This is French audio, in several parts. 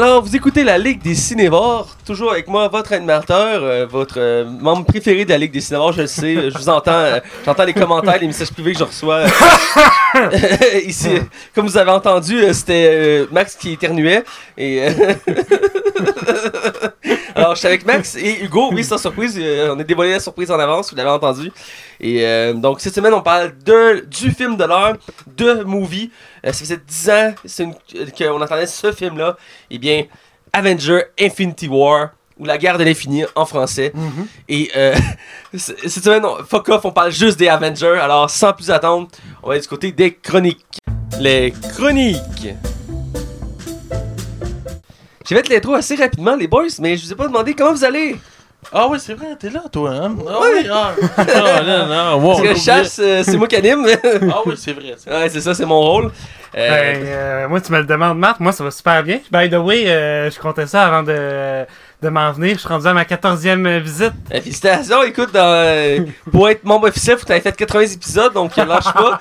Alors, vous écoutez la Ligue des Cinévores, toujours avec moi, votre animateur, euh, votre euh, membre préféré de la Ligue des Cinévores, je le sais, je vous entends, euh, j'entends les commentaires, les messages privés que je reçois. ici, comme vous avez entendu, c'était Max qui éternuait. euh, Alors, je suis avec Max et Hugo, oui, sans surprise, euh, on a dévoilé la surprise en avance, vous l'avez entendu. Et euh, donc, cette semaine, on parle de, du film de l'heure, de Movie. Euh, ça faisait 10 ans une- qu'on attendait ce film-là. Eh bien, Avenger Infinity War, ou La guerre de l'infini en français. Et euh, c- cette semaine, on- fuck off, on parle juste des Avengers. Alors, sans plus attendre, on va aller du côté des chroniques. Les chroniques. J'ai fait l'intro assez rapidement, les boys, mais je vous ai pas demandé comment vous allez. Ah oui, c'est vrai, t'es là, toi, hein? Ah oui, ah, ah, là, non, wow, Parce que j'ai chasse, euh, c'est moi qui anime. Ah oui, c'est vrai. c'est vrai. ouais, c'est ça, c'est mon rôle. Euh, Ben, euh, moi, tu me le demandes, Matt. Moi, ça va super bien. By the way, euh, je comptais ça avant de, de m'en venir. Je suis rendu à ma 14e visite. Euh, félicitations, écoute, dans, euh, pour être membre officiel, faut que t'aies fait 80 épisodes, donc euh, lâche pas.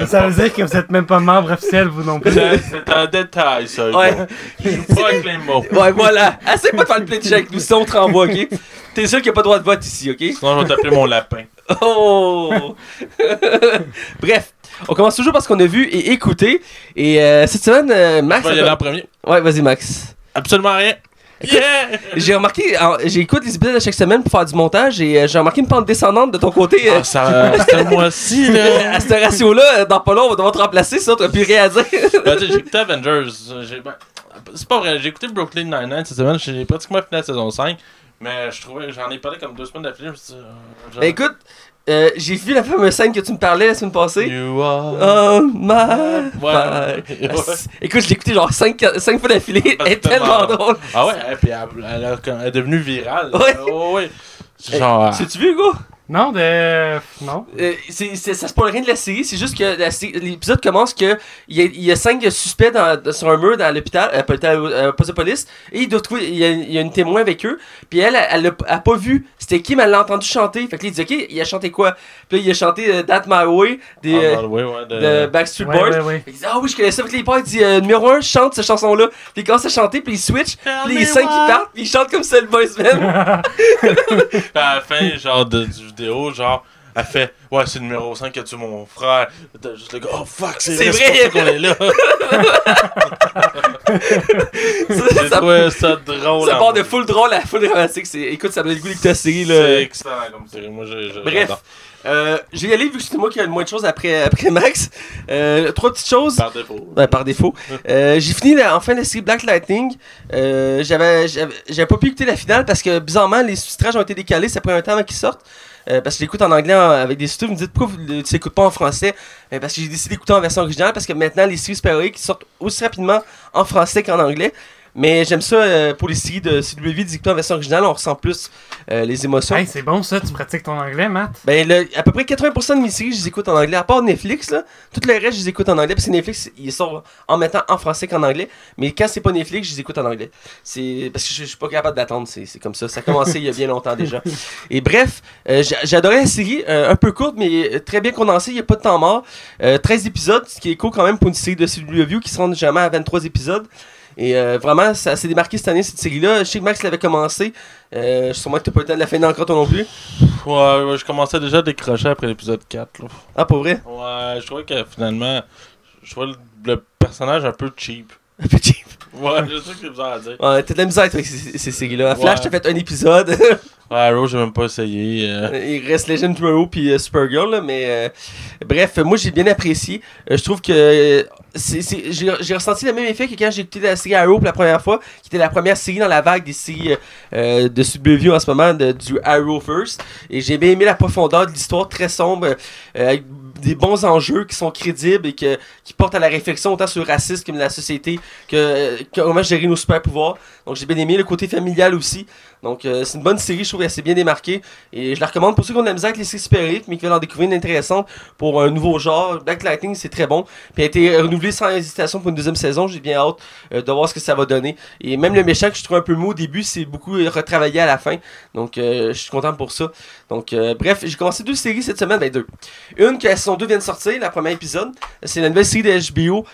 Ça veut dire que vous êtes même pas membre officiel, vous non plus. C'est un détail, ça. Ouais. Pas avec les mots. ouais, voilà. Essaye pas de faire le plein de avec nous, sinon on te renvoie, ok? T'es sûr qu'il n'y a pas de droit de vote ici, ok? Sinon, je vais t'appeler mon lapin. Oh! Bref, on commence toujours par ce qu'on a vu et écouté. Et euh, cette semaine, euh, Max. Je vais y aller en premier. Ouais, vas-y, Max. Absolument rien. Yeah! J'ai remarqué, j'écoute les épisodes à chaque semaine pour faire du montage et euh, j'ai remarqué une pente descendante de ton côté. euh, Ah, ça, c'était moi-ci, là. à ce ratio-là, euh, dans pas long, on va devoir te remplacer, ça, t'as plus rien à dire. Ben, j'ai écouté Avengers. Ben, c'est pas vrai, j'ai écouté Brooklyn Nine-Nine cette semaine. J'ai pratiquement fini la saison 5. Mais je trouvais, j'en ai parlé comme deux semaines d'affilée. je me suis dit, euh, genre, Ben écoute, euh, j'ai vu la fameuse scène que tu me parlais la semaine passée. You are. Oh my Ouais, ouais. Écoute, je l'ai écouté genre 5 fois d'affilée. Elle est tellement drôle. Ah ouais, et puis elle, elle elle est devenue virale. Ouais. Oh, ouais. Genre. C'est-tu vu, Hugo? Non, de. Non. Euh, c'est, c'est- ça spoil rien de la série, c'est juste que la l'épisode commence que il y a, il y a cinq suspects dans, sur un mur dans l'hôpital, euh, euh, poste de police, et ils doivent trouver, il y, a, il y a une témoin avec eux, puis elle, elle, elle a, elle a pas vu c'était qui, mais elle l'a entendu chanter, fait que là, il dit ok, il a chanté quoi? Puis là, il a chanté euh, That My Way des, Ah, euh, way, ouais, de- de Backstreet Ouais, Boys. ouais, qu'il dit, ah oui, je connais ça. Fait que là, il part, il dit, euh, numéro 1, chante cette chanson-là. Puis il commence à chanter, puis il switch. Puis les cinq qui partent, puis il chante comme ça, le boys man. À la fin, genre, de, du vidéo, genre, elle fait Ouais, c'est le numéro 5 que tu mon frère. T'as juste le gars, oh fuck, c'est C'est vrai, c'est pour ça qu'on est là. ça, J'ai ça, drôle. ça part de full drôle à full dramatique. C'est- Écoute, ça me donne le goût d'écouter la série, C'est là. excellent comme série. Moi, Bref. Euh, je vais y aller vu que c'est moi qui ai le moins de choses après, après Max. Euh, trois petites choses. Par défaut. Par défaut. Euh, j'ai fini la- enfin la série Black Lightning. Euh, j'avais, j'avais, j'avais pas pu écouter la finale parce que bizarrement les sous-titrages ont été décalés. Ça prend un temps avant qu'ils sortent. Euh, parce que je l'écoute en anglais avec des sous Vous me dites pourquoi vous tu l'écoutes pas en français? Euh, Parce que j'ai décidé d'écouter en version originale parce que maintenant les séries super qui sortent aussi rapidement en français qu'en anglais. Mais j'aime ça euh, pour les séries de CW d'écouter en version originale. On ressent plus euh, les émotions. Hey, c'est bon ça, tu pratiques ton anglais, Matt? Ben, le- à peu près 80% de mes séries, je les écoute en anglais. À part Netflix, là. Tout le reste, je les écoute en anglais. Parce que Netflix, ils sortent en mettant en français qu'en anglais. Mais quand c'est pas Netflix, je les écoute en anglais. C'est parce que je, je suis pas capable d'attendre. C'est comme ça. Ça a commencé il y a bien longtemps déjà. Et bref, euh, adoré la série. euh, un peu courte, mais très bien condensée. Il n'y a pas de temps mort. Euh, 13 épisodes, ce qui est cool quand même pour une série de CW qui se rend jamais à 23 épisodes. Et euh, vraiment, ça s'est démarqué cette année, cette série-là. Je sais que Max l'avait commencé. Euh, sûrement que t'as pas eu le temps de la finir encore toi non plus. Ouais, ouais, je commençais déjà à décrocher après l'épisode 4. Là. Ah, pour vrai? Ouais, je trouvais que finalement, je trouvais le, le personnage un peu cheap. Un peu cheap. Ouais, je sais que c'est bizarre à dire. Ouais, t'as de la misère avec ces, ces séries-là. Flash, Ouais. t'as fait un épisode. Ouais, Arrow, j'ai même pas essayé. euh. Il reste Legend Tomorrow puis euh, Supergirl, là, mais euh, bref, moi j'ai bien apprécié. Euh, je trouve que euh, c'est- c'est- j'ai j'ai ressenti le même effet que quand j'ai écouté la série Arrow pour la première fois, qui était la première série dans la vague des séries euh, euh, de CW en ce moment, de, du Arrow First. Et j'ai bien aimé la profondeur de l'histoire très sombre, euh, avec des bons enjeux qui sont crédibles et que, qui portent à la réflexion autant sur le racisme que la société, que euh, comment gérer nos super pouvoirs. Donc j'ai bien aimé le côté familial aussi. Donc euh, c'est une bonne série, je trouve qu'elle s'est bien démarquée. Et je la recommande pour ceux qui ont de la misère avec les séries super mais qui veulent en découvrir une intéressante pour un nouveau genre. Black Lightning, c'est très bon. Puis elle a été renouvelée renouvelé sans hésitation pour une deuxième saison. J'ai bien hâte euh, de voir ce que ça va donner. Et même le méchant que je trouve un peu mou au début, c'est beaucoup retravaillé à la fin. Donc, euh, je suis content pour ça. Donc, bref, j'ai commencé deux séries cette semaine. Ben, deux. Une que la saison 2 vient de sortir, la première épisode. C'est la nouvelle série de HBO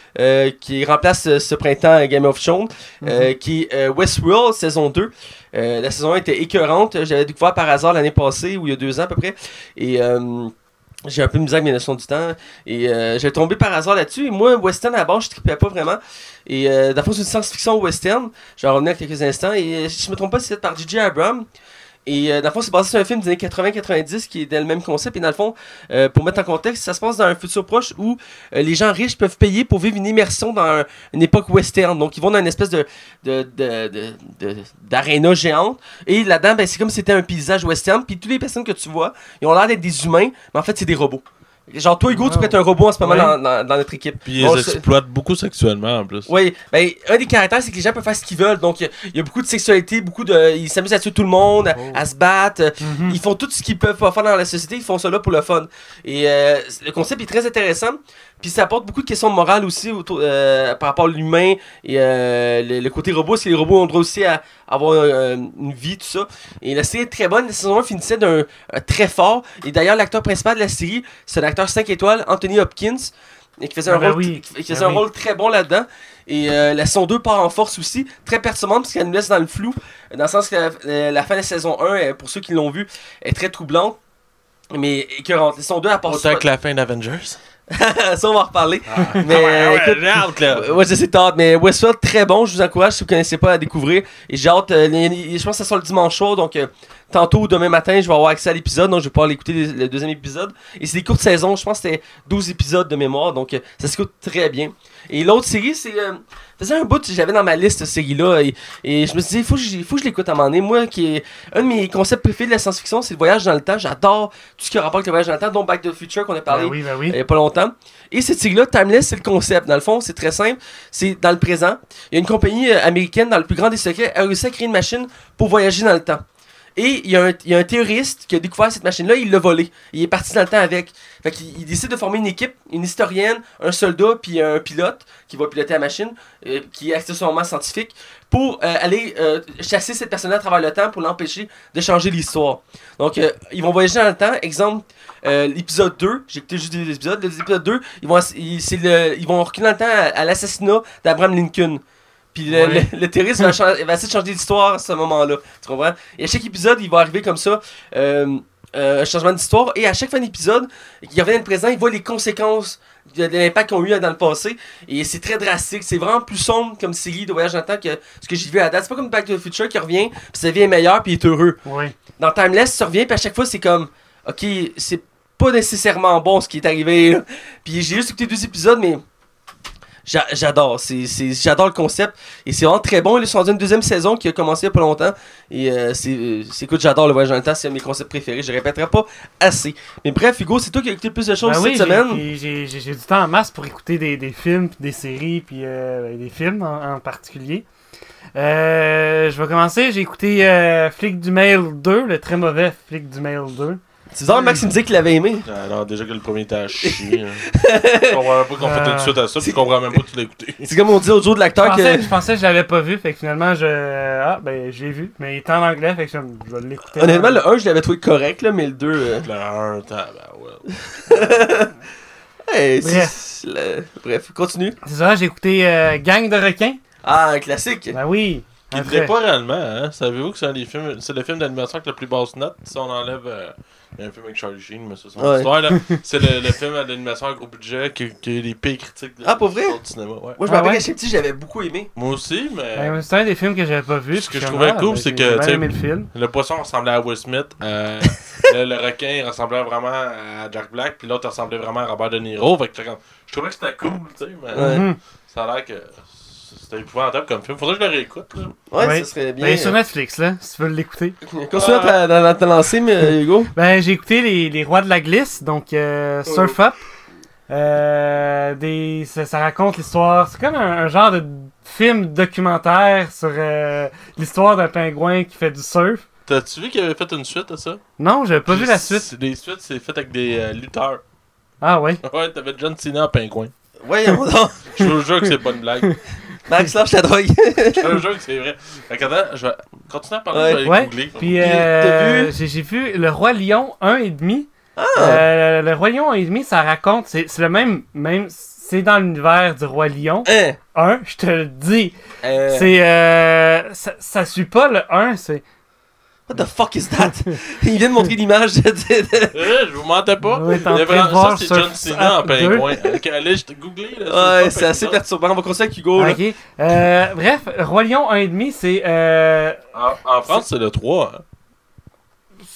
qui remplace ce printemps Game of Thrones, euh, qui est Westworld saison 2. Euh, la saison 1 était écœurante. J'avais découvert par hasard l'année passée, ou il y a deux ans à peu près. Et euh, j'ai un peu misère avec mes notions du temps. Et euh, j'ai tombé par hasard là-dessus. Et moi, western à la base, je tripais pas vraiment. Et euh, fond, c'est une science-fiction western. Je vais en revenir à quelques instants. Et euh, si je me trompe pas, c'est par J.J. Abrams. Et euh, dans le fond, c'est basé sur un film des années 80-90 qui est dans le même concept. Et dans le fond, euh, pour mettre en contexte, ça se passe dans un futur proche où euh, les gens riches peuvent payer pour vivre une immersion dans un- une époque western. Donc, ils vont dans une espèce de- d'aréna géante. Et là-dedans, ben, c'est comme si c'était un paysage western. Puis toutes les personnes que tu vois, ils ont l'air d'être des humains, mais en fait, c'est des robots. Genre, toi, Hugo, tu peux être un robot en ce moment Ouais. dans, dans- dans notre équipe. Puis ils Bon, exploitent beaucoup sexuellement en plus. oui, ben, un des caractères, c'est que les gens peuvent faire ce qu'ils veulent. Donc, il y a- il y, a beaucoup de sexualité, beaucoup de. Ils s'amusent à tuer tout le monde, à, Oh. à se battre. Mhm. Ils font tout ce qu'ils peuvent pas faire dans la société, ils font là pour le fun. Et euh, le concept est très intéressant. Puis ça apporte beaucoup de questions morales aussi autour, euh, par rapport à l'humain et euh, le, le côté robot. Parce que les robots ont droit aussi à avoir euh, une vie, tout ça. Et la série est très bonne. La saison 1 finissait d'un un très fort. Et d'ailleurs, l'acteur principal de la série, c'est un acteur 5 étoiles, Anthony Hopkins. Et qui faisait Ah un, ben rôle, oui. qui faisait un oui. rôle très bon là-dedans. Et euh, la saison 2 part en force aussi, très perturbante parce qu'elle nous laisse dans le flou, dans le sens que la, fin de la saison 1, euh, pour ceux qui l'ont vu, est très troublante, mais écœurante. La saison 2, elle passe Autant que la fin d'Avengers. ça, on va en reparler. Mais Mais euh, écoute, j'ai hâte là. Ouais, hâte, mais Westworld, très bon. Je vous encourage, si vous connaissez pas, à découvrir. Et j'ai hâte, euh, je pense que ça sort le dimanche soir, donc euh, tantôt ou demain matin, je vais avoir accès à l'épisode, donc je vais pouvoir l'écouter le deuxième épisode. Et c'est des courtes saisons, je pense que c'était 12 épisodes de mémoire, donc euh, ça s'écoute très bien. Et l'autre série, c'est. Euh, faisait un bout que j'avais dans ma liste, cette série-là, et, et je me suis dit, il faut que je, faut que je l'écoute à un moment donné. Moi, qui est un de mes concepts préférés de la science-fiction, c'est le voyage dans le temps. J'adore tout ce qui a rapport avec le voyage dans le temps, dont Back to the Future qu'on a parlé Ben oui, ben oui. il y a pas longtemps. Et cette série-là, Timeless, c'est le concept. Dans le fond, c'est très simple. C'est dans le présent. Il y a une compagnie euh, américaine, dans le plus grand des secrets, a réussi à créer une machine pour voyager dans le temps. Et il y, a un, théoriste qui a découvert cette machine-là, il l'a volée. Il est parti dans le temps avec. Fait qu'il il décide de former une équipe, une historienne, un soldat, puis un pilote qui va piloter la machine, euh, qui est accessoirement scientifique, pour euh, aller euh, chasser cette personne-là à travers le temps pour l'empêcher de changer l'histoire. Donc, ils vont voyager dans le temps. Exemple, l'épisode 2, j'ai écouté juste des épisodes. L'épisode 2, ils vont, ils vont reculer dans le temps à, à l'assassinat d'Abraham Lincoln. Puis le, le, le terroriste va, va essayer de changer l'histoire à ce moment-là. Tu comprends? Et à chaque épisode, il va arriver comme ça. euh, euh, un changement d'histoire et à chaque fin d'épisode, il revient dans le présent, il voit les conséquences de, de l'impact qu'ils ont eu dans le passé et c'est très drastique, c'est vraiment plus sombre comme série de voyage dans le temps que ce que j'ai vu à la date. C'est pas comme Back to the Future qui revient, puis sa vie est meilleure, puis il est heureux. Oui. Dans Timeless, ça revient, puis à chaque fois, c'est comme, ok, c'est pas nécessairement bon ce qui est arrivé. Puis j'ai juste écouté deux épisodes, mais j'adore. C'est, c'est- j'adore le concept. Et c'est vraiment très bon. Ils sont dans une deuxième saison qui a commencé il y a pas longtemps. Et euh, c'est, c'est, écoute, j'adore le voyage dans le temps. C'est un de mes concepts préférés. Je répéterai pas assez. Mais bref, Hugo, c'est toi qui as écouté le plus de choses Ben cette semaine. j'ai- j'ai j'ai- j'ai du temps en masse pour écouter des, des films, des séries, puis euh, ben, des films en, en particulier. Euh, je vais commencer. J'ai écouté euh, Flic du Mail 2, le très mauvais Flic du Mail 2. C'est bizarre, Max il me disait qu'il l'avait aimé. Ah, non, déjà que le premier était à chier. hein. Je comprends même pas qu'on fait tout de suite à ça, puis je comprends même pas que tu l'as écouté. C'est comme on dit au jour de Je l'acteur pensais, que. je pensais que je l'avais pas vu, fait que finalement, je. Ah, ben, je l'ai vu, mais il est en anglais, fait que je, je vais l'écouter. Honnêtement, le 1, je l'avais trouvé correct, là, mais le 2. euh, Le 1, tabarouette. hey, Bref. c'est le- Bref, continue. C'est ça, j'ai écouté euh, Gang de requins. Ah, un classique. Ben oui. Qui un ne pas réellement, hein. Savez-vous que c'est un des films, c'est le film d'animation avec la plus basse note, si on enlève. euh, Il y a un film avec Charlie Sheen, mais c'est son Ouais. histoire, là. C'est le, le film d'animation à gros budget qui, qui a eu les pires critiques de Ah, pour vrai? du cinéma, ouais. Moi, je me Ah rappelle j'étais petit, j'avais beaucoup aimé. Moi aussi, mais. Ben, c'est un des films que j'avais pas vu. Ce que je trouvais cool, ben, c'est que, le film. Le poisson ressemblait à Will Smith. euh, le, le requin il ressemblait vraiment à Jack Black. Puis l'autre ressemblait vraiment à Robert De Niro. Fait que je trouvais que c'était cool, tu sais. Mais. Mhm. ça a l'air que c'était épouvantable comme film. Faudrait que je le réécoute. Là. Ouais, Ouais. ça serait bien. Ben, il est sur Netflix, là, si tu veux l'écouter. Continue à dans ta lancée, mais euh, Hugo. Ben, j'ai écouté les, les Rois de la Glisse, donc euh, Surf Up. Euh, des, ça, ça raconte l'histoire. C'est comme un, un genre de film documentaire sur euh, l'histoire d'un pingouin qui fait du surf. T'as-tu vu qu'il avait fait une suite à ça? Non, j'avais pas Puis vu la suite. Les suites, c'est fait avec des euh, lutteurs. Ah ouais. Ouais, t'avais John Cena en pingouin. Voyons donc. Je vous jure que c'est pas une blague. Max, lâche la drogue. Je vous jure que c'est vrai. Fait attends, je vais continuer à parler, Ouais. je vais aller Ouais. googler. Puis t'as euh, vu? j'ai j'ai vu Le Roi Lion 1 et demi. Ah. Euh, le Roi Lion 1 et demi, ça raconte, c'est c'est le même, même c'est dans l'univers du Roi Lion. Hein? 1, je te le dis. Euh, C'est euh, ça, ça suit pas le 1, c'est What the fuck is that? Il vient de montrer l'image de... Euh, je vous mentais pas. En ça, c'est John Cena en pingouin. Allez, je t'ai googlé. Ouais, c'est assez perturbant. On va continuer avec Hugo. Ok. Euh, bref, Roi Lion 1 et demi, c'est euh, En, en France, c'est le 3. hein.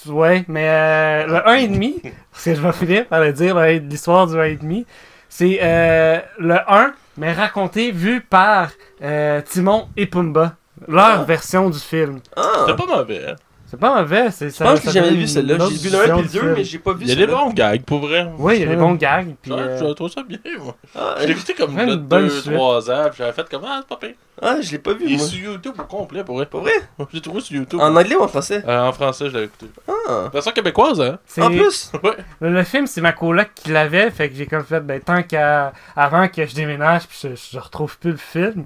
Ouais, mais euh, le 1 et demi, parce que je vais finir par le dire, l'histoire du 1 et demi, c'est euh, le 1, mais raconté, vu par euh, Timon et Pumba. Leur Ah. version du film. Ah. C'est pas mauvais. hein. C'est pas mauvais, c'est Je pense que j'ai jamais vu celle-là. J'ai vu le 1 et le 2, mais j'ai pas vu Il y a des bons gags, pour vrai. Oui, il y a des bons gags. Puis, Ouais, euh, Je trouve ça bien, moi. Ah, Je l'ai écouté comme Ouais, là, une bonne 2-3 ans, puis j'avais fait comme Ah, c'est pas pire. ah, je l'ai pas vu, Il est sur YouTube au complet, pour vrai. Pas vrai? J'ai trouvé sur YouTube. En anglais ou en français? Euh, en français, je l'avais écouté. Ah. Version québécoise, hein? c'est- En plus? Le, le film, c'est ma coloc qui l'avait, fait que j'ai comme fait, ben, tant qu'à. Avant que je déménage, puis je, je retrouve plus le film,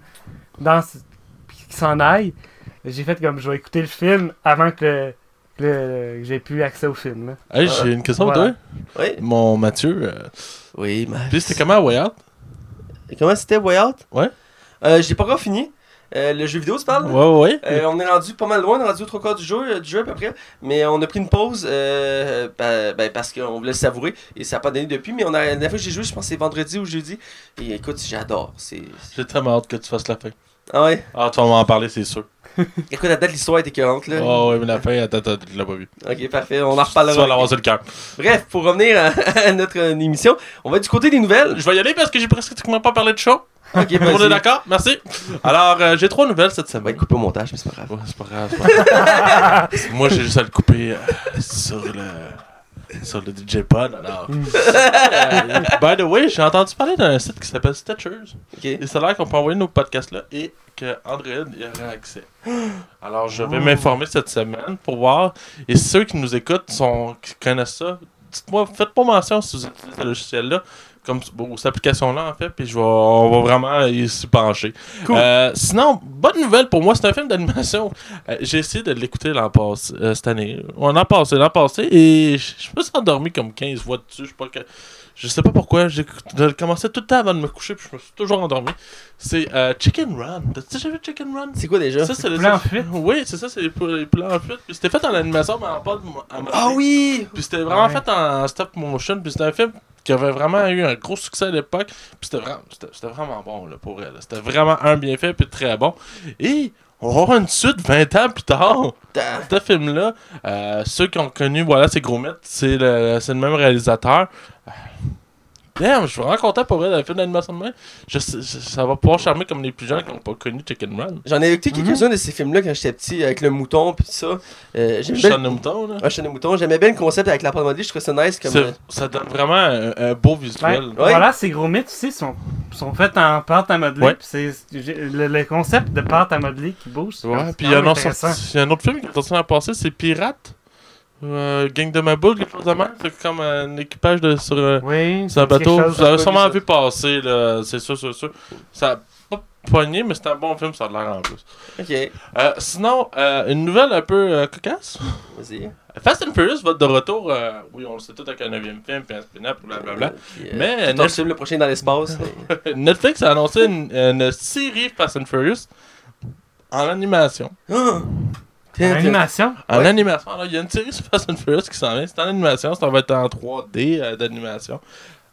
dans ce- puis qu'il s'en aille, j'ai fait comme je vais écouter le film avant que, que j'ai plus accès au film. Là. Hey, j'ai une question pour Voilà. toi. Oui. Mon Mathieu. euh, Oui, mais. Puis c'était comment à Way Out? Comment c'était, Way Out? Ouais. Euh, j'ai pas encore fini. Euh, le jeu vidéo, tu parles? Ouais, ouais, ouais. Euh, on est rendu pas mal loin, on est rendu au trois quarts du jeu, du jeu à peu près. Mais on a pris une pause euh, pa- ben, parce qu'on voulait le savourer et ça n'a pas donné depuis. Mais on a, la dernière fois que j'ai joué, je pense que c'est vendredi ou jeudi. Et écoute, j'adore. C'est... J'ai tellement hâte que tu fasses la fin. Ah ouais? Ah, tu vas m'en parler, c'est sûr. Écoute, la date de l'histoire est écœurante là. Oh, ouais, mais la fin, attends, attends, tu l'as pas vu. Ok, parfait, on en Tu vas reparlera. l'avoir sur le cœur. Bref, pour revenir à, à notre euh, émission, on va du côté des nouvelles. Je vais y aller parce que j'ai pratiquement pas parlé de show. Ok, monde est d'accord? Merci. Alors, euh, j'ai trois nouvelles cette Ça va semaine. être coupé au montage, mais c'est pas grave. Ouais, c'est pas grave. pas grave. Moi, j'ai juste à le couper euh, sur le. Sur le DJ Pod, alors. Euh, by the way, j'ai entendu parler d'un site qui s'appelle Stitchers. Ok. Et c'est là qu'on peut envoyer nos podcasts là et que Android y aurait accès. Alors, je vais m'informer cette semaine pour voir. Et ceux qui nous écoutent, sont, qui connaissent ça, dites-moi, faites pas mention si vous utilisez ce logiciel-là, comme bon, cette application-là, en fait, puis je vais, on va vraiment y s'y pencher. Cool. Euh, sinon, bonne nouvelle pour moi, c'est un film d'animation. Euh, J'ai essayé de l'écouter l'an passé, euh, cette année. On a passé l'an passé et je je me suis endormi comme 15 fois dessus. Je sais pas que. Je sais pas pourquoi, j'ai je commençais tout le temps avant de me coucher, puis je me suis toujours endormi. C'est euh, Chicken Run. T'as déjà vu Chicken Run? C'est quoi déjà? Ça, c'est le poulet en fuite? Oui, c'est ça, c'est les les poulets en fuite. Puis c'était fait en animation, mais en pas de. en- Ah oui! Puis c'était vraiment Ouais. fait en stop motion. Puis c'était un film qui avait vraiment eu un gros succès à l'époque. Puis c'était vraiment, c'était, vraiment bon là, pour elle. C'était vraiment un bien fait, puis très bon. Et on va avoir une suite 20 ans plus tard. Ta- Ce film-là, euh, ceux qui ont connu, voilà, c'est Gros Mythe, c'est le, c'est le même réalisateur. Damn, je suis vraiment content pour elle, d'un film d'animation de. Je je- ça va pouvoir charmer comme les plus jeunes qui n'ont pas connu Chicken Run. J'en ai écouté quelques-uns de ces films-là quand j'étais petit, avec le mouton pis tout ça. Euh, j'aimais bien... Mouton, là. Chaîne de mouton. J'aimais bien le concept avec la pâte modelée, je trouvais ça nice comme... Euh, Ça donne vraiment un, un beau visuel. Ouais, Ouais. Voilà, ces gros mythes aussi sont, sont faits en pâte à modeler. Ouais. puis c'est le, le concept de pâte à modeler qui bouge. c'est Ouais, puis y, il y a un autre film qui est sorti l'an passé, c'est Pirate. Euh, Gang de Maboule, quelque chose de même. C'est comme un équipage de, sur, euh, Oui, sur un bateau. Vous avez sûrement vu passer, là. C'est sûr, c'est sûr. Ça a pas poigné, mais c'est un bon film, ça a l'air en plus. Ok, Euh, sinon, euh, une nouvelle un peu euh, cocasse. vas-y. Fast and Furious va être de retour. euh, oui, on le sait tout avec un 9 film, puis un spin-off, blablabla. Euh, Mais Netflix, le prochain dans l'espace. Netflix a annoncé une, une série Fast and Furious en animation. En animation? En Ouais. animation. Alors, il y a une série sur Fast and Furious qui s'en vient. C'est en animation. Ça va être en 3D euh, d'animation.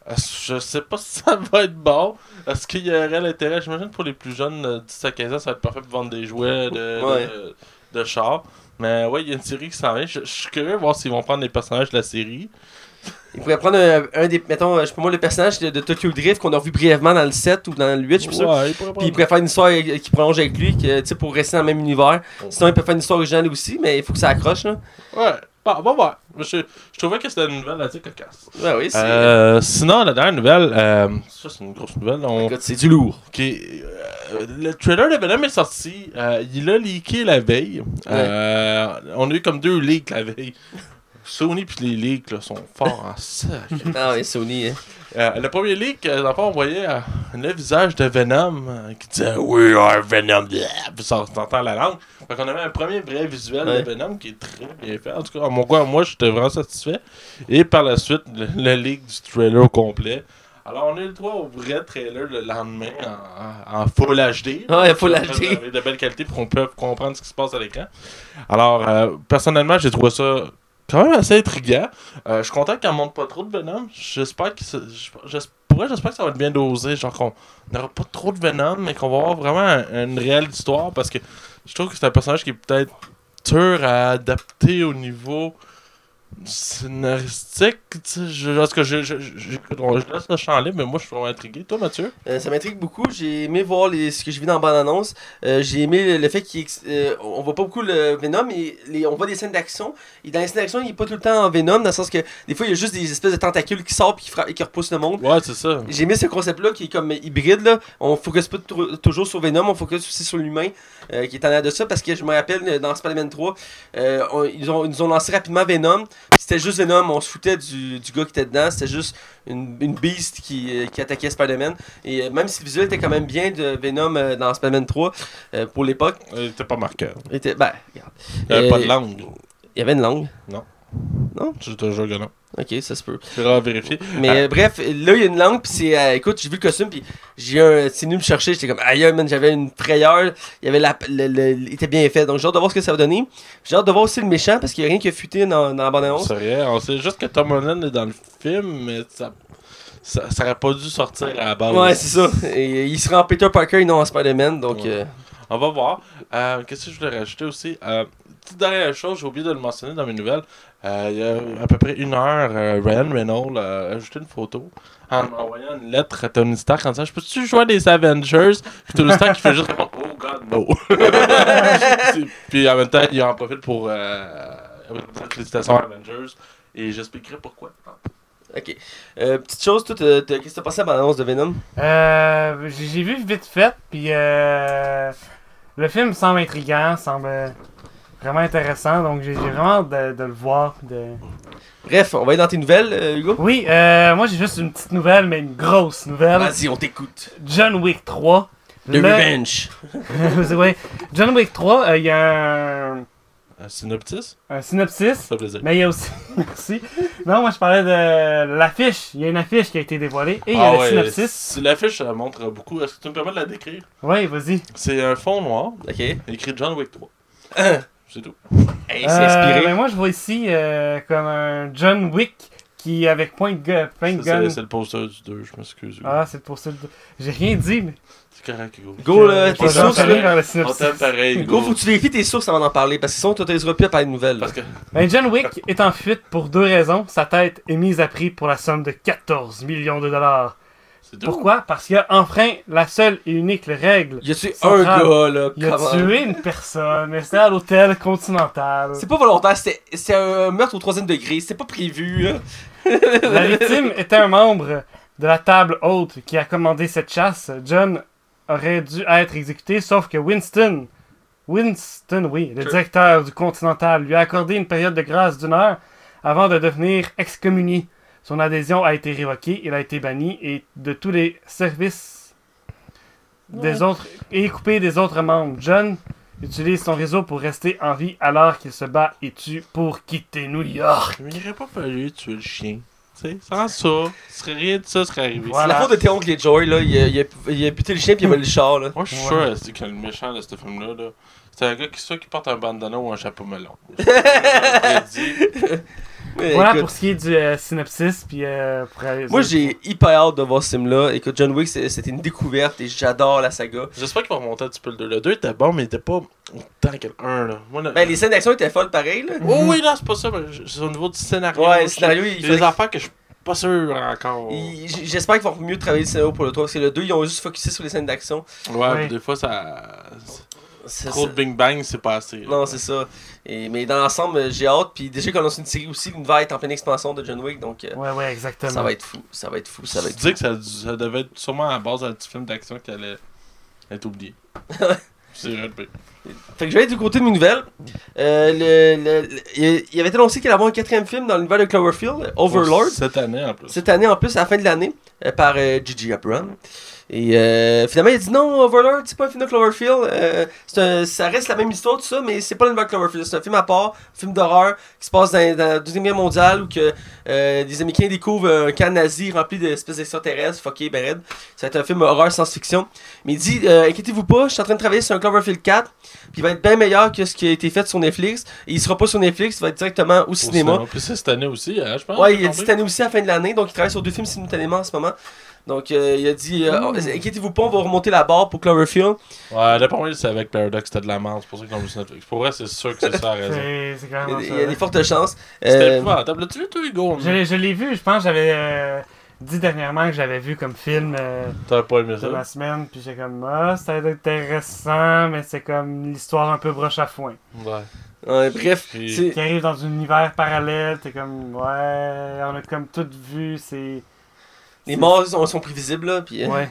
Euh, je sais pas si ça va être bon. Est-ce qu'il y aurait l'intérêt? J'imagine pour les plus jeunes de 10 à 15 ans, ça va être parfait pour vendre des jouets de, Ouais. de, de chars. Mais ouais, il y a une série qui s'en vient. Je, je suis curieux de voir s'ils vont prendre les personnages de la série. Il pourrait prendre un, un des. Mettons, je sais pas moi, le personnage de, de Tokyo Drift qu'on a revu brièvement dans le 7 ou dans le 8, je suis sûr. Ouais, Puis il pourrait faire une histoire qui prolonge avec lui, que, tu sais, pour rester dans le même univers. Sinon, il peut faire une histoire originale aussi, mais il faut que ça accroche, là. Ouais. Bon, on va voir. Je, je trouvais que c'était une nouvelle assez cocasse. Ouais, oui, c'est. Euh, sinon, la dernière nouvelle, euh, ça c'est une grosse nouvelle. On, c'est du lourd. Ok, euh, le trailer de Venom est sorti. euh, il a leaké la veille. Euh, on a eu comme deux leaks la veille. Sony puis les leaks là, sont forts en sac. Ah oui, Sony, hein. Euh, le premier leak, euh, fond, on voyait euh, le visage de Venom euh, qui disait We are Venom. Puis ça s'entend la langue. Fait qu'on avait un premier vrai visuel Ouais. de Venom qui est très bien fait. En tout cas, à mon goût, moi, j'étais vraiment satisfait. Et par la suite, le, le leak du trailer au complet. Alors, on a eu le droit au vrai trailer le lendemain en, Full HD. Ouais, Full HD. Avec de belle qualité pour qu'on puisse comprendre ce qui se passe à l'écran. Alors, euh, personnellement, j'ai trouvé ça quand même assez intriguant. Euh, je suis content qu'elle monte pas trop de Venom. J'espère que j'espère que ça va être bien dosé. Genre qu'on n'aura pas trop de Venom, mais qu'on va avoir vraiment un- une réelle histoire. Parce que je trouve que c'est un personnage qui est peut-être dur à adapter au niveau scénaristique. Je, parce que je, je, je, je- je laisse le champ libre, mais moi je suis vraiment intrigué. Toi, Mathieu? Euh, ça m'intrigue beaucoup. J'ai aimé voir les, ce que j'ai vu dans la bande-annonce. Euh, j'ai aimé le fait qu'on on voit pas beaucoup le Venom, et les, on voit des scènes d'action. Et dans les scènes d'action, il est pas tout le temps en Venom, dans le sens que des fois, il y a juste des espèces de tentacules qui sortent et qui, et qui repoussent le monde. Ouais, c'est ça. J'ai aimé ce concept-là qui est comme hybride. Là. On focus pas tou- toujours sur Venom, on focus aussi sur l'humain euh, qui est en l'air de ça. Parce que je me rappelle euh, dans Spider-Man 3, euh, on- ils, ont, ils nous ont lancé rapidement Venom. C'était juste Venom, on se foutait du, du gars qui était dedans. C'était juste une, une beast qui, euh, qui attaquait Spider-Man. Et euh, même si le visuel était quand même bien de Venom euh, dans Spider-Man 3 euh, pour l'époque, Il était pas marquant. il était. Ben, regarde. Il n'y avait Euh, pas de langue. Il y avait une langue. Je te jure que non. Ok, ça se peut. C'est à vérifier. Mais Ah. euh, bref, là, il y a une langue, puis c'est. euh, écoute, j'ai vu le costume, puis j'ai un. C'est venu me chercher, j'étais comme, aïe, man, j'avais une frayeur. Il y avait la. Le, le- il était bien fait. Donc, j'ai hâte de voir ce que ça va donner. J'ai hâte de voir aussi le méchant, parce qu'il n'y a rien qui a fuité dans, dans la On bande-annonce. sait rien. On sait juste que Tom Holland est dans le film, mais ça, ça, ça aurait pas dû sortir à la base. Ouais, c'est ça. Et il sera en Peter Parker et non en Spider-Man, donc. Ouais. euh, On va voir. Euh, Qu'est-ce que je voulais rajouter aussi? Euh, Petite dernière chose, j'ai oublié de le mentionner dans mes nouvelles. Euh, il y a à peu près une heure, euh, Ryan Reynolds a ajouté une photo en envoyant une lettre à Tony Stark en disant Je peux-tu jouer les Avengers? Puis Tony Stark qui fait juste répondre Oh God, no. Puis en même temps, il en profite pour euh, félicitations à Avengers et j'expliquerai pourquoi. ok. Euh, petite chose, toi, qu'est-ce que t'as pensé à la bande-annonce de Venom? Euh, j'ai j'ai vu vite fait, puis euh, le film semble intriguant, semble vraiment intéressant, donc j'ai vraiment hâte de, de le voir. De... Bref, on va aller dans tes nouvelles, euh, Hugo? Oui, euh, moi j'ai juste une petite nouvelle, mais une grosse nouvelle. Vas-y, on t'écoute. John Wick 3. The Revenge. Vrai. John Wick 3, euh, il y a un, Un synopsis? un synopsis. Ça fait plaisir. Mais il y a aussi. Merci. Non, moi je parlais de l'affiche. Il y a une affiche qui a été dévoilée et il y a Ah le ouais, synopsis. si L'affiche ça montre beaucoup. Est-ce que tu me permets de la décrire? Oui, vas-y. C'est un fond noir, Ok. écrit John Wick 3. C'est tout. Hey, c'est Euh, inspiré. ben, moi je vois ici euh, comme un John Wick qui avec point de. Point gun. C'est le poster du 2, je m'excuse. Ah, c'est pour ça. le- J'ai rien dit, mais. C'est correct, Hugo. Go, là, Euh, tes je vais sources, aller là. le On synopsis. t'aime pareil, Hugo, Hugo. faut que tu vérifies tes sources avant d'en parler, parce que sinon, tu t'autoriseras plus à parler de nouvelles. Parce que Ben, John Wick est en fuite pour deux raisons. Sa tête est mise à prix pour la somme de 14 millions de dollars. C'est. Pourquoi? Parce qu'il a enfreint la seule et unique règle. Y a-tu un Central. gars, là, Il a tué une personne, mais c'était à l'hôtel Continental? C'est pas volontaire, c'était un meurtre au troisième degré, c'était pas prévu, là. La victime était un membre de la table haute qui a commandé cette chasse. John aurait dû être exécuté, sauf que Winston, Winston, oui, le directeur du Continental, lui a accordé une période de grâce d'une heure avant de devenir excommunié. Son adhésion a été révoquée, il a été banni et de tous les services des autres et coupé des autres membres. John utilise son réseau pour rester en vie alors qu'il se bat et tue pour quitter New York. Mais il aurait pas fallu tuer le chien. Tu sais, sans ça, ce serait rien de ça serait arrivé. C'est Voilà. la faute de Théon Joy, là. Il a, il, a, il a buté le chien puis il a volé le char, là. Moi, je suis Ouais. sûr c'est que le méchant de ce film-là, là, c'est un gars qui, soit qui porte un bandana ou un chapeau melon. Je dit. Mais Voilà écoute, pour ce qui est du euh, synopsis. Puis, euh, pour aller- Moi, j'ai hyper hâte de voir ce film-là. Écoute, John Wick, c'était une découverte et j'adore la saga. J'espère qu'il va remonter un petit peu le 2. Le 2 était bon, mais il était pas autant que le 1. Là. Moi, le- Ben, les scènes d'action étaient folles pareil, là. Oh oui, non, c'est pas ça, c'est au niveau du scénario. Ouais, le scénario, il fait des affaires que je suis pas sûr encore. J'espère qu'ils vont mieux travailler le scénario pour le 3 parce que le 2 ils ont juste focusé sur les scènes d'action. Ouais, Ouais. mais des fois, ça. C'est- Trop de c'est- Bing Bang, c'est pas assez. Non, c'est ça. Et, mais dans l'ensemble, euh, j'ai hâte. Puis déjà qu'on lance une série aussi, l'univers est en pleine expansion de John Wick. Donc euh, Ouais, ouais, exactement. ça va être fou. Ça va être fou. Ça va Tu dis que ça, ça devait être sûrement à la base d'un petit film d'action qui allait être oublié. C'est. Fait que je vais être du côté de mes nouvelles. Euh, le, le- le- il avait été annoncé qu'il allait avoir un quatrième film dans l'univers de Cloverfield, Overlord. Cette année en plus. cette année en plus, à la fin de l'année, euh, par euh, Gigi Abrams. Et euh, finalement, il a dit non, Overlord, c'est pas un film de Cloverfield. euh, un- ça reste la même histoire, tout ça, mais c'est pas l'univers de Cloverfield. C'est un film à part, un film d'horreur qui se passe dans, dans la Deuxième Guerre mondiale où que, euh, des Américains découvrent un camp nazi rempli d'espèces d'extraterrestres, fucké, raide. Ça va être un film horreur science-fiction. Mais il dit euh, inquiétez-vous pas, je suis en train de travailler sur un Cloverfield 4, puis il va être bien meilleur que ce qui a été fait sur Netflix. Et il sera pas sur Netflix, il va être directement au cinéma. Puis c'est cette année aussi, hein, je pense. Ouais, il a dit cette année aussi à la fin de l'année, donc il travaille sur deux films simultanément en ce moment. Donc euh, il a dit euh, oh, inquiétez-vous pas, on va remonter la barre pour Cloverfield. Ouais, d'après moi, c'est avec Paradox, c'était de la merde. C'est pour ça qu'ils l'ont vu Netflix. Pour vrai, c'est sûr que c'est ça la raison. C'est Il y a des- ça. il y a des fortes chances. C'était Euh, épouvantable. L'as-tu vu, toi, Hugo? Je, l'ai- je l'ai vu, je pense que j'avais euh, dit dernièrement que j'avais vu comme film euh, pas aimé de ça? la semaine, puis j'ai comme ah, c'était intéressant, mais c'est comme l'histoire un peu broche à foin. Ouais. ouais, bref, Puis- Qui arrive dans un univers parallèle, t'es comme ouais, on a comme tout vu, c'est. Les morts sont, sont prévisibles là. Puis, euh, Ouais.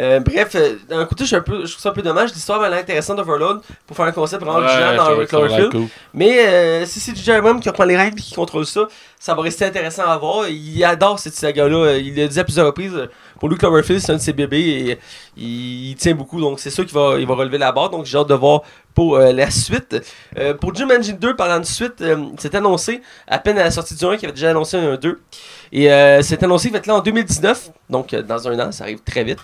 euh, bref, euh, d'un côté, je, suis un peu, je trouve ça un peu dommage. L'histoire elle est intéressante d'Overload pour faire un concept vraiment Ouais, original dans l'air Cloverfield. cool. Mais euh, si c'est J.J. Abrams qui reprend les règles et qui contrôle ça, ça va rester intéressant à voir. Il adore cette saga-là. Il l'a dit à plusieurs reprises. Pour lui, Cloverfield, c'est un de ses bébés et il, tient beaucoup. Donc, c'est sûr qu'il va, il va relever la barre. Donc, j'ai hâte de voir pour euh, la suite. Euh, pour Engine 2, parlant de suite, euh, c'est annoncé à peine à la sortie du 1 qu'il avait déjà annoncé un 2. Et euh, c'est annoncé qu'il va être là en 2019. Donc, euh, dans un an, ça arrive très vite.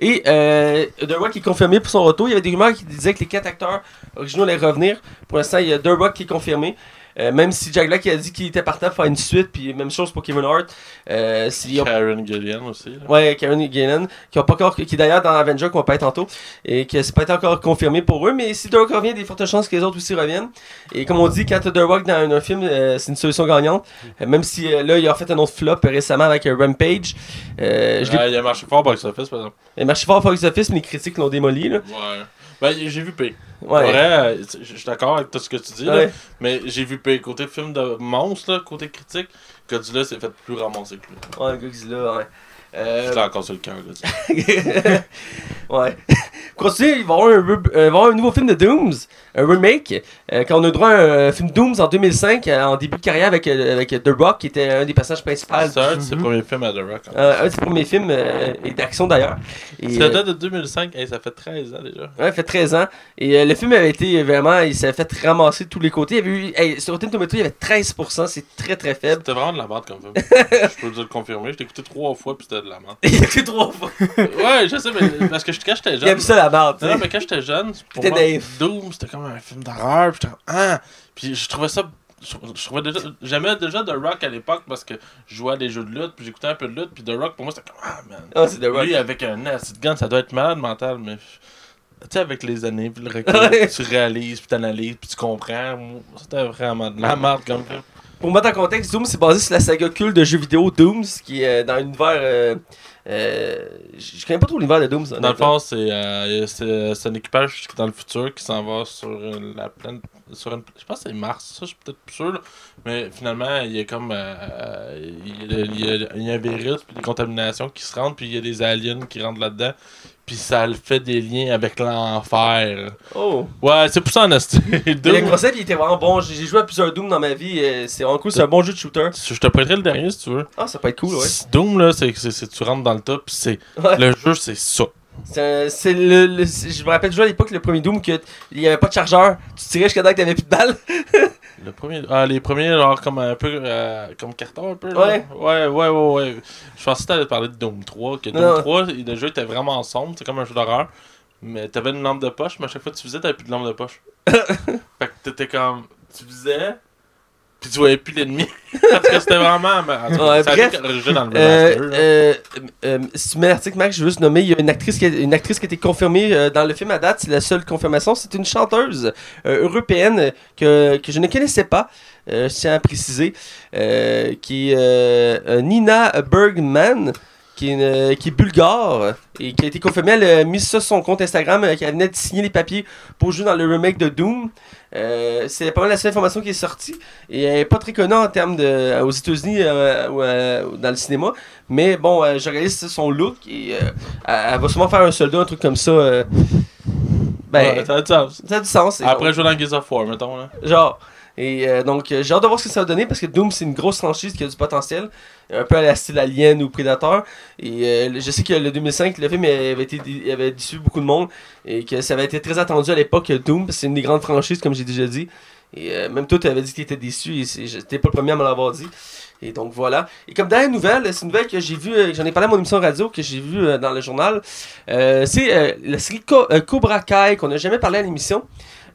Et The Rock est confirmé pour son retour. Il y avait des rumeurs qui disaient que les quatre acteurs originaux allaient revenir. Pour l'instant, il y a The Rock qui est confirmé. Euh, même si Jack Black a dit qu'il était partant pour faire une suite, puis même chose pour Kevin Hart. Euh, ont- Karen Gillian aussi. là. Ouais, Karen Gillan, qui, ont pas encore, qui est d'ailleurs dans Avenger, qu'on va pas être tantôt, et que c'est pas été encore confirmé pour eux, mais si The Rock revient, il y a des fortes chances que les autres aussi reviennent. Et comme on dit, quand The Rock dans un, un film, euh, c'est une solution gagnante. Même si là, il a fait un autre flop récemment avec Rampage. Je il a marché fort box office, par exemple. il a marché fort Fox Office, mais les critiques l'ont démoli. Là. Ouais. Ben, j'ai vu P. Ouais. Vrai, euh, je suis d'accord avec tout ce que tu dis, là, mais j'ai vu P. Côté film de monstre, là, côté critique, Godzilla s'est fait plus ramasser que lui. Ouais, Godzilla, ouais. Euh, Je encore sur le cœur, Godzilla. ouais. Pour continuer, il va y avoir un, re- euh, il va y avoir un nouveau film de Dooms, un remake. euh, quand on a eu droit à un film Dooms en 2005, euh, en début de carrière avec, euh, avec The Rock, qui était un des personnages principaux. C'est un de ses Mhm. premiers films à The Rock. un de ses premiers films euh, et d'action d'ailleurs. Ça date de 2005, Hey, ça fait 13 ans déjà. Ouais, ça fait 13 ans. Et euh, le film avait été vraiment, il s'est fait ramasser de tous les côtés. Il y avait eu, hey, sur Rotten Tomatoes, il y avait 13%, c'est très très faible. C'était vraiment de la merde comme film. je peux te le confirmer. Je l'ai écouté trois fois puis c'était de la merde. Il que trois fois. Ouais, je sais, mais parce que je- quand j'étais Il jeune. aime ça la merde, tu Non, mais quand j'étais jeune, pour moi, naïf. Doom, c'était comme un film d'horreur. Puis ah! Puis je trouvais ça. Je, je trouvais déjà. J'aimais déjà The Rock à l'époque parce que je jouais à des jeux de lutte, puis j'écoutais un peu de lutte, puis The Rock pour moi c'était comme, ah man. C'est The Rock. Lui avec un acid gun, ça doit être malade mental, mais. Tu sais, avec les années, puis le recul, tu réalises, puis t'analyses, puis tu comprends. C'était vraiment de la merde comme film. Pour mettre en contexte, Doom c'est basé sur la saga culte de jeux vidéo Dooms, qui est dans l'univers. Euh, euh, je connais pas trop l'univers de Dooms. Dans le fond, c'est euh, un équipage qui est dans le futur qui s'en va sur euh, la planète. Sur je pense que c'est Mars, ça je suis peut-être plus sûr. Mais finalement, il y a comme. euh, il, y a, il y a- il y a un virus, puis des contaminations qui se rentrent, puis il y a des aliens qui rentrent là-dedans. Puis ça le fait des liens avec l'enfer. Oh. Ouais, c'est pour ça en Doom, le concept il était vraiment bon. J'ai joué à plusieurs Doom dans ma vie. c'est vraiment cool. C'est un bon jeu de shooter. Je te prêterai le dernier si tu veux. Ah, ça peut être cool, ouais. Doom, là, c'est tu rentres dans le top, c'est. Ouais. Le jeu, c'est ça. C'est le, le- Je me rappelle déjà à l'époque, le premier Doom, qu'il n'y avait pas de chargeur. Tu tirais jusqu'à temps que t'avais plus de balles. Le premier, ah, les premiers, genre, comme un peu, euh, comme carton un peu, là. Ouais. Ouais, ouais, ouais, ouais. Je pensais que t'allais parler de Doom 3, que Doom Non. 3, le jeu était vraiment sombre, c'est comme un jeu d'horreur. Mais t'avais une lampe de poche, mais à chaque fois que tu faisais, t'avais plus de lampe de poche. fait que t'étais comme, tu faisais, puis tu voyais plus l'ennemi. Parce que c'était vraiment, ben, Ouais, ça a bref. dans le Euh, euh, euh, si tu mets l'article, Max, je veux juste nommer, il y a une actrice qui a, une actrice qui a été confirmée euh, dans le film à date, c'est la seule confirmation, c'est une chanteuse euh, européenne que, que je ne connaissais pas, euh, je tiens à préciser, qui est Nina Bergman, qui est, une- euh, qui est bulgare et qui a été confirmée, elle a mis ça sur son compte Instagram, euh, qu'elle venait de signer les papiers pour jouer dans le remake de Doom. Euh, c'est pas mal la seule information qui est sortie et elle est pas très connue en termes de aux États-Unis euh, ou euh, dans le cinéma mais bon euh, je réalise son look et euh, elle, va sûrement faire un soldat un truc comme ça euh, Ben, Ouais, ça a du sens. ça a du sens. Après jouer dans Gears of War, mettons. Là. Genre. Et euh, donc, euh, j'ai hâte de voir ce que ça va donner parce que Doom, c'est une grosse franchise qui a du potentiel. Un peu à la style Alien ou Predator. Et euh, je sais que le 2005, le film avait, été, avait déçu beaucoup de monde. Et que ça avait été très attendu à l'époque, Doom. C'est une des grandes franchises, comme j'ai déjà dit. Et même toi, tu avais dit que tu étais déçu. Et j'étais pas le premier à me l'avoir dit. Et donc voilà. Et comme dernière nouvelle, c'est une nouvelle que j'ai vue, j'en ai parlé à mon émission radio, que j'ai vue dans le journal. C'est la série Co- Cobra Kai qu'on n'a jamais parlé à l'émission.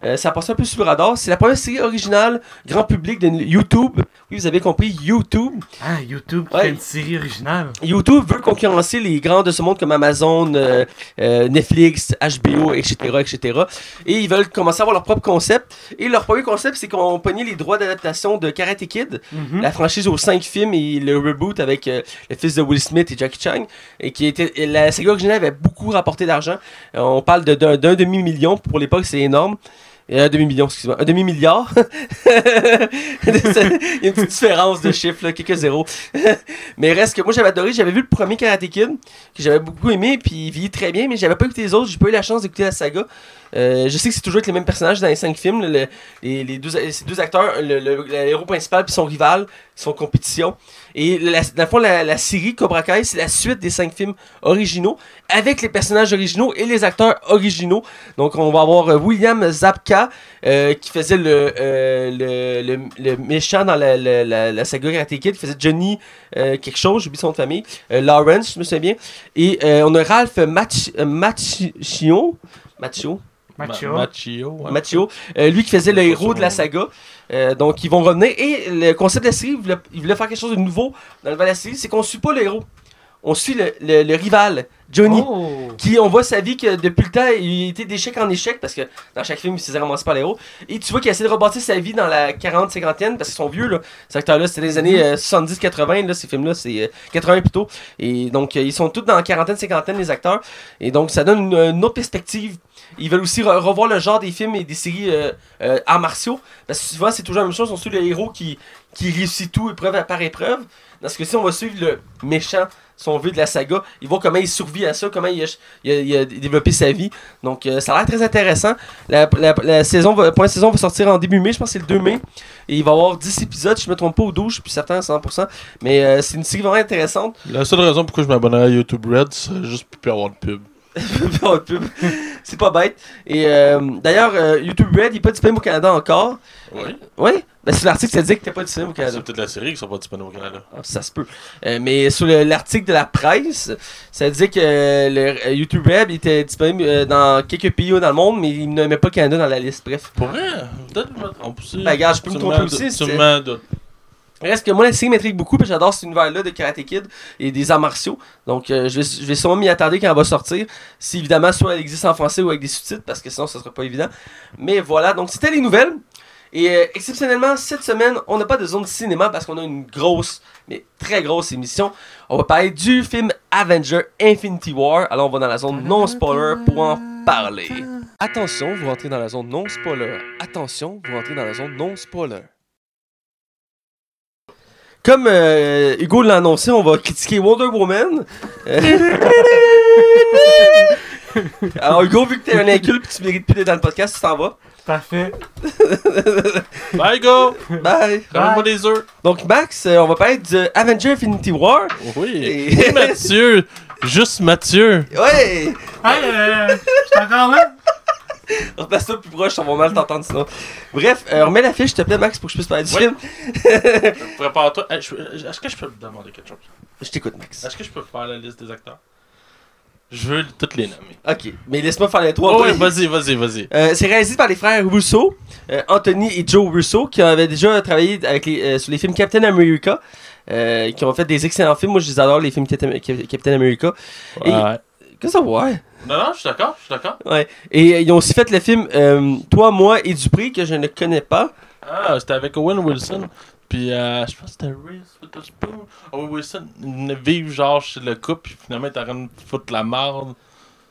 Euh, ça a passé un peu sous le radar. C'est la première série originale, grand public de YouTube. Oui, vous avez compris, YouTube. Ah, YouTube qui Ouais. fait une série originale. YouTube veut concurrencer les grands de ce monde comme Amazon, euh, euh, Netflix, HBO, etc., etc. Et ils veulent commencer à avoir leur propre concept. Et leur premier concept, c'est qu'on pognait les droits d'adaptation de Karate Kid, Mhm. la franchise aux cinq films et le reboot avec euh, le fils de Will Smith et Jackie Chan. Et qui était et la série originale avait beaucoup rapporté d'argent. On parle d'un demi-million. Pour l'époque, c'est énorme. Un demi-million, excusez-moi. Un demi-milliard. Il y a une petite différence de chiffres, là, quelques zéros. mais reste que moi, j'avais adoré. J'avais vu le premier Karate Kid, que j'avais beaucoup aimé, puis il vit très bien, mais j'avais pas écouté les autres. J'ai pas eu la chance d'écouter la saga. Euh, je sais que c'est toujours avec les mêmes personnages dans les cinq films. le- les, les deux, ces deux acteurs, le, le- héros principal puis son rival, sont en compétition. Et la, dans le fond, la, série Cobra Kai, c'est la suite des cinq films originaux avec les personnages originaux et les acteurs originaux. Donc, on va avoir euh, William Zabka euh, qui faisait le, le, le, méchant dans la, la, la, saga Karate Kid, faisait Johnny quelque chose, j'oublie son famille. Lawrence, je me souviens bien. Et on a Ralph Mach, euh, Macchio. Machio. ouais. Matteo, euh, lui qui faisait le héros de la saga. Euh, donc, ils vont revenir. Et le concept de la série, il voulait, il voulait faire quelque chose de nouveau dans le la série, c'est qu'on suit pas le héros. On suit le, le- le rival, Johnny. Oh. Qui, on voit sa vie que depuis le temps, il était d'échec en échec parce que dans chaque film, il se faisait ramasser par les héros. Et tu vois qu'il essaie de rebâtir sa vie dans la 40-50e parce qu'ils sont vieux, là. Ces acteurs-là, c'était les années euh, 70-80, là, ces films-là, c'est euh, 80 plutôt. Et donc, euh, ils sont tous dans la quarantaine, cinquantaine, les acteurs. Et donc, ça donne une, une autre perspective. Ils veulent aussi re- revoir le genre des films et des séries euh, euh, arts martiaux. Parce que souvent, c'est toujours la même chose. On suit le héros qui, qui réussit tout épreuve par épreuve. Dans ce cas-ci, on va suivre le méchant, si on de la saga. Ils voient comment il survit à ça, comment il a, développé sa vie. Donc, euh, ça a l'air très intéressant. La, la- saison va, saison va sortir en début mai, je pense que c'est le 2 mai. Et il va y avoir 10 épisodes, je me trompe pas, ou 12, je suis certain à 100%. Mais euh, c'est une série vraiment intéressante. La seule raison pourquoi je m'abonnerais à YouTube Red, c'est juste pour plus avoir de pub. C'est pas bête. Et euh, d'ailleurs, euh, YouTube Red, il n'est pas disponible au Canada encore. Oui. Oui? Ben, sur l'article, ça dit que t'es pas disponible au Canada. C'est peut-être la série qui sont pas disponibles au Canada. Ah, ça se peut. Euh, mais sur le- l'article de la presse, ça disait que euh, le euh, YouTube Web était disponible euh, dans quelques pays dans le monde, mais il ne met pas le Canada dans la liste. Bref. Pour vrai, peut-être trompe aussi. Ben, regarde, je peux me tromper aussi, doutes. Reste que moi, la série m'intrigue beaucoup, puis j'adore cet univers-là de Karate Kid et des arts martiaux. Donc, euh, je, vais, sûrement m'y attarder quand elle va sortir. Si évidemment, soit elle existe en français ou avec des sous-titres, parce que sinon, ça sera pas évident. Mais voilà, donc c'était les nouvelles. Et euh, exceptionnellement, cette semaine, on n'a pas de zone cinéma parce qu'on a une grosse, mais très grosse émission. On va parler du film Avenger Infinity War. Alors, on va dans la zone non-spoiler pour en parler. Attention, vous rentrez dans la zone non-spoiler. Attention, vous rentrez dans la zone non-spoiler. Comme euh, Hugo l'a annoncé, on va critiquer Wonder Woman. Euh, Alors Hugo, vu que t'es un inculte et tu mérites plus d'être dans le podcast, tu t'en vas. Parfait. Bye, go! Bye. Ramène-moi des œufs. Donc Max, euh, on va parler de Avenger Infinity War. Oui. Et- Et Mathieu. Juste Mathieu. Ouais! Hey, euh, je suis encore là? Replace-toi plus proche, on va mal t'entendre sinon. Bref, euh, remets la fiche, s'il te plaît, Max, pour que je puisse parler du Ouais. film. Prépare-toi. Hey, je- Est-ce que je peux te demander quelque chose? Je t'écoute, Max. Est-ce que je peux faire la liste des acteurs? Je veux toutes les nommer. Ok, mais laisse-moi faire les trois. Oh, ouais, vas-y, vas-y, vas-y. Euh, c'est réalisé par les frères Russo, euh, Anthony et Joe Russo, qui avaient déjà travaillé avec les, euh, sur les films Captain America, euh, qui ont fait des excellents films. Moi, je les adore, les films Captain Cap- Captain America. Et- Ouais. Qu'est-ce que ça ouais? Non, non, je suis d'accord, je suis d'accord. Ouais. Et euh, ils ont aussi fait le film euh, Toi, moi et Dupré, que je ne connais pas. Ah, c'était avec Owen Wilson. Puis, euh, je pense que c'était Reese Witherspoon. Owen Wilson, vivre genre chez le couple, puis finalement, t'es en train de foutre la marde.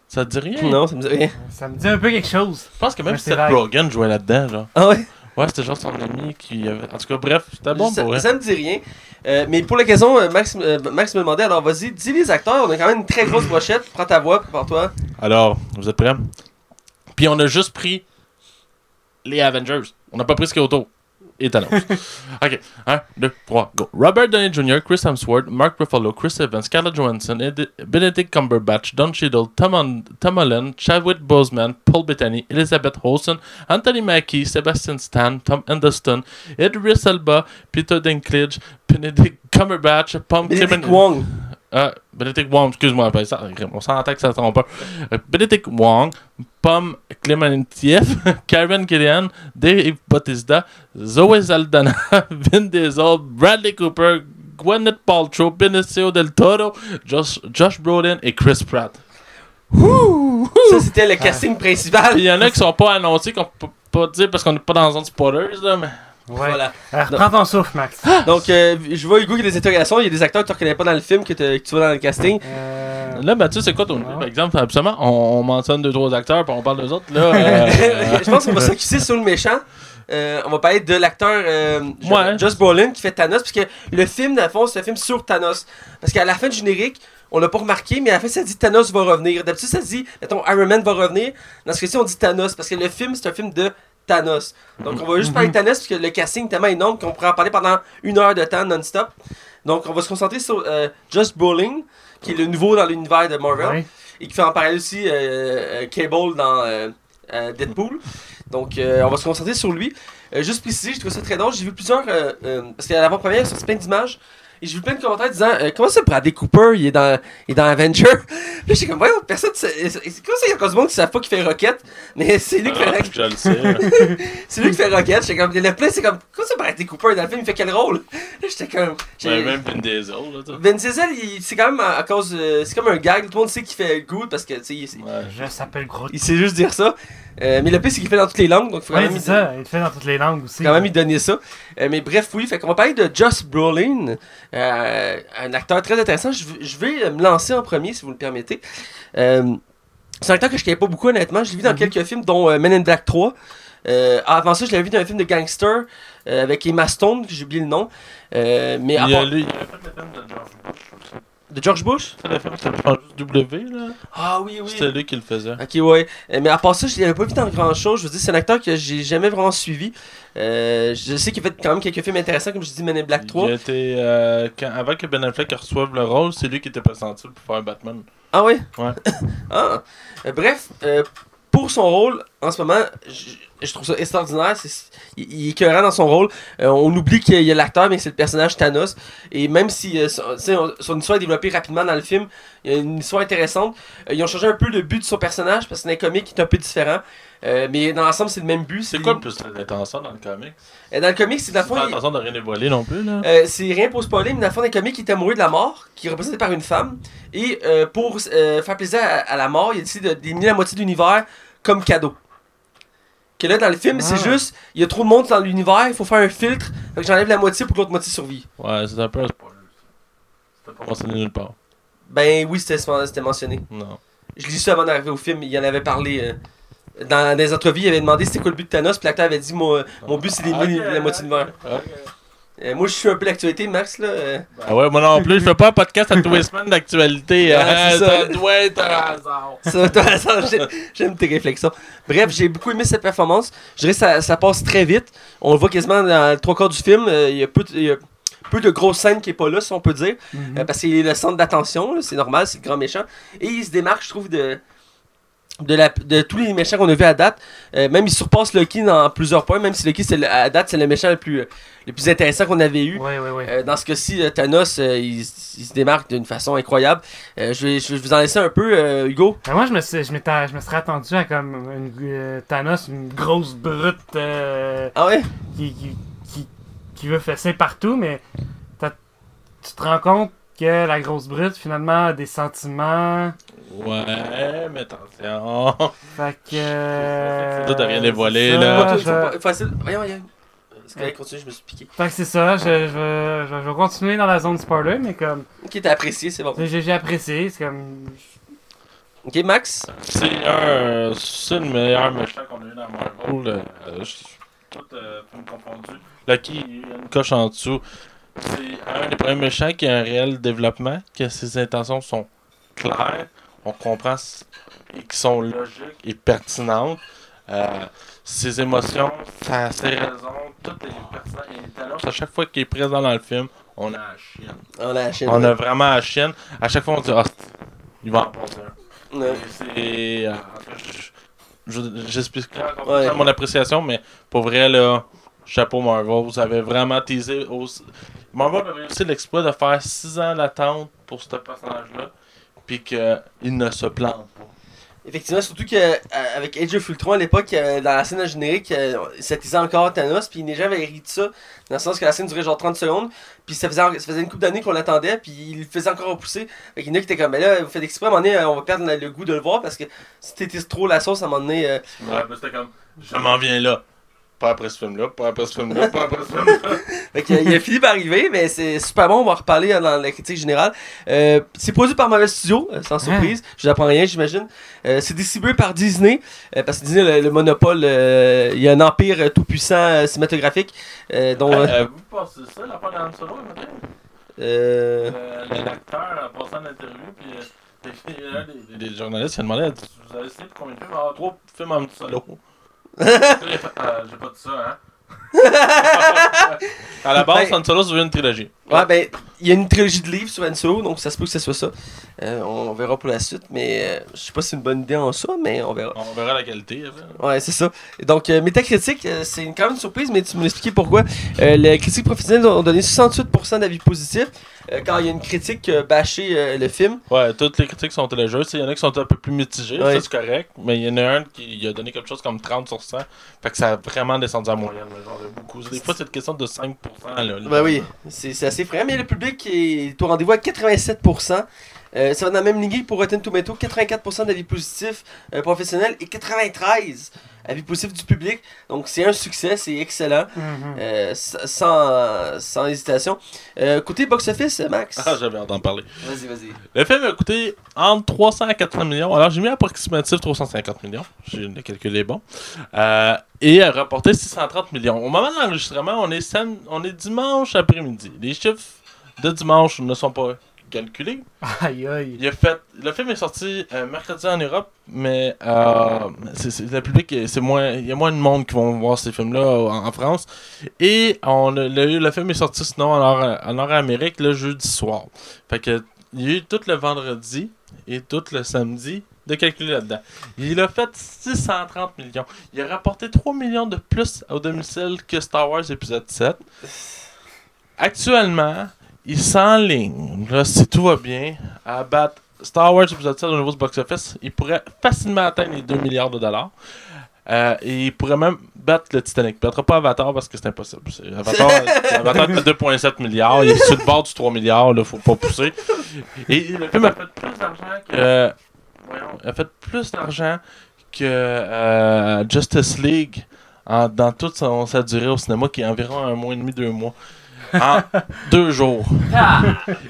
Ça te dit rien? Non, ça me dit rien. Ça me dit un peu quelque chose. Je pense que même Seth vague. Rogen jouait là-dedans, genre. Ah ouais? Ouais, c'était genre son ami qui avait. En tout cas, bref, c'était bon ça, pour vrai. ça me dit rien. Euh, mais pour l'occasion, euh, Max, euh, Max me demandait alors vas-y, dis les acteurs, on a quand même une très grosse brochette. Prends ta voix, prépare-toi. Alors, vous êtes prêts? Puis on a juste pris les Avengers. On n'a pas pris ce qu'il y a autour. Et Thanos. ok, 1, 2, 3, go. Robert Downey Jr., Chris Hemsworth, Mark Ruffalo, Chris Evans, Scarlett Johansson, Ed- Benedict Cumberbatch, Don Cheadle, Tom, Tom Holland, Chadwick Boseman, Paul Bettany, Elizabeth Olsen, Anthony Mackie, Sebastian Stan, Tom Hiddleston, Idris Elba, Peter Dinklage, Benedict Cumberbatch, Pom Benedict Wong. ah, Benedict Wong, excuse-moi, on s'entend que ça trompe pas. Euh, Benedict Wong, Pom Clementieff, Karen Gillian, Dave Bautista, Zoe Saldana, Vin Diesel, Bradley Cooper, Gwyneth Paltrow, Benicio del Toro, Josh, Josh Brolin et Chris Pratt. Ça, c'était le casting principal. Il y en a qui sont pas annoncés, qu'on peut pas dire parce qu'on n'est pas dans la zone spoilers, là, mais... Ouais. Voilà. Euh, reprends ton souffle, Max. Donc, euh, je vois Hugo qui a des interrogations. Il y a des acteurs que tu reconnais pas dans le film que, tu vois dans le casting. Euh, Là, Mathieu, c'est quoi ton Ouais? Par exemple, absolument, on, on mentionne deux, trois acteurs, puis on parle d'eux autres, là. euh, je pense qu'on va s'accuser sur le méchant. Euh, on va parler de l'acteur euh, Ouais. Josh Brolin qui fait Thanos, parce que le film, dans le fond, c'est un film sur Thanos. Parce qu'à la fin du générique, on l'a pas remarqué, mais à la fin, ça dit Thanos va revenir. D'habitude, ça dit, mettons, Iron Man va revenir. Dans ce cas-ci, on dit Thanos, parce que le film, c'est un film de Thanos. Donc, on va juste parler de Thanos, parce que le casting est tellement énorme qu'on pourrait en parler pendant une heure de temps non-stop. Donc, on va se concentrer sur euh, Josh Brolin, qui est le nouveau dans l'univers de Marvel ouais. et qui fait en parallèle aussi euh, euh, Cable dans Deadpool. Donc, on va se concentrer sur lui. Juste préciser, j'ai trouvé ça très drôle. J'ai vu plusieurs. parce qu'à l'avant-première, il y a sorti plein d'images. Et j'ai vu plein de commentaires disant euh, Comment ça, Bradley Cooper, il est dans, il est dans Avenger Là, j'étais comme Voyons, personne. C'est c'est- c'est comme ça, il y a encore du monde qui savent pas qu'il fait Rocket? Mais c'est lui qui fait ah, Rocket. je le sais. C'est lui qui fait Rocket. J'étais comme. Le plein, c'est comme Comment ça, Bradley Cooper dans le film, il fait quel rôle? Là, j'étais comme. j'ai- Ouais, même Vin Diesel, là, tu sais. Ben Diesel, c'est quand même à, à cause. euh, c'est comme un gag. Tout le monde sait qu'il fait good parce que, tu sais, il- Ouais. Je s'appelle Groot. il sait juste dire ça. Euh, mais le pire, c'est qu'il fait dans toutes les langues, donc il faut quand, Ouais, même, c'est ça. Il fait dans toutes les langues aussi. quand même lui donner ça. Euh, mais bref, oui, fait qu'on va parler de Josh Brolin, euh, un acteur très intéressant. Je, vais- je vais euh, me lancer en premier, si vous le permettez. Euh, c'est un acteur que je connais pas beaucoup, honnêtement. Je l'ai vu dans Mhm. quelques films, dont euh, Men in Black 3. Euh, avant ça, je l'avais vu dans un film de gangster euh, avec Emma Stone, que j'ai oublié le nom. Euh, mais à Il a, part- lui, il a fait le film de George Bush. De George Bush? Fait le film W, là. Ah oui, oui. C'était lui qui le faisait. Ok, ouais. Euh, mais à part ça, je l'avais pas vu dans grand chose. Je veux dire, c'est un acteur que j'ai jamais vraiment suivi. Euh, je sais qu'il a fait quand même quelques films intéressants, comme je dis Men in Black 3. Il a été, euh, quand- avant que Ben Affleck reçoive le rôle, c'est lui qui était pressenti pour faire Batman. Ah ouais? Ouais. ah. Euh, bref, euh, pour son rôle, en ce moment, je, trouve ça extraordinaire. Il, il est écœurant dans son rôle. Euh, on oublie qu'il y a l'acteur, mais c'est le personnage Thanos. Et même si euh, son, histoire est développée rapidement dans le film, il y a une histoire intéressante. Euh, ils ont changé un peu le but de son personnage parce que c'est un comique qui est un peu différent. Mais dans l'ensemble, c'est le même but. C'est quoi le plus d'intention dans le comic? Dans le comic, c'est dans le fond, Pas il- attention de rien dévoiler non plus, là. C'est rien pour spoiler, mais dans le fond, un comique qui est amoureux de la mort, qui est représenté par une femme. Et pour faire plaisir à, à la mort, il a décidé de- d'éliminer la moitié de l'univers comme cadeau. Que là, dans le film, Ah. c'est juste, il y a trop de monde dans l'univers, il faut faire un filtre, fait que j'enlève la moitié pour que l'autre moitié survive. Ouais, c'est un peu un spoiler. C'était pas mentionné nulle part. Ben oui, c'était c'était mentionné. Non. Je l'ai su avant d'arriver au film, il en avait parlé. euh, dans des entrevues, il avait demandé c'était quoi le but de Thanos, puis l'acteur avait dit Mon, mon but c'est d'éliminer Ok. la moitié de l'univers. Ok. Euh, moi, je suis un peu l'actualité, Max, là. euh. Ah ouais, moi non plus, je fais pas un podcast à tous les semaines d'actualité. Hein, c'est ça. ça doit être un hasard. Ça, toi, attends, j'ai- J'aime tes réflexions. Bref, j'ai beaucoup aimé cette performance. Je dirais que ça, ça passe très vite. On le voit quasiment dans le trois quarts du film. Euh, Il y a peu de, peu de grosses scènes qui est pas là, si on peut dire. Mhm. Euh, parce qu'il est le centre d'attention. C'est normal, c'est le grand méchant. Et il se démarque, je trouve, de, de, la, de tous les méchants qu'on a vus à date. Euh, même il surpasse Loki dans plusieurs points. Même si Loki, c'est à date, c'est le méchant le plus, le plus intéressant qu'on avait eu. Ouais, ouais, ouais. Euh, dans ce cas-ci, euh, Thanos, euh, il, il se démarque d'une façon incroyable. Je, vais, je vais vous en laisser un peu, Hugo. Ben, moi, je me, suis- je, m'étais- je me serais attendu à comme une, Thanos, une grosse brute Ah ouais? qui, qui, qui, qui veut fesser partout, mais tu te rends compte que la grosse brute, finalement, a des sentiments. Ouais, mais attention. Fait que. euh, Ça, t'as rien dévoilé, là. je- facile. Voyons, voyons. Continue, je me suis piqué. Fait que c'est ça, je, je, vais- je, vais- je vais continuer dans la zone spoiler, mais comme. Ok, t'as apprécié, c'est bon. J'ai apprécié, c'est comme. Ok, Max? C'est un. C'est le meilleur méchant qu'on a eu dans Marvel. euh, je- tout euh, film confondu. Lucky, une coche en dessous. C'est un des premiers méchants qui a un réel développement, que ses intentions sont claires. On comprend et qui sont logiques et pertinentes. Euh, ses émotions, sa- ses raisons, tout est pertinent. Et Thanos, à chaque fois qu'il est présent dans le film, on a la chienne. On a la chaîne. On a vraiment la chienne. À chaque fois, on dit, ah, il va en passer un. Ouais. C'est. euh, je- je- Ouais. mon appréciation, mais pour vrai, là, chapeau Marvel, vous avez vraiment teasé. Au... Marvel a réussi l'exploit de faire 6 ans d'attente pour ce personnage-là, puis qu'il ne se plante pas. Effectivement, surtout qu'avec Age of Ultron à l'époque, euh, dans la scène générique, euh, ça teasait encore Thanos, puis gens avaient ri de ça, dans le sens que la scène durait genre 30 secondes, puis ça faisait, ça faisait une couple d'années qu'on l'attendait, puis il le faisait encore repousser. Fait qu'il y en a qui étaient comme, mais là, vous faites exprès, à un moment donné, euh, on va perdre le, goût de le voir, parce que si t'étais trop la sauce, à un moment donné. euh, Ouais, c'était comme, je m'en viens là. Pas après ce film-là, pas après ce film-là, pas après ce film-là. Fait a- il a fini par arriver, mais c'est super bon, on va en reparler dans la critique générale. Euh, c'est produit par Marvel Studios, euh, sans surprise, je n'apprends rien, j'imagine. Euh, c'est distribué par Disney, euh, parce que Disney, le, le monopole, euh, il y a un empire tout-puissant euh, cinématographique, euh, dont... euh, Euh, vous pensez ça, la part d'Anne Solo, matin? euh, Euh, L'acteur a passé en interview, puis euh, il y a un des, des journalistes qui a demandé Vous avez essayé de combien de films Ah, trois films en solo. Euh, J'ai pas dit ça, hein. à la base, Ben- Han Solo, c'est une trilogie. Ouais, ben, il y a une trilogie de livres sur Enso, donc ça se peut que ce soit ça. Euh, on verra pour la suite, mais euh, je sais pas si c'est une bonne idée en soi, mais on verra. On verra la qualité. après. Ouais, c'est ça. Donc, euh, Metacritic, euh, c'est une- quand même une surprise, mais tu me l'expliquais pourquoi. Euh, les critiques professionnelles ont donné 68% d'avis positifs quand il y a une critique qui a bâché euh, le film. Ouais, toutes les critiques sont élogieuses. Il y en a qui sont un peu plus mitigées, Ouais. ça c'est correct. Mais il y en a un qui a donné quelque chose comme 30 sur 100. Fait que ça a vraiment descendu à moyenne. genre beaucoup. Des fois, c'est une question de 5%. Là, Ben oui, c'est assez frais, mais le public est au rendez-vous à 87%. Euh, ça va dans la même ligne pour Rotten Tomato, 84% d'avis positifs euh, professionnels et 93 avis positifs du public. Donc c'est un succès, c'est excellent, Mhm. euh, sans, sans hésitation. Euh, côté box-office, Max? Ah, j'avais entendu parler. Vas-y, vas-y. Le film a coûté entre 300 et 400 millions. Alors, j'ai mis approximatif 350 millions. J'ai le calcul est bon. Euh, et a rapporté 630 millions. Au moment de l'enregistrement, on est, on est dimanche après-midi. Les chiffres de dimanche ne sont pas calculés. Aïe aïe. Il a fait, le film est sorti euh, mercredi en Europe, mais euh, c'est, le public, est- c'est moins, il y a moins de monde qui vont voir ces films-là en, en France. Et on le, le film est sorti sinon en Nord-Amérique le jeudi soir. Fait que il y a eu tout le vendredi et tout le samedi de calculer là-dedans. Il a fait 630 millions. Il a rapporté 3 millions de plus au domicile que Star Wars épisode 7. Actuellement, il s'enligne, là, si tout va bien, à battre Star Wars épisode 7 au niveau du box-office. Il pourrait facilement atteindre les 2 milliards de dollars. Euh, et il pourrait même battre le Titanic. Il battra pas Avatar parce que c'est impossible. Avatar, Avatar fait 2,7 milliards. Il est sur le bord du 3 milliards. Là, faut pas pousser. Et le film a fait plus d'argent que. voyons, a fait plus d'argent que euh, Justice League en- dans toute son- sa durée au cinéma, qui est environ un mois et demi, deux mois. En deux jours.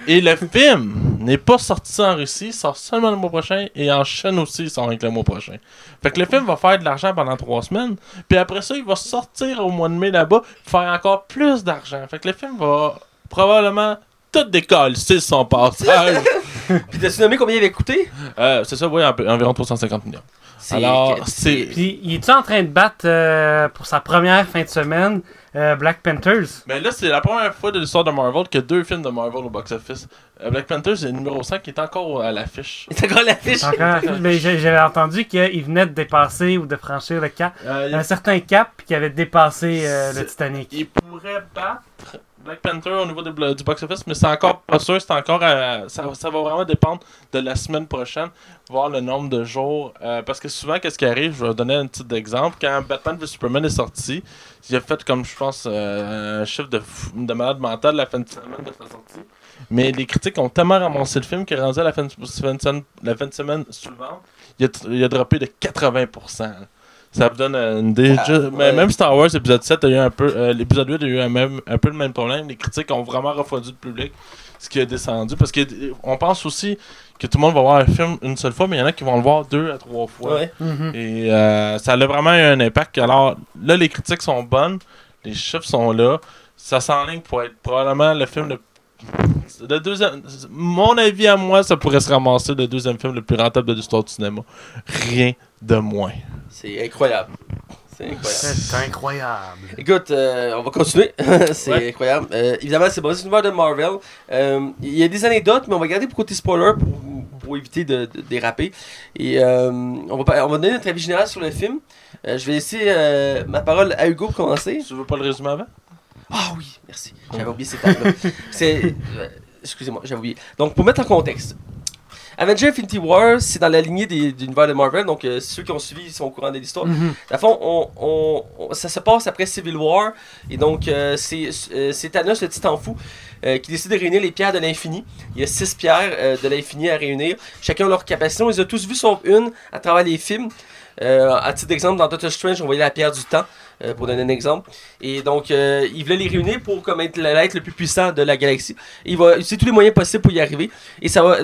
Et le film n'est pas sorti en Russie, il sort seulement le mois prochain, et en Chine aussi, il sort avec le mois prochain. Fait que le film va faire de l'argent pendant trois semaines, puis après ça, il va sortir au mois de mai là-bas, faire encore plus d'argent. Fait que le film va probablement tout décoller son passage. Puis t'as-tu nommé combien il avait coûté? Euh, c'est ça, oui, en- environ 350 millions. Alors, c'est- Puis, il est-tu en train de battre euh, pour sa première fin de semaine euh, Black Panthers? Mais là, c'est la première fois de l'histoire de Marvel qu'il y a deux films de Marvel au box-office. Euh, Black Panther, c'est le numéro 5 qui est encore à l'affiche. Il est encore l'affiche. Encore- Mais j'avais entendu qu'il venait de dépasser ou de franchir le cap, Euh, il- un certain cap, puis qu'il avait dépassé euh, le Titanic. il pourrait battre Black Panther au niveau de- du box-office, mais c'est encore pas sûr. C'est encore à- ça, ça va vraiment dépendre de la semaine prochaine, voir le nombre de jours. Euh, parce que souvent, qu'est-ce qui arrive? Je vais donner un petit exemple. Quand Batman v Superman est sorti, il a fait comme je pense euh, un chiffre de, de malade mental la fin de semaine de sa sortie. Mais les critiques ont tellement ramassé le film qu'il est rendu à la fin de, la fin de semaine suivante, il a, il a droppé de 80%. Ça vous donne une idée. Ah, Juste- mais ouais. même Star Wars épisode 7 a eu un peu. euh, l'épisode 8 a eu un, même, un peu le même problème. Les critiques ont vraiment refroidi le public, ce qui a descendu. Parce qu'on pense aussi que tout le monde va voir un film une seule fois, mais il y en a qui vont le voir deux à trois fois. Ouais. Mhm. Et euh, ça a vraiment eu un impact. Alors là, les critiques sont bonnes, les chiffres sont là. Ça s'enligne pour être probablement le film le le deuxième, mon avis à moi, ça pourrait se ramasser le deuxième film le plus rentable de l'histoire du cinéma. Rien de moins. C'est incroyable. C'est incroyable. C'est incroyable. Écoute, euh, on va continuer. c'est Ouais. incroyable. Euh, évidemment, c'est basé sur l'univers de Marvel. Euh, Il y a des anecdotes, mais on va garder pour côté spoiler pour, pour éviter de, de déraper. Et euh, on, va, pas- on va donner notre avis général sur le film. Euh, je vais laisser euh, ma parole à Hugo pour commencer. Tu veux pas le résumer avant? Ah oui, merci. J'avais oublié cette. C'est. euh, Excusez-moi, j'avais oublié. Donc, pour mettre en contexte. Avengers Infinity War, c'est dans la lignée des, de l'univers de Marvel, donc euh, ceux qui ont suivi sont au courant de l'histoire. À fond, on, on- on- ça se passe après Civil War, et donc euh, c'est euh, c'est Thanos, le titan fou, euh, qui décide de réunir les pierres de l'infini. Il y a six pierres de l'infini à réunir, chacun leur capacité. On les a tous vus sauf une à travers les films. À titre d'exemple, dans Doctor Strange, on voyait la pierre du temps, euh, pour donner un exemple. Et donc, euh, il voulait les réunir pour comme être l'être le plus puissant de la galaxie. Il va utiliser tous les moyens possibles pour y arriver. Et ça va,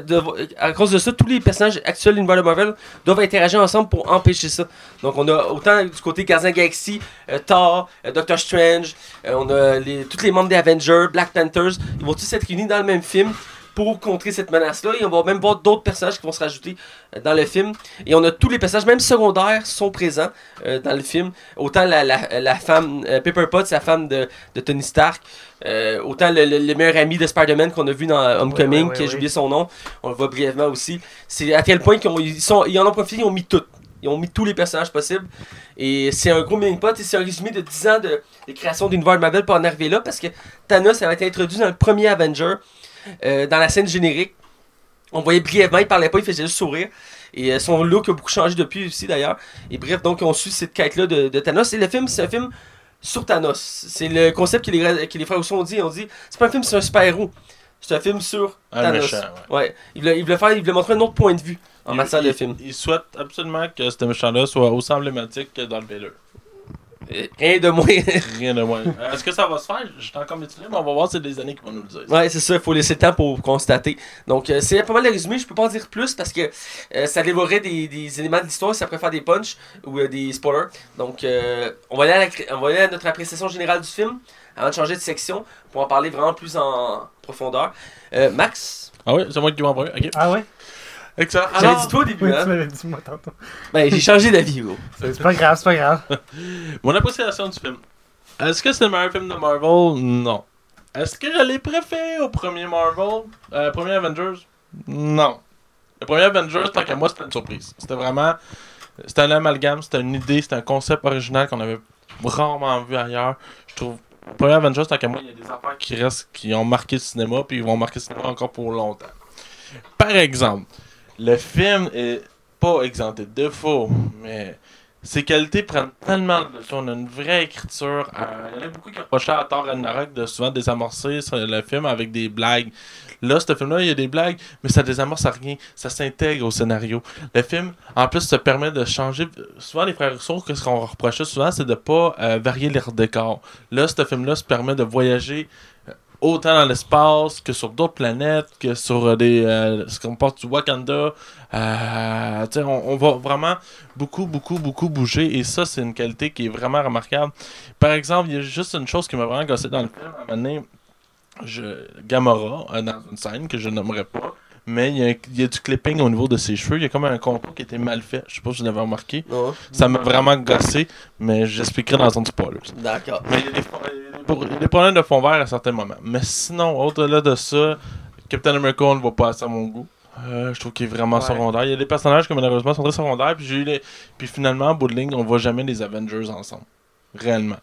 à cause de ça, tous les personnages actuels de Marvel doivent interagir ensemble pour empêcher ça. Donc, on a autant du côté la Galaxie, euh, Thor, Doctor Strange, on a tous les membres des Avengers, Black Panthers, ils vont tous être réunis dans le même film pour contrer cette menace-là. Et on va même voir d'autres personnages qui vont se rajouter euh, dans le film. Et on a tous les personnages, même secondaires, sont présents euh, dans le film. Autant la, la, la femme, euh, Pepper Potts, la femme de, de Tony Stark. euh, autant le, le- le meilleur ami de Spider-Man qu'on a vu dans Homecoming, ouais, qui a ouais. j'ai oublié son nom. On le voit brièvement aussi. C'est à quel point qu'ils ont- ils, sont, ils en ont profité, ils ont mis tout. Ils ont mis tous les personnages possibles. Et c'est un gros mini pot et c'est un résumé de 10 ans de, de création d'univers Marvel pour en arriver là parce que Thanos avait été introduit dans le premier Avenger, euh, dans la scène générique. On voyait brièvement, il parlait pas, il faisait juste sourire. Et euh, son look a beaucoup changé depuis aussi d'ailleurs. Et bref, donc on suit cette quête-là de, de Thanos. Et le film, c'est un film sur Thanos. C'est le concept que les, que les frères Rousseau ont dit. On dit, c'est pas un film sur un super-héros. C'est un film sur Un Thanos. méchant, ouais. Ouais. Il voulait, il voulait faire, il voulait montrer un autre point de vue en Il- matière de il- film. Il souhaite absolument que ce méchant-là soit aussi emblématique que dans le Vader. Rien de moins. Rien de moins. Euh, Est-ce que ça va se faire? Je suis encore mitigé, mais on va voir, c'est des années qui vont nous le dire. Ouais, c'est ça, il faut laisser le temps pour constater. Donc, euh, c'est pas mal le résumé, je peux pas en dire plus parce que euh, ça dévorerait des, des éléments de l'histoire, ça pourrait faire des punchs ou euh, des spoilers. Donc, euh, on, va aller à la cré- on va aller à notre appréciation générale du film avant de changer de section pour en parler vraiment plus en profondeur. Euh, Max, Ah oui, c'est moi qui vais en parler. Ah ouais? Excellent. j'avais Alors, dit toi au début, Oui, tu hein? m'avais dit moi tantôt. Ben, j'ai changé d'avis, gros. C'est pas grave, c'est pas grave. mon appréciation du film. Est-ce que c'est le meilleur film de Marvel? Non. Est-ce que je l'ai préféré au premier Marvel? Euh, premier Avengers? Non. Le premier Avengers, tant qu'à moi, c'était une surprise. C'était vraiment. C'était un amalgame, c'était une idée, c'était un concept original qu'on avait rarement vu ailleurs. Je trouve. Le premier Avengers, tant qu'à moi, il y a des affaires qui restent, qui ont marqué le cinéma, puis ils vont marquer le cinéma encore pour longtemps. Par exemple, le film est pas exempté de défauts, mais ses qualités prennent tellement de. On a une vraie écriture. euh, il y en a beaucoup qui reprochaient à Thor Ragnarok de souvent désamorcer le film avec des blagues. Là, ce film-là, il y a des blagues, mais ça désamorce à rien. Ça s'intègre au scénario. Le film, en plus, se permet de changer. Souvent, les frères Rousseau, ce qu'on reprochait souvent, c'est de pas euh, varier leur décor. Là, ce film-là se permet de voyager autant dans l'espace que sur d'autres planètes, que sur euh, des. euh, ce qu'on porte du Wakanda. Euh, on, on va vraiment beaucoup, beaucoup, beaucoup bouger. Et ça, c'est une qualité qui est vraiment remarquable. Par exemple, il y a juste une chose qui m'a vraiment gossé dans le film. À un moment donné, je, Gamora, euh, dans une scène que je nommerai pas, mais il y, a, un- il y a du clipping au niveau de ses cheveux. Il y a comme un contour qui était mal fait. Je sais pas si vous l'avez remarqué. Non? Ça m'a vraiment gossé, mais j'expliquerai dans de spoilers. D'accord. Mais il y a des, fo- il y a des problèmes de fond vert à certains moments. Mais sinon, au-delà de ça, Captain America, on ne voit pas assez à mon goût. Euh, je trouve qu'il est vraiment Ouais. secondaire. Il y a des personnages qui malheureusement sont très secondaires. Puis, j'ai eu les... puis finalement, en bout de ligne, on voit jamais les Avengers ensemble. Réellement.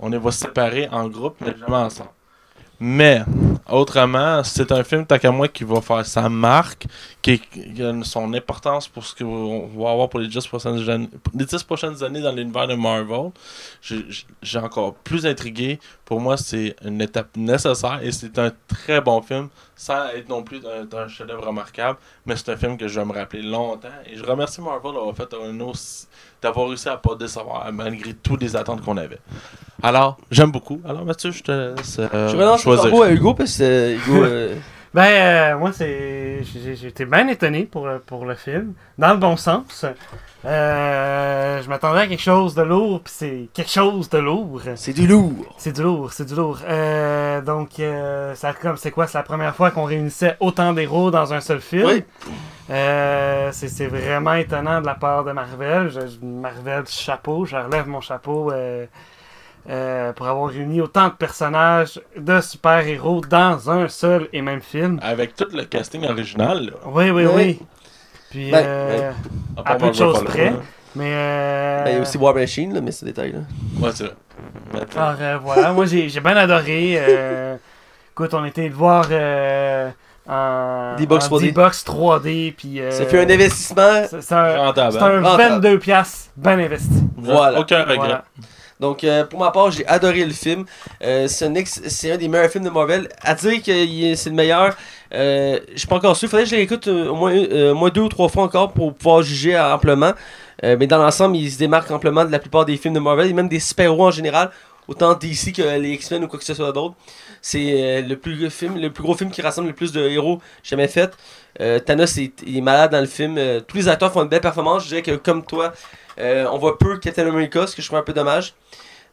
On les voit séparés en groupe, mais jamais ensemble. Mais, autrement, c'est un film, tant qu'à moi, qui va faire sa marque, qui, qui a son importance pour ce qu'on va avoir pour les 10 prochaines années, les 10 prochaines années dans l'univers de Marvel. J'ai encore plus intrigué. Pour moi, c'est une étape nécessaire et c'est un très bon film, sans être non plus un, chef-d'œuvre remarquable, mais c'est un film que je vais me rappeler longtemps. Et je remercie Marvel d'avoir fait un aussi- d'avoir réussi à pas décevoir malgré toutes les attentes qu'on avait. Alors, j'aime beaucoup. Alors, Mathieu, je te euh, choisir. corbeau à Hugo parce que euh, Hugo. euh, Ben, euh, moi, c'est. j'ai- J'ai été bien étonné pour, pour le film. Dans le bon sens. Euh, je m'attendais à quelque chose de lourd, puis c'est quelque chose de lourd. C'est du lourd. C'est du lourd, c'est du lourd. Euh, donc, euh, ça, comme c'est quoi C'est la première fois qu'on réunissait autant d'héros dans un seul film? Oui. Euh, c'est c'est vraiment étonnant de la part de Marvel. Je, je- Marvel, chapeau, je relève mon chapeau euh, pour avoir réuni autant de personnages de super-héros dans un seul et même film. Avec tout le casting original, là. Oui, oui, Oui. oui. Puis, Ben, euh, À À peu de choses près. là. mais. Euh, Ben, il y a aussi War Machine, là, mais c'est détail. Là. Ouais, c'est vrai. Mais- Alors euh, voilà, moi j'ai j'ai bien adoré. euh, écoute, on était le voir euh, en D-Box en 3D. D-Box 3D. Puis, euh, Ça fait un investissement. c'est- C'est un, Rentable. c'est un Rentable. 22 piastres bien investi. Voilà. Aucun regret. Voilà. Donc, euh, pour ma part, j'ai adoré le film. Euh, c'est un, des meilleurs films de Marvel. À dire que c'est le meilleur, euh, je suis pas encore sûr. Il faudrait que je l'écoute euh, au moins, euh, au moins deux ou trois fois encore pour pouvoir juger amplement. Mais dans l'ensemble, il se démarque amplement de la plupart des films de Marvel et même des super-héros en général. Autant DC que les X-Men ou quoi que ce soit d'autre. C'est le plus gros film, le plus gros film qui rassemble le plus de héros jamais fait. Thanos est, il est malade dans le film. Tous les acteurs font une belle performance. Je dirais que comme toi, on voit peu Captain America, ce que je trouve un peu dommage.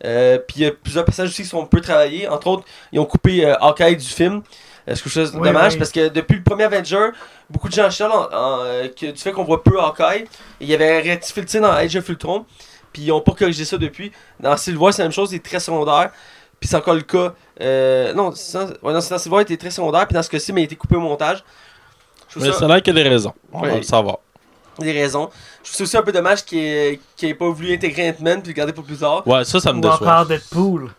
Euh, Puis il y a plusieurs personnages aussi qui sont peu travaillés. Entre autres, ils ont coupé euh, Hawkeye du film. Euh, ce que je trouve Oui, dommage oui. parce que depuis le premier Avenger, beaucoup de gens chialent en- en, euh, que, du fait qu'on voit peu Hawkeye. Et il y avait rectifié le tir dans Age of Ultron. Puis ils ont pas corrigé ça depuis. Dans Civil War, c'est la même chose, il est très secondaire. Puis c'est encore le cas. Euh, non, dans- ouais, non, c'est dans Civil War, il était très secondaire. Puis dans ce cas-ci, mais il a été coupé au montage. Mais ça- a l'air qu'il y a des raisons. On Ouais. va le savoir. des raisons. Je trouve ça aussi un peu dommage qu'il ait, qu'il ait pas voulu intégrer Ant-Man puis le garder pour plus tard. Ouais, ça, ça me Ou déçoit. encore Deadpool.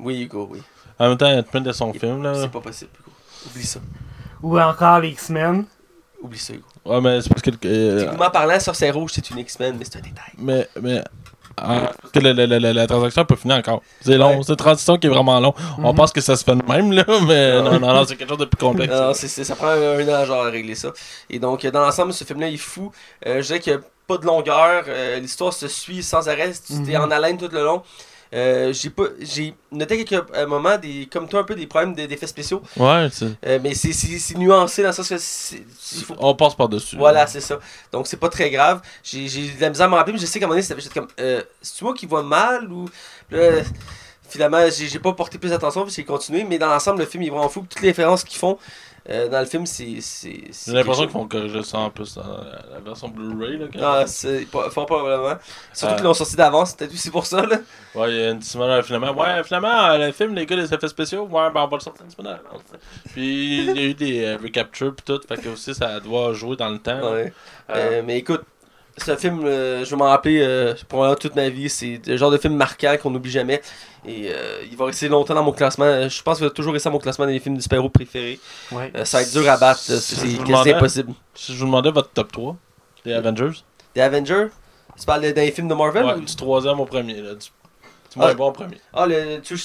Oui, Hugo, oui. En même temps, Ant-Man de son film, là. C'est pas possible, Hugo. Oublie ça. Ou encore les X-Men. Oublie ça, Hugo. Ouais, mais c'est parce que. euh, Techniquement parlant, Sorcier Rouge, c'est une X-Men, mais c'est un détail. mais. mais que la, la, la, la, transaction n'est pas finie encore. C'est long. Ouais. C'est une transition qui est vraiment long. On Mhm. pense que ça se fait de même, là, mais non, non, non, c'est quelque chose de plus complexe. Non, ça prend un an genre à régler ça. Et donc, dans l'ensemble, ce film-là est fou. Euh, je dirais qu'il n'y a pas de longueur. Euh, l'histoire se suit sans arrêt. Tu es Mhm. en haleine tout le long. Euh, j'ai pas j'ai noté quelques euh, moments des comme toi un peu des problèmes de- d'effets spéciaux Ouais. Euh, mais c'est, nuancé dans le sens que c'est, il faut On passe par-dessus. Voilà, c'est ça. Donc, c'est pas très grave. J'ai j'ai de la misère à me rappeler, mais je sais qu'à un moment donné, comme, euh, c'est moi qui vois mal ou. Là, finalement, j'ai j'ai pas porté plus d'attention, puis j'ai continué, mais dans l'ensemble, le film il est vraiment fou. Toutes les références qu'ils font euh, dans le film, c'est. J'ai l'impression qu'ils vont corriger ça en plus dans la, version Blu-ray. C'est pas, fort probablement. Surtout Ah. qu'ils l'ont sorti d'avance, c'est peut-être aussi pour ça, là. Ouais, il y a une semaine finalement. Ouais, finalement, euh, le film, les gars, les effets spéciaux, ouais, ben on va le sortir une semaine avant. Puis il y a eu des euh, recaptures pis tout, fait que aussi ça doit jouer dans le temps. Ouais. Euh, Euh, mais écoute, ce film, euh, je vais m'en rappeler euh, probablement toute ma vie. C'est le genre de film marquant qu'on n'oublie jamais. Et euh, il va rester longtemps dans mon classement. Euh, Je pense qu'il va toujours rester dans mon classement des films de super-héros préférés. Ouais. Euh, ça va être dur à battre. C'est demandais- impossible. Si je vous demandais votre top 3 des Avengers, Des Avengers? Tu parles des films de Marvel ouais, ou- du troisième au premier, là, du, du moins Ah. bon au premier. Ah, le, tu, je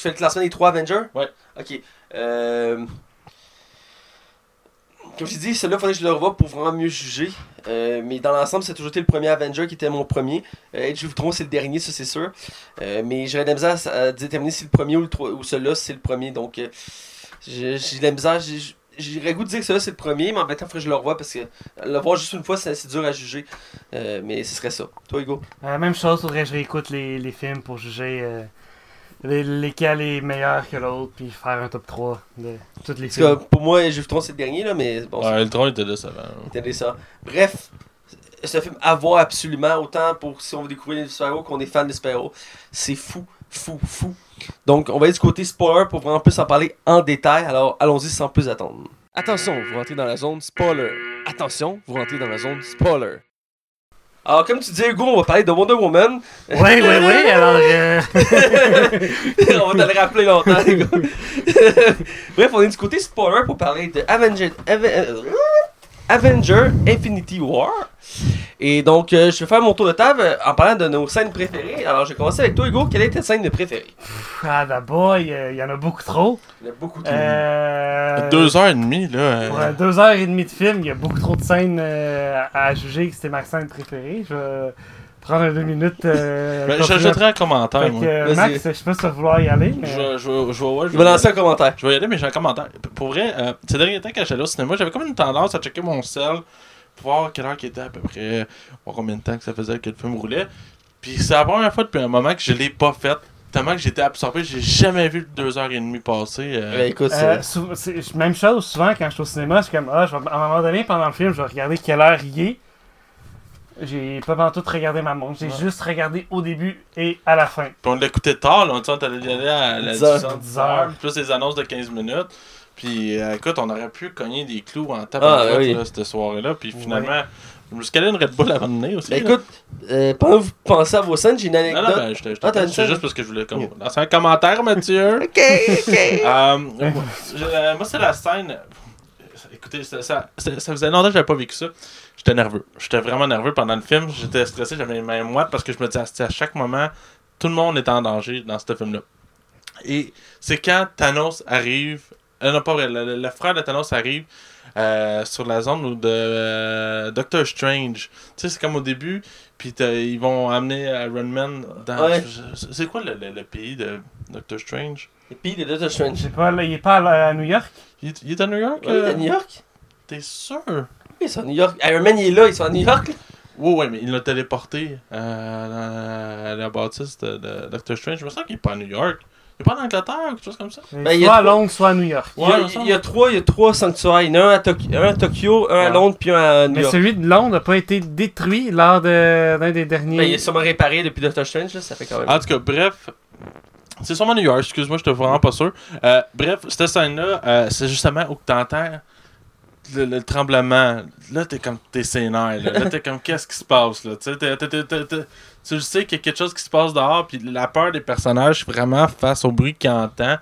fais le classement des trois Avengers? Ouais. Ok. Euh... Comme je dit, celui-là, il faudrait que je le revoie pour vraiment mieux juger. Euh, mais dans l'ensemble, c'est toujours été le premier Avenger qui était mon premier. Euh, Age of Ultron, c'est le dernier, ça c'est sûr. Euh, mais j'aurais de la misère à, déterminer si le premier ou, le ou celui-là, c'est le premier. Donc, euh, j'ai de la misère. J'irais goût de dire que celui-là, c'est le premier, mais en même temps, il faudrait que je le revoie parce que le voir juste une fois, c'est dur à juger. Mais ce serait ça. Toi, Hugo? Même chose, faudrait que je réécoute les, films pour juger les- lesquels est meilleur que l'autre, puis faire un top 3 de tous les Parce que films. pour moi, Ultron, c'est le dernier, là, mais bon, Ouais, le tronc était décevant. C'était décent. Bref, c'est un film à voir absolument, autant pour si on veut découvrir les super-héros qu'on est fan des super-héros. C'est fou, fou, fou. Donc, on va aller du côté spoiler pour vraiment plus en parler en détail. Alors, allons-y sans plus attendre. Attention, vous rentrez dans la zone spoiler. Attention, vous rentrez dans la zone spoiler. Alors, comme tu disais, Hugo, on va parler de Wonder Woman. Oui, oui, oui, alors. euh, on va te le rappeler longtemps, gars. Bref, on est du côté spoiler pour parler de Avenger, Ave- euh, Avenger Infinity War. Et donc, euh, je vais faire mon tour de table euh, en parlant de nos scènes préférées. Alors, je vais commencer avec toi, Hugo. Quelle est ta scène préférée? Ah, d'abord, il y, a- il y en a beaucoup trop. Il y en a beaucoup de Euh, Deux heures et demie, là. euh, euh, deux heures et demie de film, il y a beaucoup trop de scènes euh, à juger que c'était ma scène préférée. Je vais prendre deux minutes. Euh, Ben, J'ajouterai un commentaire, Fait moi. que, euh. Max, je sais pas si tu vas vouloir y aller. Mais... Je, vais- je, vais- je, ouais, je lancer un commentaire. Je vais y aller, mais j'ai un commentaire. Pour vrai, euh, ces derniers temps, quand j'allais au cinéma, j'avais comme une tendance à checker mon sel voir quelle heure qu'il était à peu près, voir combien de temps que ça faisait que le film roulait. Puis c'est la première fois depuis un moment que je l'ai pas fait. Tellement que j'étais absorbé, j'ai jamais vu deux heures et demie passer. euh. Ben, écoute, Euh, c'est- sou- c'est même chose, souvent quand je suis au cinéma, je suis comme, ah, je vais- à un moment donné, pendant le film, je vais regarder quelle heure il est. J'ai pas tout regardé ma montre, j'ai Ouais. juste regardé au début et à la fin. Puis on l'écoutait tard, là, on allait aller à la 10 heures. 10 heures, 10 heures, plus les annonces de 15 minutes. Puis euh, écoute, on aurait pu cogner des clous en tapant Ah, de oui. là, cette soirée-là. Puis finalement, je me suis calé une Red Bull avant de venir aussi. Ben, là. écoute, euh, pendant que vous pensez à vos scènes, j'ai une non, anecdote. non, ben, je te- je te- Ah, c'est juste parce que je voulais comme... lancer un commentaire, Mathieu. Ok, ok. Euh, moi, euh, moi, c'est la scène. Écoutez, ça, ça, ça- ça faisait longtemps que j'avais pas vécu ça. J'étais nerveux. J'étais vraiment nerveux pendant le film. J'étais stressé, j'avais les mains moites parce que je me disais à chaque moment, tout le monde est en danger dans ce film-là. Et c'est quand Thanos arrive. Euh, non, pas vrai. Le, le- le frère de Thanos arrive euh, sur la zone où de euh, Doctor Strange. Tu sais, c'est comme au début. Puis ils vont amener Iron Man dans. Ouais. C'est quoi le, le- le pays de Doctor Strange? Et puis, il est Doctor Je Strange. sais pas, là, il est pas à, à New York? il, est- il est à New York Ouais, il est euh? à New York. T'es sûr? Oui, ils sont à New York. Iron Man, il est là, ils sont à New York. là. Ouais, ouais, mais il l'a téléporté euh, dans la bâtisse de, de Doctor Strange. Je me sens qu'il est pas à New York. Il est pas en Angleterre ou quelque chose comme ça? Ben, il y a soit à Londres, soit à New York. Il y, a, il y trois, il y a trois sanctuaires. Il y en a un à, un à Tokyo, un à. Londres, puis un à New Mais York. celui de Londres n'a pas été détruit lors de- d'un des derniers. Ben, il est sûrement réparé depuis Doctor Strange, là, ça fait quand même. En tout cas, bref. C'est sûrement New York, excuse-moi, je vraiment pas sûr. Euh, bref, cette scène-là, euh, c'est justement où tu entends le, le tremblement. Là, t'es comme t'es sénère. Là, Là, t'es comme qu'est-ce qui se passe là? Tu sais, t'es- t'es- t'es- tu sais qu'il y a quelque chose qui se passe dehors, puis la peur des personnages, vraiment face au bruit qu'ils entendent.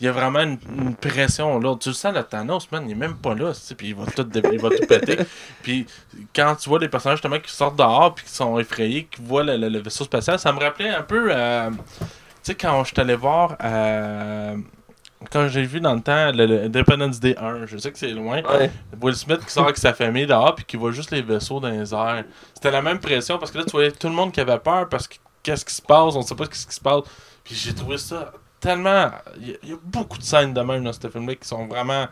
Il y a vraiment une, une pression là. Tu le sens, le Thanos, man, il est même pas là, puis il va tout, dé- il va tout péter. Puis quand tu vois des personnages justement qui sortent dehors, puis qui sont effrayés, qui voient le, le- le vaisseau spatial, ça me rappelait un peu, euh, tu sais, quand je suis allé voir, euh, quand j'ai vu dans le temps le, le Independence Day 1, je sais que c'est loin, Ouais. Will Smith qui sort avec sa famille dehors, puis qui voit juste les vaisseaux dans les airs. C'était la même pression, parce que là, tu voyais tout le monde qui avait peur, parce que qu'est-ce qui se passe, on sait pas ce qui se passe. Puis j'ai trouvé ça tellement. Il y, a- il y a beaucoup de scènes de même dans ce film-là qui sont vraiment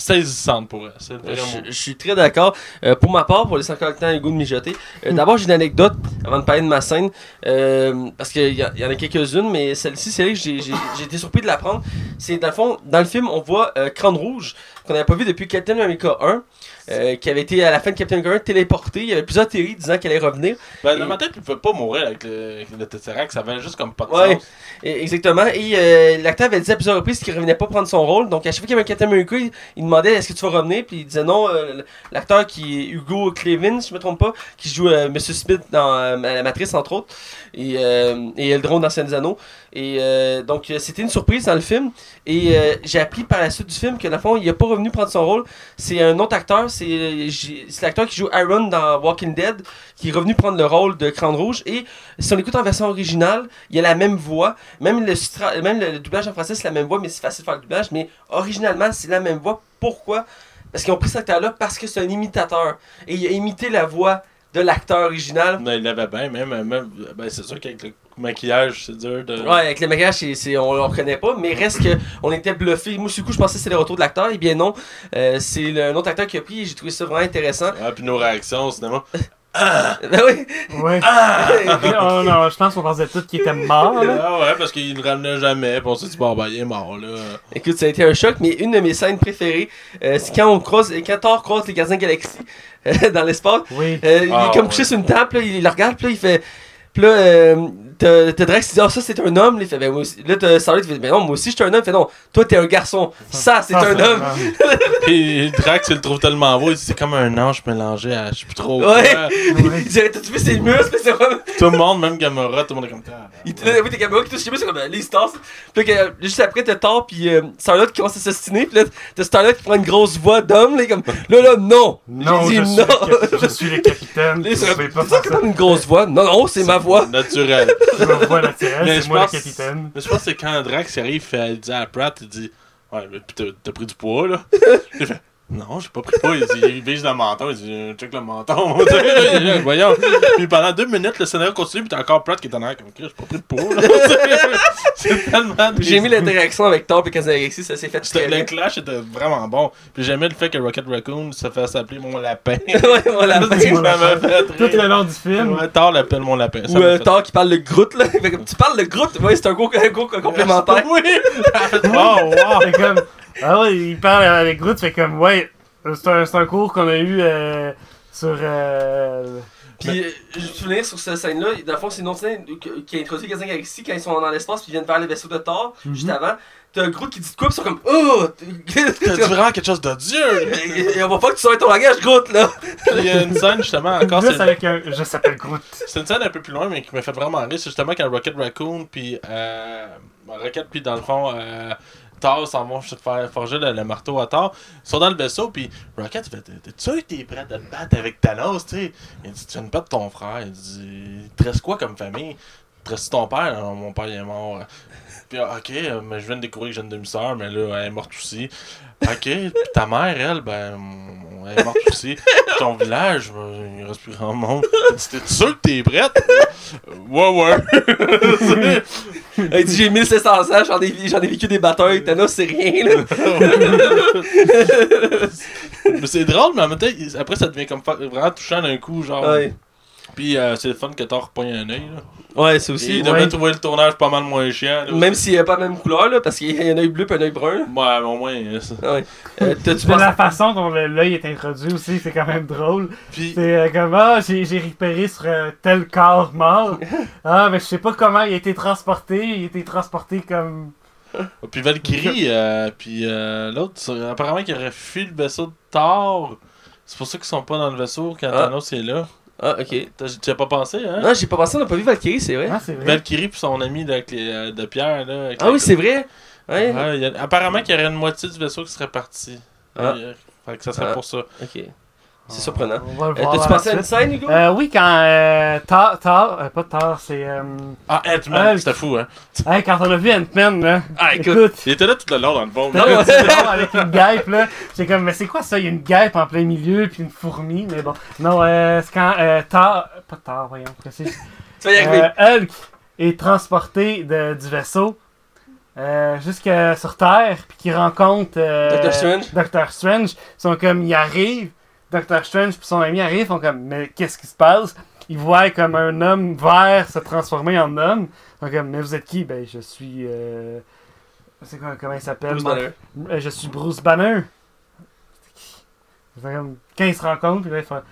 saisissantes pour elle. C'est le vrai. Je, je suis très d'accord. Euh, pour ma part, pour laisser encore le temps à Hugo de mijoter, euh, d'abord j'ai une anecdote avant de parler de ma scène. euh, parce qu'il y, en a quelques-unes, mais celle-ci, c'est là que j'ai été surpris de l'apprendre. C'est dans le fond, dans le film, on voit Crâne Rouge, qu'on n'avait pas vu depuis Captain America 1. euh, qui avait été à la fin de Captain America 1 téléporté. Il y avait plusieurs théories disant qu'elle allait revenir. Ben, dans ma tête, il pouvait pas mourir avec le, le Tesseract, ça avait juste comme pas de Ouais. sens. Et- exactement. Et euh, l'acteur avait dit à plusieurs reprises qu'il revenait pas prendre son rôle. Donc à chaque fois qu'il y avait un Captain America, il, il demandait est-ce que tu vas revenir? Puis il disait non. euh, L'acteur qui est Hugo Clevin, si je me trompe pas, qui joue Monsieur Smith dans la Matrice entre autres, et, et Eldron dans Scènes Anneaux. Et donc c'était une surprise dans le film. Et j'ai appris par la suite du film que dans le fond il est pas revenu prendre son rôle. C'est un autre acteur. C'est l'acteur qui joue Iron dans Walking Dead qui est revenu prendre le rôle de Crâne Rouge. Et si on écoute en version originale, il a la même voix. Même le, même le, le doublage en français, c'est la même voix, mais c'est facile de faire le doublage. Mais originalement, c'est la même voix. Pourquoi? Parce qu'ils ont pris cet acteur-là parce que c'est un imitateur. Et il a imité la voix de l'acteur original. Ben, il l'avait bien, même. même ben, c'est sûr qu'avec le maquillage, c'est dur de. Ouais, avec le maquillage, c'est, c'est- on le reconnaît pas, mais reste que on était bluffé. Moi, du coup, je pensais que c'était le retour de l'acteur. Et bien non, Euh, c'est le- un autre acteur qui a pris. et J'ai trouvé ça vraiment intéressant. Ah, puis nos réactions au cinéma. Ben oui. Ouais. oh non, je pense qu'on pensait tous qu'il était mort. Là. Ah ouais, parce qu'il ne ramenait jamais, puis on s'est dit, bon, ben, il est mort, là. Écoute, ça a été un choc, mais une de mes scènes préférées, euh, c'est quand on croise, quand Thor croise les gardiens de la galaxie euh, dans l'espace. Oui. Euh, il Ah, est comme ouais. couché sur une table, là, il, il le regarde, puis là, il fait. Puis là, euh, t'as t'as Drax qui dit, ah, ça c'est un homme. Là, il fait, ben, moi aussi. Là, t'as Starlight qui fait, ben non, moi aussi je suis un homme. Il fait, non, toi t'es un garçon. Ça, c'est Ah, un homme. Puis Drax, il le trouve tellement beau, il dit, c'est comme un ange mélangé à je sais plus trop. Ouais. quoi. Ouais. Il dirait, t'as-tu vu ses muscles? C'est vraiment. Tout le monde, même Gamora, tout le monde est comme ça. Il te là, oui, t'es caméras qui touchent ses muscles, c'est comme, euh, les stars. Puis là, que, juste après, t'as Thor, puis euh, Starlight qui commence à s'ostiner. Puis là, t'as Starlight qui prend une grosse voix d'homme. Là, comme, là, là, non. Non, J'ai je dit suis, non. le, cap- je suis le capitaine. C'est comme une grosse voix. Non, non, c'est ma voix. Naturel. Naturelle, Mais c'est je moi pense- le capitaine. Mais je pense que c'est quand Drax arrive, il, dit à Pratt, il dit Ouais, mais t'as pris du poids, là. Il fait Non, j'ai pas pris pas. Il, dit, il vise le menton. Il dit check le menton. Voyons. Puis pendant deux minutes, le scénario continue. Puis t'as encore Pratt qui est en arrière comme Chris, j'ai pas pris de peau. là. C'est tellement. J'ai aimé l'interaction avec Thor et Kazanexi, ça s'est fait C'était- très bien. Le clash était vraiment bon. Puis j'aimais le fait que Rocket Raccoon se fait s'appeler mon lapin. ouais, voilà. Ça m'a fait Tout le long du film. Ouais, Thor l'appelle mon lapin. Ça Ou euh, Thor qui parle le Groot, là. Tu parles le Groot? Ouais, c'est un gros, un gros complémentaire. Oui! oh, wow! C'est comme. Ah ouais, il parle avec Groot, fait comme, ouais, c'est un, cours qu'on a eu euh, sur. Euh, Puis, je me souviens sur cette scène-là, dans le fond, c'est une autre scène qui a introduit Gazan Galaxy quand ils sont dans l'espace, puis ils viennent vers le vaisseau de Thor, Mhm. juste avant. T'as un Groot qui dit de quoi, puis ils sont comme, oh! T'as dit vraiment quelque chose de Dieu! Et on va pas que tu sois ton langage, Groot, là! Il y a une scène justement encore. C'est- avec un. Je s'appelle Groot. C'est une scène un peu plus loin, mais qui m'a fait vraiment rire. C'est justement quand Rocket Raccoon, puis euh, Rocket, puis dans le fond, euh, Thor s'en vont faire forger le, marteau à Thor. Ils sont dans le vaisseau, puis Rocket, fait que t'es prêt à te battre avec Thanos, tu sais? Il dit Tu viens de perdre ton frère. Il dit te quoi comme famille? Il te ton père? Mon père il est mort. Puis, ah, ok, mais je viens de découvrir que j'ai une demi-sœur, mais là, elle est morte aussi. Ok, puis ta mère, elle, ben, mm, elle est morte aussi. Ton village, ben, il reste plus grand monde. T'es sûr que t'es prête? Euh, ouais, ouais. Il dit, j'ai 1700 ans, j'en ai, j'en ai vécu des batailles, Thanos, c'est rien, là. mais c'est drôle, mais en même temps, après, ça devient comme vraiment touchant d'un coup, genre. Ouais. Puis euh, c'est le fun que Thor pogne un œil, là. Ouais, c'est aussi. il devrait ouais. trouver le tournage pas mal moins chiant, là. Même s'il n'y a pas la même couleur, là, parce qu'il y a un œil bleu et un œil brun. là. Ouais, mais au moins. euh, ça- Ouais. Euh, pensé. la façon dont l'œil est introduit aussi, c'est quand même drôle. Puis. C'est euh, comme, ah, j'ai j'ai repéré sur euh, tel corps mort. Ah, mais je sais pas comment il a été transporté. Il a été transporté comme. Puis Valkyrie, euh, puis euh, l'autre, apparemment qu'il aurait fui le vaisseau de Thor. C'est pour ça qu'ils sont pas dans le vaisseau quand Ah. Thanos est là. Ah, ok. T'as- Tu as pas pensé, hein? Non, j'ai pas pensé, on n'a pas vu Valkyrie, c'est vrai. Ah, c'est vrai. Valkyrie puis son ami les, euh, de Pierre. Là, avec Ah oui, c'est vrai. Ouais. Il y a- apparemment qu'il y aurait une moitié du vaisseau qui serait parti. Ah. Euh, fait que ça serait Ah. pour ça. Ok. C'est surprenant. On va le Euh, voir. T'as-tu pensé à une scène, Hugo? Euh, oui, quand euh, Thor, Thor, euh, pas Thor, c'est. Euh, Ah, Ant-Man, c'était fou, hein? hey, quand on a vu Ant-Man, là. Ah, écoute. écoute. Il était là tout le long dans le un petit drôle avec une guêpe, là. C'est comme, mais c'est quoi ça? Il y a une guêpe en plein milieu, puis une fourmi, mais bon. Non, euh, c'est quand euh, Thor. Pas Thor, voyons. précis. Tu vas y arriver. Euh, Hulk est transporté de- du vaisseau euh, jusque sur Terre, puis qu'il rencontre euh, Doctor Strange. Doctor Strange. Ils sont comme, il arrive, Doctor Strange puis son ami arrivent, ils font comme, mais qu'est-ce qui se passe? Ils voient comme un homme vert se transformer en homme. Ils sont comme, mais vous êtes qui? Ben, je suis. Euh... C'est quoi, comment il s'appelle? Bruce Banner. Euh, je suis Bruce Banner. C'est qui? C'est comme, Quand ils se rencontrent, puis là, ils font.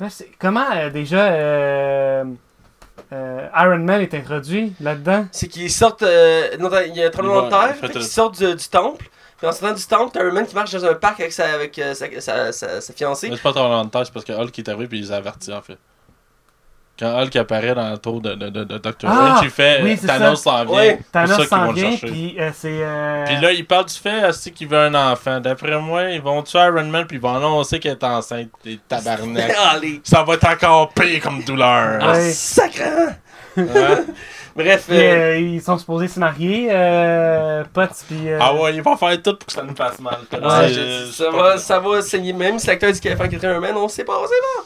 Là, comment euh, déjà euh, euh, Iron Man est introduit là-dedans? C'est qu'ils sortent. euh, non, il y a un tremblement de terre, euh, sortent du, du temple. Puis en sortant du temple, t'as man qui marche dans un parc avec sa, avec, euh, sa, sa, sa, sa fiancée. Mais c'est pas trop de c'est parce que Hulk est arrivé puis il les a avertis en fait. Quand Hulk apparaît dans le tour de, de, de, de Doctor Ah, Strange, il fait oui, Thanos s'en vient. Ça Thanos s'en vient, puis euh, c'est. euh, Puis là, il parle du fait aussi qu'il veut un enfant. D'après moi, ils vont tuer Iron Man puis ils vont annoncer qu'elle est enceinte. Des tabarnak. Ah. Ça va être encore pire comme douleur. Ah, Ouais. sacré! Hein? Bref, puis, euh, euh, ils sont supposés se marier, euh, Potts, puis. euh, Ah ouais, il va faire tout pour que ça nous fasse mal. ouais, ça, va, ça va saigner. Même si l'acteur dit qu'il allait faire quelqu'un un man, on sait pas, on sait pas.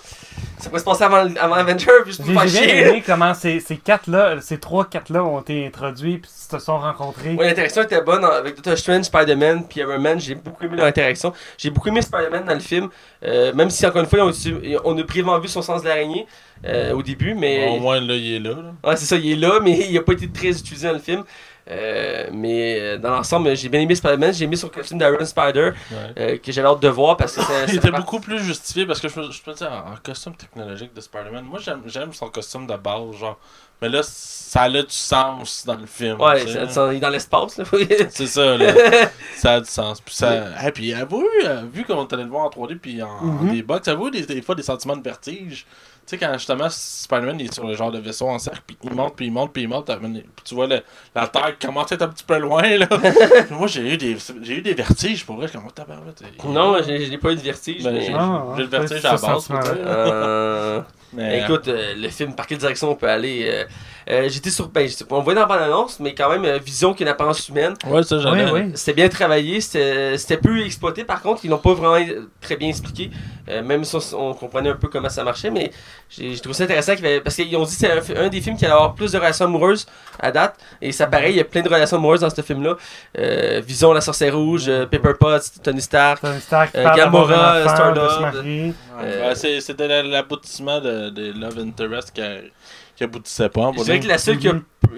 Ça pourrait se passer avant, avant Avenger, puis je J'ai peux pas j'ai bien chier. aimé comment ces, ces quatre-là, ces trois quatre-là ont été introduits puis se sont rencontrés. Ouais, l'interaction était bonne avec Doctor Strange, Spider-Man, puis Iron Man. J'ai beaucoup aimé leur interaction. J'ai beaucoup aimé Spider-Man dans le film, euh, même si encore une fois, on, on a brièvement vu son sens de l'araignée euh, au début, mais. Au moins, là, il est là. là. Ouais, c'est ça, il est là, mais il a pas été très utilisé dans le film. Euh, mais euh, dans l'ensemble, j'ai bien aimé Spider-Man. J'ai aimé son costume d'Iron Spider, Ouais. euh, que j'ai hâte de voir parce que c'est. Il était beaucoup plus justifié parce que je je me dis, en, en costume technologique de Spider-Man, moi j'aime, son costume de base, genre. Mais là, ça a du sens dans le film. Ouais, tu sais. ça- ça- il est dans l'espace, là. C'est ça, là. ça a du sens. Puis, ça... Ah, puis avez-vous vu comment on allait le voir en 3D puis en, en Mhm. D-Box, avez-vous des, des fois des sentiments de vertige? Tu sais, quand justement Spider-Man il est sur le genre de vaisseau en cercle, puis il monte, puis il monte, puis il monte, puis tu vois le- la Terre qui commence à être un petit peu loin, là. Moi, j'ai eu, des, j'ai eu des vertiges pour vrai. Comme, oh, non, je n'ai pas eu de vertige. Ben, mais- j'ai- Ah, le vertige à la base. sais. Euh, Mais, Écoute, euh, le film, par quelle direction on peut aller euh, Euh, J'étais sur. Ben, on voyait dans la bande-annonce, mais quand même, euh, Vision qui a une apparence humaine. Ouais, ça. Oui, oui. C'était bien travaillé, c'était c'était peu exploité par contre, ils l'ont pas vraiment très bien expliqué. Euh, même si on, on comprenait un peu comment ça marchait, mais j'ai trouvé ça intéressant avait- parce qu'ils ont dit que c'est un, des films qui allait avoir plus de relations amoureuses à date. Et ça paraît, il y a plein de relations amoureuses dans ce film-là. Euh, Vision, la sorcière rouge, euh, Pepper Potts, Tony Stark. Tony Stark qui Euh, Gamora, Star-Lord. Euh, c'est- C'était la- l'aboutissement de, de Love Interest qui, a- qui aboutissait pas. de dirais que la seule qui a-.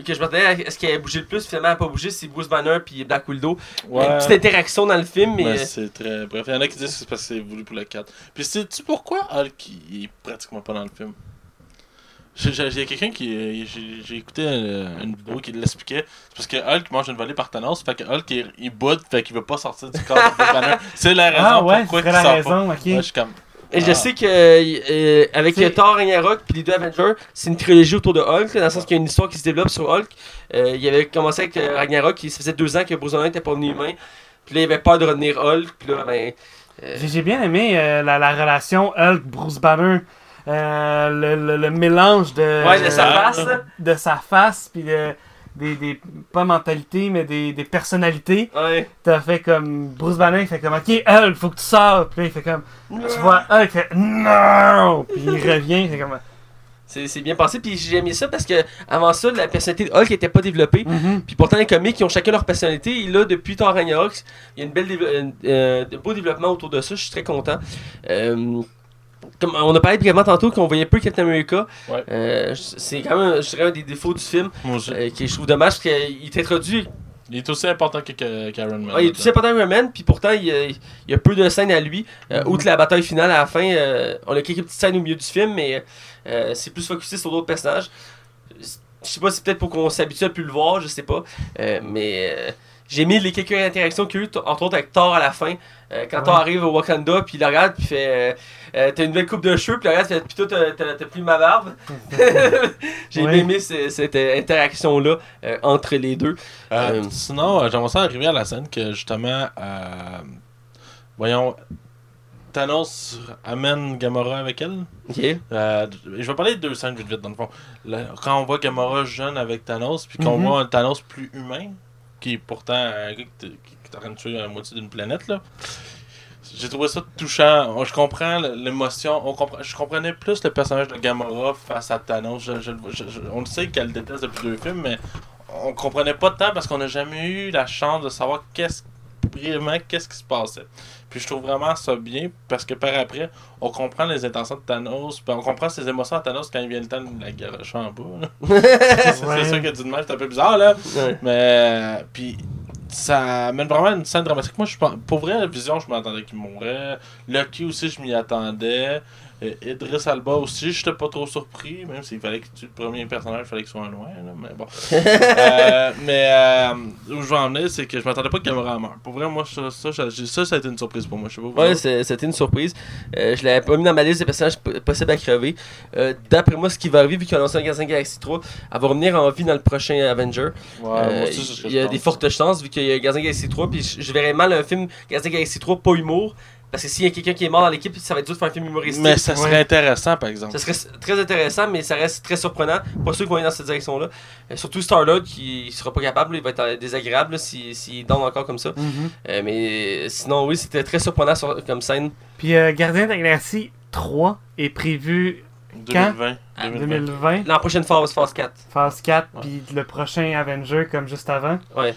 que je m'attendais à ce qui a bougé le plus, finalement, n'a pas bougé, c'est Bruce Banner puis Black Widow. Il y a Ouais. une petite interaction dans le film, mais. Mais c'est très. Bref, il y en a qui disent que c'est parce que c'est voulu pour le 4. Puis sais-tu pourquoi Hulk il est pratiquement pas dans le film? Il y a quelqu'un qui. euh, J'ai écouté une, une vidéo qui l'expliquait. C'est parce que Hulk mange une volée par Thanos, fait que Hulk il, il boude, fait qu'il veut pas sortir du corps de Bruce Banner. C'est la raison Ah ouais, pourquoi c'est il la sort raison, pas. ok. Ouais, je suis comme. Et je Ah. sais que euh, avec euh, Thor Ragnarok puis les deux Avengers, c'est une trilogie autour de Hulk, dans le sens qu'il y a une histoire qui se développe sur Hulk. Euh, il avait commencé avec euh, Ragnarok, qui ça faisait deux ans que Bruce Banner était pas venu humain. Puis là, il avait peur de revenir Hulk. Puis là, ben. J'ai bien aimé la, la relation Hulk-Bruce Banner. Le, le- le mélange de, ouais, de sa face, de sa face, puis de, des, des, pas mentalités, mais des, des personnalités. Ouais. T'as fait comme, Bruce Banner, il fait comme, ok, Hulk, faut que tu sors. Puis là, il fait comme, tu vois Hulk, il fait, non! Puis il revient, il fait comme, C'est c'est bien passé. Puis j'ai aimé ça parce que avant ça, la personnalité de Hulk était pas développée. Mhm. Puis pourtant, les comics, ils ont chacun leur personnalité. Et là, depuis Thor Ragnarok, il y a une belle déve- euh, beau développement autour de ça. Je suis très content. Euh, comme on a parlé brièvement tantôt qu'on voyait peu Captain America. Ouais. Euh, c'est quand même, je dirais, un des défauts du film. Euh, que je trouve dommage parce qu'il est introduit. Il est aussi important que que- qu'Iron Man. Ouais, il est aussi important Iron Man. Puis pourtant, il y, a, il y a peu de scènes à lui. Euh, Mhm. Outre la bataille finale à la fin, on a quelques petites scènes au milieu du film, mais c'est plus focusé sur d'autres personnages. Je sais pas si c'est peut-être pour qu'on s'habitue à plus le voir, je sais pas. Mais j'ai mis les quelques interactions qu'il y a eu, entre autres avec Thor à la fin. Euh, quand Ouais. Thor arrive au Wakanda, puis il regarde, puis il fait euh, euh, T'as une belle coupe de cheveux, puis il regarde, fait, puis toi, t'as- plus ma barbe. j'ai Ouais. aimé ce- cette euh, interaction-là euh, entre les deux. Euh, Euh, sinon, euh, j'aimerais ça arriver à la scène que justement, euh, voyons, Thanos amène Gamora avec elle. Ok. Euh, je vais parler de deux scènes vite vite dans le fond. Quand on voit Gamora jeune avec Thanos, puis qu'on Mhm. voit un Thanos plus humain, qui est pourtant un gars qui qui est en train de tuer la moitié d'une planète là. J'ai trouvé ça touchant. Je comprends l'émotion. On comprend, je comprenais plus le personnage de Gamora face à Thanos. Je- je- je- je- on le sait qu'elle déteste depuis deux films, mais on comprenait pas tant parce qu'on n'a jamais eu la chance de savoir qu'est-ce vraiment qu'est-ce qui se passait. Puis je trouve vraiment ça bien parce que par après, on comprend les intentions de Thanos, on comprend ses émotions à Thanos quand il vient le temps de la garocher en bas. c'est Ouais. sûr que du mal, c'est un peu bizarre là. Ouais. Mais puis ça amène vraiment une scène dramatique. Moi, je pense, pour vrai, la vision, je m'attendais qu'il mourrait. Lucky aussi, je m'y attendais. Euh, Idris Alba aussi, j'étais pas trop surpris, même s'il fallait que tu le premier personnage, il fallait qu'il soit un noir, là, mais bon. Euh, mais euh, où je veux en venir, c'est que je m'attendais pas que Gamora meure. Pour vrai, moi, ça, ça, ça, ça, ça a été une surprise pour moi. Je sais pas. Ouais, c'était une surprise. Euh, je l'avais pas mis dans ma liste des personnages possibles à crever. D'après moi, ce qui va arriver, vu qu'il a annoncé un Gardien Galaxy 3, elle va revenir en vie dans le prochain Avenger. Ouais, aussi, il y a des fortes chances, vu qu'il y a Gardien Galaxy 3, puis je, verrais mal un film Gardien Galaxy 3 pas humour. Parce que s'il y a quelqu'un qui est mort dans l'équipe, ça va être dur de faire un film humoristique. Mais ça serait Ouais. intéressant, par exemple. Ça serait très intéressant, mais ça reste très surprenant. Pas sûr qu'on est dans cette direction-là. Euh, surtout Star-Lord qui sera pas capable, il va être euh, désagréable s'il donne encore comme ça. Mhm. Euh, mais sinon, oui, c'était très surprenant sur- comme scène. Puis euh, Gardien de la Galaxie 3 est prévu 2020. Ah, 2020. 2020, La prochaine phase, phase 4. phase 4, Ouais. puis le prochain Avenger comme juste avant. Ouais.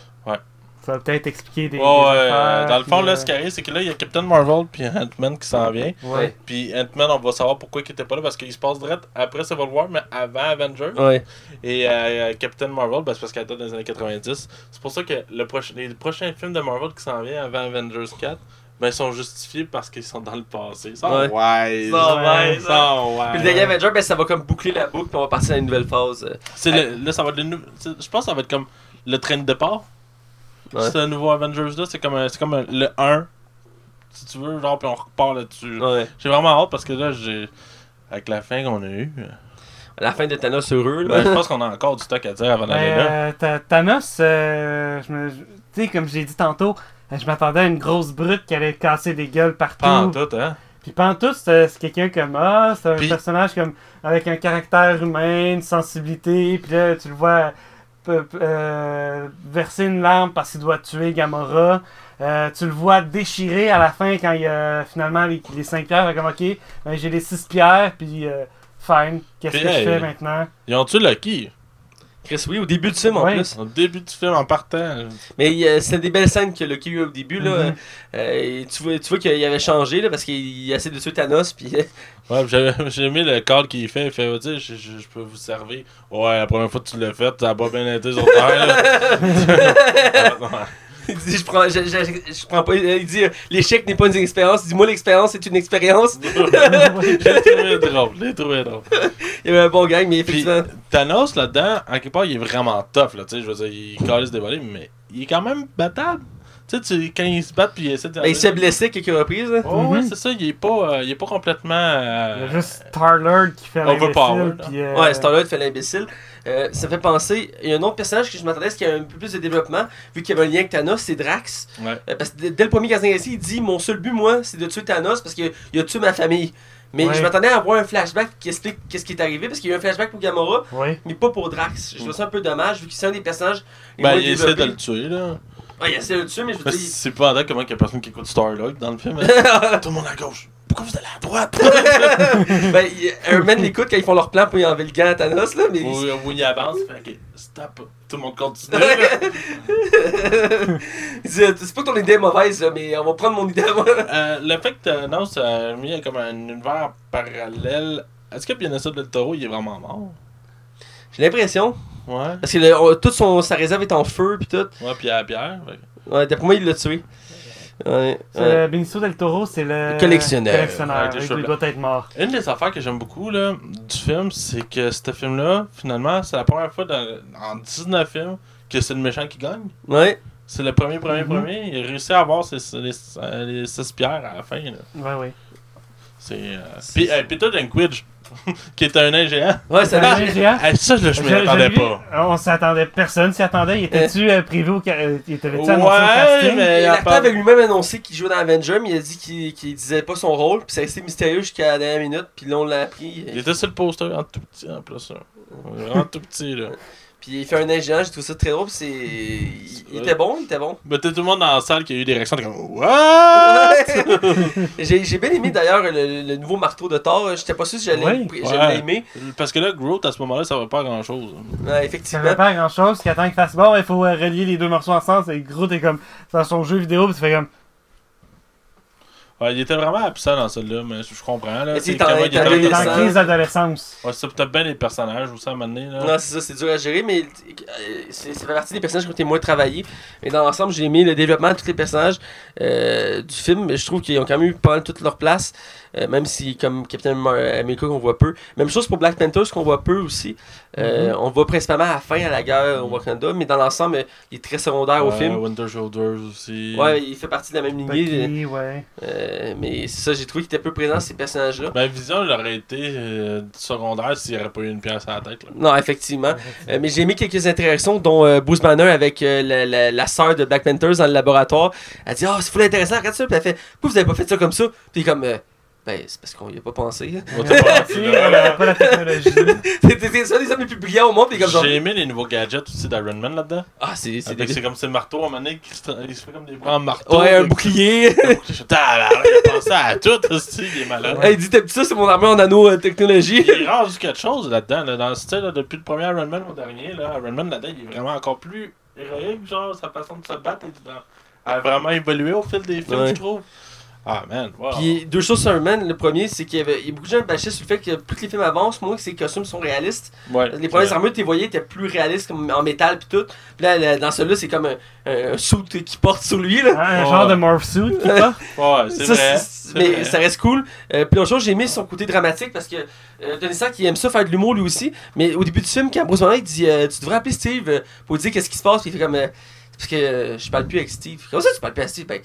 Ça va peut-être expliquer des. Ouais, des ouais, affaires, dans le fond, puis, là, euh, ce qui arrive, c'est que là, il y a Captain Marvel puis Ant-Man qui s'en vient. Ouais. Puis Ant-Man, on va savoir pourquoi il était pas là parce qu'il se passe direct après Civil War, mais avant Avengers. Ouais. Et euh, Captain Marvel, ben, c'est parce qu'elle était dans les années 90. C'est pour ça que le les prochains films de Marvel qui s'en viennent avant Avengers 4, ben, ils sont justifiés parce qu'ils sont dans le passé. Sont Ouais. Ouais. Ils sont wise. Puis le dernier Avenger, ben, ça va comme boucler la boucle, puis on va passer à une nouvelle phase. euh. C'est le- là, ça va être le Je pense que ça va être comme le train de départ. Ouais. Ce nouveau Avengers-là, c'est comme, un- c'est comme un- le 1. Si tu veux, genre, puis on repart là-dessus. Ouais. J'ai vraiment hâte parce que là, j'ai. Avec la fin qu'on a eue, euh, La fin de Thanos heureux, là. ben, je pense qu'on a encore du stock à dire avant d'aller Ben, là. euh, Thanos, euh, tu sais, comme j'ai dit tantôt, je m'attendais à une grosse brute qui allait casser des gueules partout. Pas en tout, hein. Puis Pantoute, c'est c'est quelqu'un comme ah, c'est un personnage comme avec un caractère humain, une sensibilité, puis là tu le vois euh, verser une larme parce qu'il doit tuer Gamora. Euh, tu le vois déchirer à la fin quand il y a finalement les, les cinq pierres. Comme ok, ben, j'ai les six pierres, puis euh, fine, qu'est-ce que hey, je fais maintenant? Ils ont tué Lucky Chris, oui, au début du film en Ouais. plus. au début du film en partant. Mais euh, c'était des belles scènes que Lucky a eu au début. Là. Mhm. Euh, et tu vois, tu vois qu'il avait changé là, parce qu'il essaie de tuer Thanos. Puis, Ouais, j'ai aimé le call qu'il fait. Il fait, je, je- je peux vous servir. Ouais, la première fois que tu l'as fait, ça a pas bien été sur terre. il dit je prends, je, je- je prends pas. Il dit l'échec n'est pas une expérience. Dis-moi l'expérience c'est une expérience. je l'ai trouvé drôle. Je l'ai trouvé drôle. Il y avait un bon gang, mais Puis effectivement. Thanos, là-dedans, en quelque part, il est vraiment tough. Là, tu sais, je veux dire, il calisse des volets, mais il est quand même battable. Tu sais, tu- quand il se bat, puis il essaie de. Ben, il s'est blessé quelques reprises. Là. Oh, ouais, Mhm. c'est ça, il est pas, euh, il est pas complètement. euh, Il y a juste Star-Lord qui fait l'imbécile, puis, euh, Ouais, Star-Lord fait l'imbécile. Euh, ça fait penser. Il y a un autre personnage que je m'attendais à ce qu'il y ait un peu plus de développement, vu qu'il y avait un lien avec Thanos, c'est Drax. Ouais. Euh, parce que dès le premier casting ici, il dit Mon seul but, moi, c'est de tuer Thanos parce qu'il il a tué ma famille. Mais Ouais. je m'attendais à avoir un flashback qui explique qu'est-ce qui est arrivé, parce qu'il y a eu un flashback pour Gamora, Ouais. mais pas pour Drax. Je trouve ça un peu dommage, vu que c'est un des personnages. Ben, il essaie de le tuer, là. Ouais, il essaie de le tuer, mais je veux dire. c'est pas en comment qu'il y a personne qui écoute Starlord dans le film. hein. Tout le monde à gauche. Pourquoi vous allez à droite? ben, Iron Man l'écoute quand ils font leur plan pour y enlever le gant à Thanos, là, mais. Ou ou il avance, fait ok, stop. Tout le monde continue. c'est pas que ton idée est mauvaise, là, mais on va prendre mon idée à moi. Euh, le fait que Thanos a mis comme un univers parallèle, est-ce que Benicio del Toro il est vraiment mort? J'ai l'impression. Ouais. Parce que le- on- toute son, sa réserve est en feu, pis tout. Ouais, puis à la pierre. fait que- Ouais, d'après moi, il l'a tué. Ouais, Benicio del Toro, c'est le Collectionneur. Il doit être mort. Une des affaires que j'aime beaucoup là, du film, c'est que ce film-là, finalement, c'est la première fois dans, en 19 films que c'est le méchant qui gagne. Ouais. C'est le premier, premier, Mhm. premier. Il a réussi à avoir ses, les, les six pierres à la fin. Là. Ouais, ouais. C'est. Euh... Puis euh, Peter Dinklage, qui est un nain géant. Ouais, C'est un va. géant. Hey, ça, là, je m'y Je- attendais pas. On s'attendait, personne s'y attendait. Il était-tu euh, prévu au ca- euh, il était annoncé au Ouais, casting? mais- L'acteur avait lui-même annoncé qu'il jouait dans Avenger, mais il a dit qu'il qu'il disait pas son rôle, puis ça a resté mystérieux jusqu'à la dernière minute, puis là on l'a appris. Il était sur le poster en tout petit en plus. Vraiment tout petit là. Puis il fait un ingénieur, j'ai trouvé ça très drôle, puis c'est. Il, il était bon, il était bon. Mais t'as tout le monde dans la salle qui a eu des réactions de comme What? J'ai j'ai bien aimé d'ailleurs le, le nouveau marteau de Thor, j'étais pas sûr si j'allais Ouais. j'allais Ouais. l'aimer. Parce que là, Groot à ce moment-là, ça va pas grand chose. Ouais, Ça effectivement. veut pas grand chose. Qui attend qu'il fasse bon, il faut euh, relier les deux morceaux ensemble. Et gros, t'es comme dans son jeu vidéo, puis tu fais comme. Ouais, il était vraiment absent dans celle-là, mais je je comprends. Là. C'est il était- en crise d'adolescence. Ouais, ça peut-être bien les personnages aussi à un moment donné. Là. Non, c'est ça, c'est dur à gérer, mais euh, c'est- fait partie des personnages qui ont été moins travaillés. Mais dans l'ensemble, j'ai aimé le développement de tous les personnages euh, du film. Je trouve qu'ils ont quand même eu pas mal toute leur place, euh, même si, comme Captain America, qu'on voit peu. Même chose pour Black Panther, ce qu'on voit peu aussi. Euh, On le voit principalement à la fin, à la guerre au Wakanda, mais dans l'ensemble, euh, il est très secondaire au film. Winter Soldiers aussi. Ouais, il fait partie de la même lignée. Ouais. euh, mais c'est ça, j'ai trouvé qu'il était peu présent, ces personnages-là. Ben, Vision, il aurait été euh, secondaire s'il n'y aurait pas eu une pièce à la tête. Là. Non, effectivement. Euh, mais j'ai aimé quelques interactions, dont euh, Bruce Banner avec euh, la, la, la sœur de Black Panthers dans le laboratoire. Elle dit Ah, c'est fou intéressant, regarde ça. Puis elle fait Pourquoi vous avez pas fait ça comme ça Puis comme euh, Ben, c'est parce qu'on y a pas pensé. On t'a pas rendu, on là. n'avait pas la technologie. T'es t'es- c'est un des hommes les plus brillants au monde. Puis comme genre J'ai aimé les nouveaux gadgets aussi d'Iron Man là-dedans. Ah, c'est. c'est des- comme c'est le marteau à un moment donné qui se, il se fait comme des bras en marteau. Ouais, un bouclier. Je il a pensé à tout, aussi, il est malade. Elle dit T'as vu ça, c'est mon armure en nano euh, technologie? Il range quelque chose là-dedans, là, dans le style, là, depuis le premier Iron Man au dernier, là, Iron Man là-dedans, il est vraiment encore plus héroïque, genre, sa façon de se battre est a vraiment évolué au fil des films, Ouais. je trouve. Ah, man, wow. Puis deux choses sur Man. Le premier, c'est qu'il y avait il y a beaucoup de gens bâchaient sur le fait que plus les films avancent, moins que ses costumes sont réalistes. Ouais, Les premières armures, tu les voyais, étaient plus réalistes, comme en métal puis tout. Puis là, là, dans celui-là, c'est comme un, un, suit qu'il porte sur lui. Là. Un Ouais. genre de morph suit, qui pas? Ouais, c'est Ça, vrai. mais vrai. ça reste cool. Euh, puis l'autre chose, j'ai aimé son côté dramatique parce que euh, Tony Stark, il aime ça faire de l'humour lui aussi. Mais au début du film, quand Bruce Banner il dit euh, Tu devrais appeler Steve euh, pour lui dire qu'est-ce qui se passe, puis il fait comme euh, parce que euh, je parle plus avec Steve. Comment ça, tu parles plus avec Steve Ben,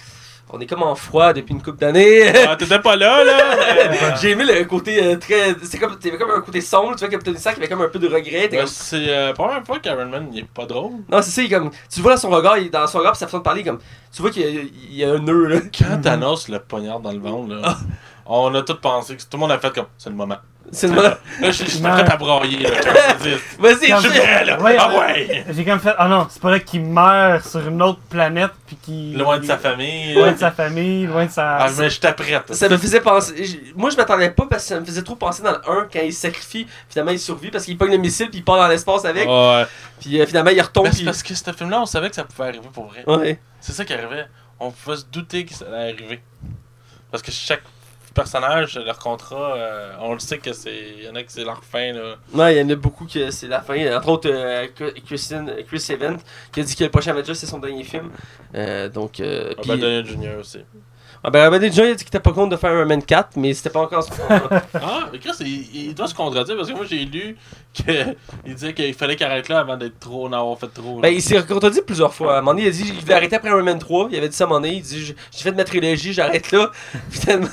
on est comme en froid depuis une couple d'années. Ah, t'étais pas là, là! J'ai aimé le côté euh, très. C'est comme, t'avais comme un côté sombre, tu vois, Stark, il avait comme un peu de regret. Ouais, comme- c'est euh, la première fois qu'Iron Man, il est pas drôle. Non, c'est ça, il comme. Tu vois dans son regard, il, dans son regard, sa façon de parler, comme. Tu vois qu'il y, a- il y a un nœud, là. Quand Thanos le poignarde dans le ventre, là. On a tous pensé que tout le monde a fait comme c'est le moment. C'est le moment. Là, je je suis prêt à broyer. Là, Vas-y, je suis je- prêt, là. Ouais, ah ouais. J'ai comme fait, ah non, c'est pas là qu'il meurt sur une autre planète, puis qu'il. Loin de sa famille. Loin de sa famille, loin de sa. Ah, mais j'étais prête. Ça me faisait penser. Moi, je m'attendais pas parce que ça me faisait trop penser dans le 1 quand il se sacrifie. Finalement, il survit parce qu'il pogne le missile puis il part dans l'espace avec. Ouais. Puis euh, finalement, il retombe. Puis... parce que ce film-là, on savait que ça pouvait arriver pour vrai. Ouais. C'est ça qui arrivait. On pouvait se douter que ça allait arriver. Parce que chaque personnage, leur contrat, euh, on le sait que c'est. Il y en a que c'est leur fin, là. Ouais, il y en a beaucoup que c'est la fin. Entre autres, euh, Christine, Chris Evans qui a dit que le prochain Avengers c'est son dernier film. Euh, donc. Puis- Daniel Junior aussi. Ah ben, Downey Jr. il a dit qu'il était pas contre de faire un Man 4, mais c'était pas encore. Ah, mais Chris, il, il doit se contredire parce que moi j'ai lu qu'il disait qu'il fallait qu'il arrête là avant d'être trop, en avoir fait trop. là. Ben, il s'est contredit plusieurs fois. À un moment donné, il a dit qu'il voulait arrêter après Iron Man 3. Il avait dit ça à un moment donné. Il dit J'ai fait ma trilogie, j'arrête là. Finalement.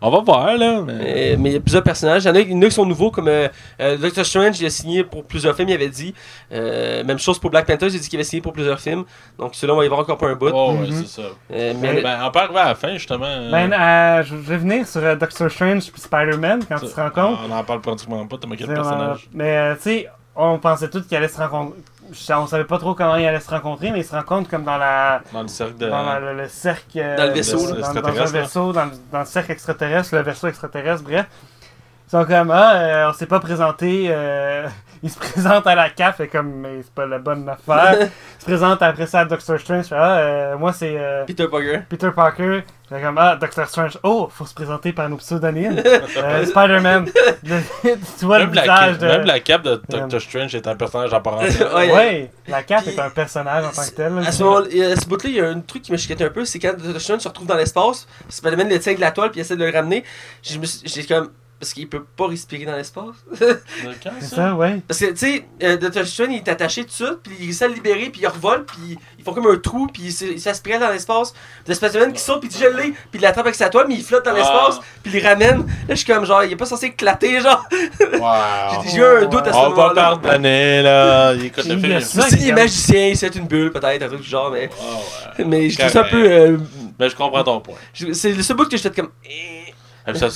On va voir, là. Mais... il y a plusieurs personnages. Il y en a, il y en a qui sont nouveaux, comme euh, euh, Doctor Strange, il a signé pour plusieurs films, il avait dit. Euh, même chose pour Black Panther, il a dit qu'il avait signé pour plusieurs films. Donc, celui-là, on va y voir encore pas un bout. Oh, ouais, Mhm. c'est ça. Euh, mais Ben, on peut arriver à la fin, justement. euh, Ben, euh, je vais venir sur euh, Doctor Strange puis Spider-Man quand te rends compte. On en parle pratiquement pas, t'as C'est, personnage. euh, mais euh, tu sais, on pensait tous qu'ils allaient se rencontrer. On savait pas trop comment ils allaient se rencontrer, mais ils se rencontrent comme dans la Dans le cercle de. dans la- le, le cercle Dans le vaisseau, un dans le cercle extraterrestre le vaisseau extraterrestre bref ils sont comme ah euh, on s'est pas présenté euh, ils se présentent à la CAF et comme mais c'est pas la bonne affaire ils se présentent après ça à Doctor Strange ah euh, moi c'est euh, Peter Parker. Peter Parker comme ah Doctor Strange oh faut se présenter par nos pseudonymes Euh, Spider-Man Le- tu vois le Même la, visage cape, de même la cape de Doctor Strange est un personnage part entière. Ouais. ouais la CAF est un personnage en tant que tel là. À ce moment à ce bout-là, il y a un truc qui me chiquette un peu, c'est quand Doctor Strange se retrouve dans l'espace, Spider-Man le tient avec la toile puis il essaie de le ramener. Je me suis- J'ai comme. Parce qu'il peut pas respirer dans l'espace. De c'est ça? ouais Parce que, tu sais, euh, Doctor Strange, il est attaché tout ça, puis il essaie de le libérer, puis il revole, puis ils font comme un trou, puis il s'aspire dans l'espace. Puis le Spider-Man qui saute, puis il dit je l'ai, puis il l'attrape avec sa toile, mais il flotte dans Ah. l'espace, puis il le ramène. Là, je suis comme genre, il est pas censé éclater, genre. Wow. J'ai eu un doute à ce On va moment-là. pardonner, là. Il écoute le film. il est magicien, c'est une bulle, peut-être, un truc du genre, mais. Ouais. Mais je trouve ça un peu. euh, Mais je comprends ton point. je- c'est le seul bout que j'étais comme. Ça,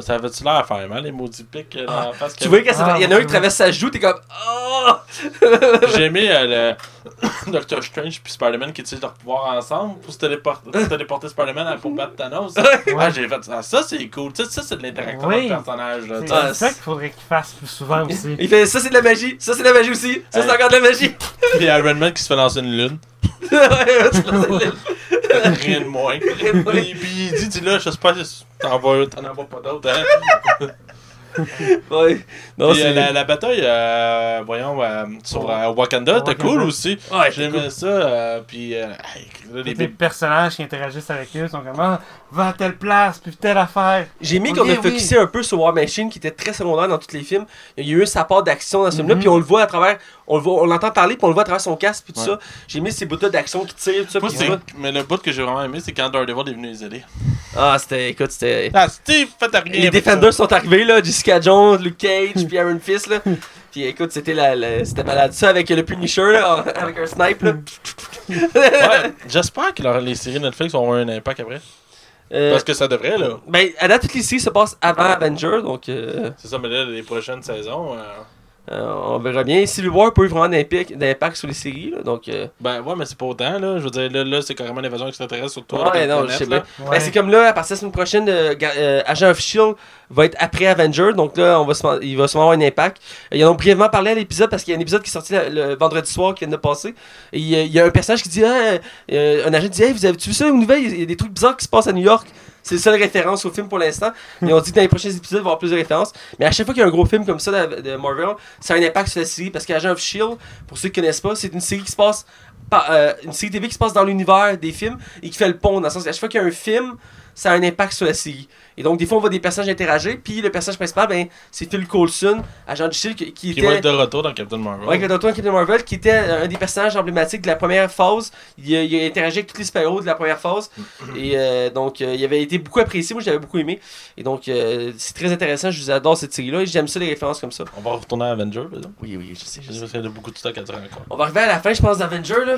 ça avait-tu l'air à faire mal, les maudits pics euh, dans Ah, la face? Tu vois, ça Ah, y en a un ouais. qui traverse sa joue, t'es comme. Oh! J'ai aimé euh, le Doctor Strange puis Spider-Man qui utilisent leur pouvoir ensemble pour se téléporter, téléporter Spider-Man pour battre Thanos. Ah, j'ai fait ça. Ça, c'est cool. Ça, ça c'est de l'interaction Oui. entre personnages. c'est ça qu'il faudrait qu'il fasse plus souvent aussi Il fait ça, c'est de la magie. Ça, c'est de la magie aussi. Ça, c'est encore de la magie. Puis Iron Man qui se fait lancer une lune. Ouais, tu lances de moins. Rien de moins. Puis, puis il dit, dis là, je sais pas, t'en vas, t'en as pas d'autres. Hein? Ouais. Non, Puis, euh, la, la bataille, euh, voyons, euh, sur Wakanda, t'es Wakanda. cool aussi. Ouais, J'aimais ça. euh, puis, euh, les les personnages qui interagissent avec eux sont ah, va à telle place puis telle affaire J'ai mis qu'on a oui. focusé un peu sur War Machine qui était très secondaire dans tous les films. Il y a eu sa part d'action dans ce film-là, Mhm. puis on le voit à travers, on le voit, on l'entend parler, puis on le voit à travers son casque, puis tout Ouais. ça. J'ai mis ces bouts d'action qui tirent, tout ça. Mais le bout que j'ai vraiment aimé, c'est quand Daredevil est venu les aider. Ah, c'était, écoute, c'était. Ah, Steve, faites rien. Les Defenders sont arrivés, là, Jessica Jones, Luke Cage, puis Iron Fist, là. Puis écoute, c'était la, la- c'était malade. Ça avec le Punisher, là, avec un snipe, là. Ouais, j'espère que leur- les séries Netflix auront un impact après. Euh, Parce que ça devrait, là. Ben, à date, toutes les séries se passent avant Avenger, donc euh, C'est ça, mais là, les prochaines saisons. Euh, on verra bien. Civil War pas eu vraiment d'impact, sur les séries, là, donc. euh, Ben ouais, mais c'est pas autant, là. Je veux dire, là, là c'est carrément l'invasion extraterrestre sur toi. Ouais, non, je sais. Ouais. Ben, c'est comme là, à partir de la semaine prochaine, euh, Agent of Shield va être après Avenger, donc là, on va sûrement- il va sûrement avoir un impact. Ils en ont brièvement parlé à l'épisode parce qu'il y a un épisode qui est sorti le, vendredi soir qui vient de passer. Et il y, a- un personnage qui dit, ah, un agent dit, hey, vous avez-tu vu ça, une nouvelle? Il y a des trucs bizarres qui se passent à New York. C'est la seule référence au film pour l'instant. Et on dit que dans les prochains épisodes, il va y avoir plus de références. Mais à chaque fois qu'il y a un gros film comme ça de, de Marvel, ça a un impact sur la série. Parce qu'Agent of Shield, pour ceux qui connaissent pas, c'est une série qui se passe euh, une série TV qui se passe dans l'univers des films et qui fait le pont dans le sens à chaque fois qu'il y a un film ça a un impact sur la série et donc des fois on voit des personnages interagir puis le personnage principal ben c'est Phil Coulson agent du Shield qui, qui Qui va était être de retour dans Captain Marvel. Ouais, le Docteur Captain Marvel, qui était euh, un des personnages emblématiques de la première phase. Il, a- il a interagi avec tous les super-héros de la première phase. Et euh, donc, euh, il avait été beaucoup apprécié. Moi, j'avais beaucoup aimé. Et donc, euh, c'est très intéressant. Je vous adore cette série-là. Et j'aime ça, les références comme ça. On va retourner à Avenger, là. Oui, oui, je sais, je sais. qu'il y a beaucoup de stock à dire encore. On va arriver à la fin, je pense, d'Avenger, là.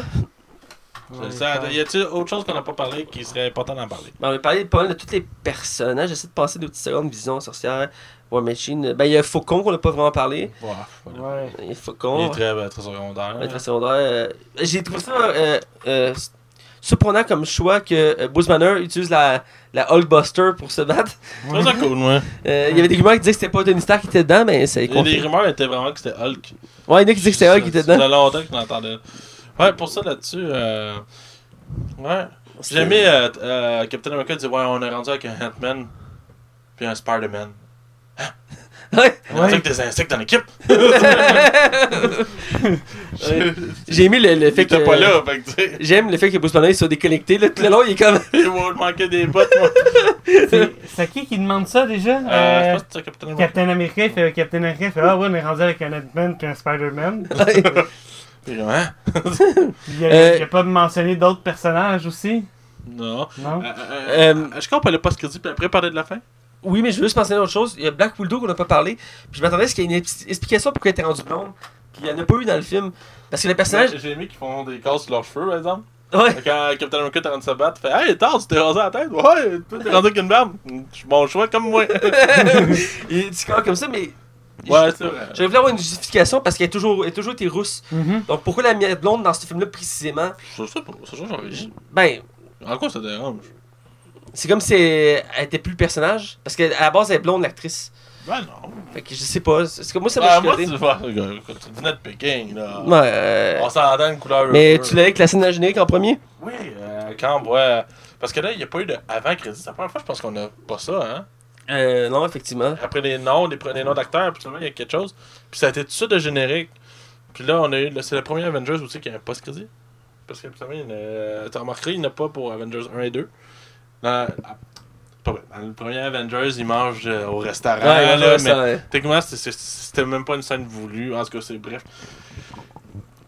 Ouais, Ça, ça- y a-t-il autre chose qu'on n'a pas parlé qui serait important d'en parler? Ben, on a parlé pas mal de tous les personnages. J'essaie de passer deux petites secondes. Vision, sorcière, War Machine. Ben, il y a Faucon qu'on n'a pas vraiment parlé. Ouais. Il y a Il est très, euh, très secondaire. Ouais, très secondaire. Euh, J'ai trouvé ça euh, euh, surprenant comme choix que euh, Bruce Banner utilise la, la Hulkbuster pour se battre. C'est ça cool, ouais. Euh, Il y avait des rumeurs qui disaient que c'était pas Tony Stark qui était dedans, mais c'est Les rumeurs étaient vraiment que c'était Hulk. Ouais, il y en a qui disaient que c'était Hulk qui était Ça dedans. faisait longtemps que je l'entendais. Ouais, pour ça là-dessus, euh... ouais. J'ai aimé euh, euh, Captain America dire Ouais, on est rendu avec un Ant-Man puis un Spider-Man. Ouais. On est rendu avec des insectes dans l'équipe? J'ai aimé le, le Il fait que. était pas là, fait que tu sais. J'aime le fait que Bruce Banner soit déconnecté. Là, tout le long, il est comme. Il va manquer des bottes, moi. C'est qui qui demande ça déjà? Euh, je pense que c'est Captain America. Captain America il fait Captain America il fait Ah ouais, on est rendu avec un Ant-Man puis un Spider-Man. Puis, hein? Il a, Euh, a pas mentionné d'autres personnages aussi? Non. Non? Euh, euh, Euh, Est-ce qu'on peut aller pas ce crédit puis après parler de la fin? Oui, mais je veux juste mentionner autre chose. Il y a Black Widow qu'on n'a pas parlé. Puis je m'attendais à ce qu'il y ait une expli- explication pourquoi elle était rendue blonde. Puis il n'y en a pas eu dans le film. Parce que le personnage. J'ai aimé qu'ils font des casses sur leurs cheveux, par exemple. Ouais. Quand Captain America est en train de se battre, il fait Hey, tard, tu t'es rasé la tête? Ouais, toi, t'es rendu avec une barbe. Je suis bon choix comme moi. il est comme ça, mais. Ouais, c'est vrai. J'aurais voulu avoir une justification parce qu'elle a toujours, elle a toujours été rousse. Mhm. Donc pourquoi la mettre blonde dans ce film-là précisément? Je sais pas, ça change rien. Ben, En quoi ça dérange? c'est comme si elle elle était plus le personnage. Parce qu'à la base, elle est blonde, l'actrice. Ben non. Fait que je sais pas. C'est comme moi, ça m'a moi, chicoté. tu vois, écoute, c'est du net picking, là. Ouais. euh, On s'entend une couleur. Mais tu l'as avec la scène de la générique en premier? Oui, euh, quand on voit. Parce que là, il n'y a pas eu de avant-crédit. C'est la première fois, je pense qu'on a pas ça, hein? Euh, non, effectivement. Après les noms, les, les noms d'acteurs, puis il y a quelque chose. Puis ça a été tout ça de générique. Puis là, on a eu. C'est le premier Avengers aussi qui a un post-crédit. Parce que, il en a- t'as remarqué, il n'y en a pas pour Avengers 1 et 2. Dans, le premier Avengers, ils mangent euh, au restaurant. Ouais, là, mais ça, ouais. techniquement, c'était même pas une scène voulue. En tout cas, c'est bref.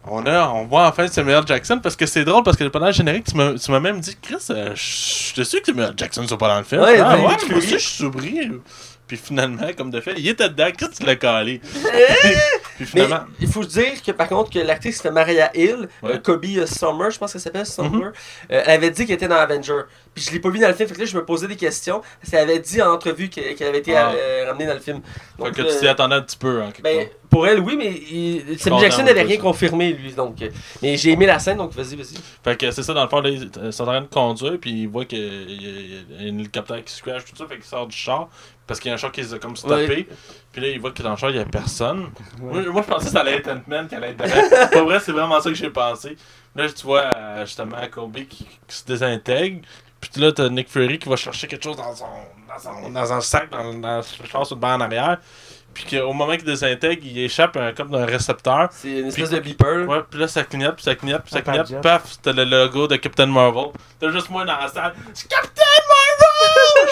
On, a, on voit enfin Samuel Jackson parce que c'est drôle parce que pendant le générique, tu m'as même dit, Chris, euh, je suis déçu que Samuel Jackson soit pas dans le film. Ouais, ah, ben, ouais, moi aussi, je suis surpris. Puis finalement, comme de fait, il était dedans, Chris, tu l'as calé? Puis Mais finalement, il faut dire que par contre que l'actrice fait Maria Hill, Ouais. euh, Kobe euh, Summer, je pense qu'elle s'appelle Summer, Mhm. euh, elle avait dit qu'elle était dans Avenger. Puis je l'ai pas vu dans le film, fait que là je me posais des questions. Parce qu'elle avait dit en entrevue que- qu'elle avait été Ah. euh, ramenée dans le film. fait Donc, que euh, tu t'y attendais un petit peu. En quelque ben, part. pour elle, oui, mais il- Sam Jackson n'avait de rien ça. confirmé, lui. Donc, euh, mais j'ai aimé la scène, donc vas-y, vas-y. Fait que c'est ça, dans le fond, là, ils sont en train de conduire, puis ils voient qu'il y y a un hélicoptère qui se crash, tout ça, fait qu'ils sortent du char, parce qu'il y a un char qui les a comme stoppé. Ouais. Puis là, ils voient que dans le char, il y a personne. Moi, moi, je pensais que ça allait être Ant-Man qui allait être. Pas vrai, c'est vraiment ça que j'ai pensé. Là, tu vois euh, justement Kobe qui, qui se désintègre. Puis là, t'as Nick Fury qui va chercher quelque chose dans son, dans son, dans sac, dans, dans le char sur le banc en arrière. Puis qu'au moment qu'il désintègre, il échappe un, comme d'un récepteur. C'est une espèce Puis- de beeper. Ouais, puis là, ça clignote, puis ça clignote, puis ça clignote. Paf, t'as le logo de Captain Marvel. T'as juste moi dans la salle. C'est Captain Marvel!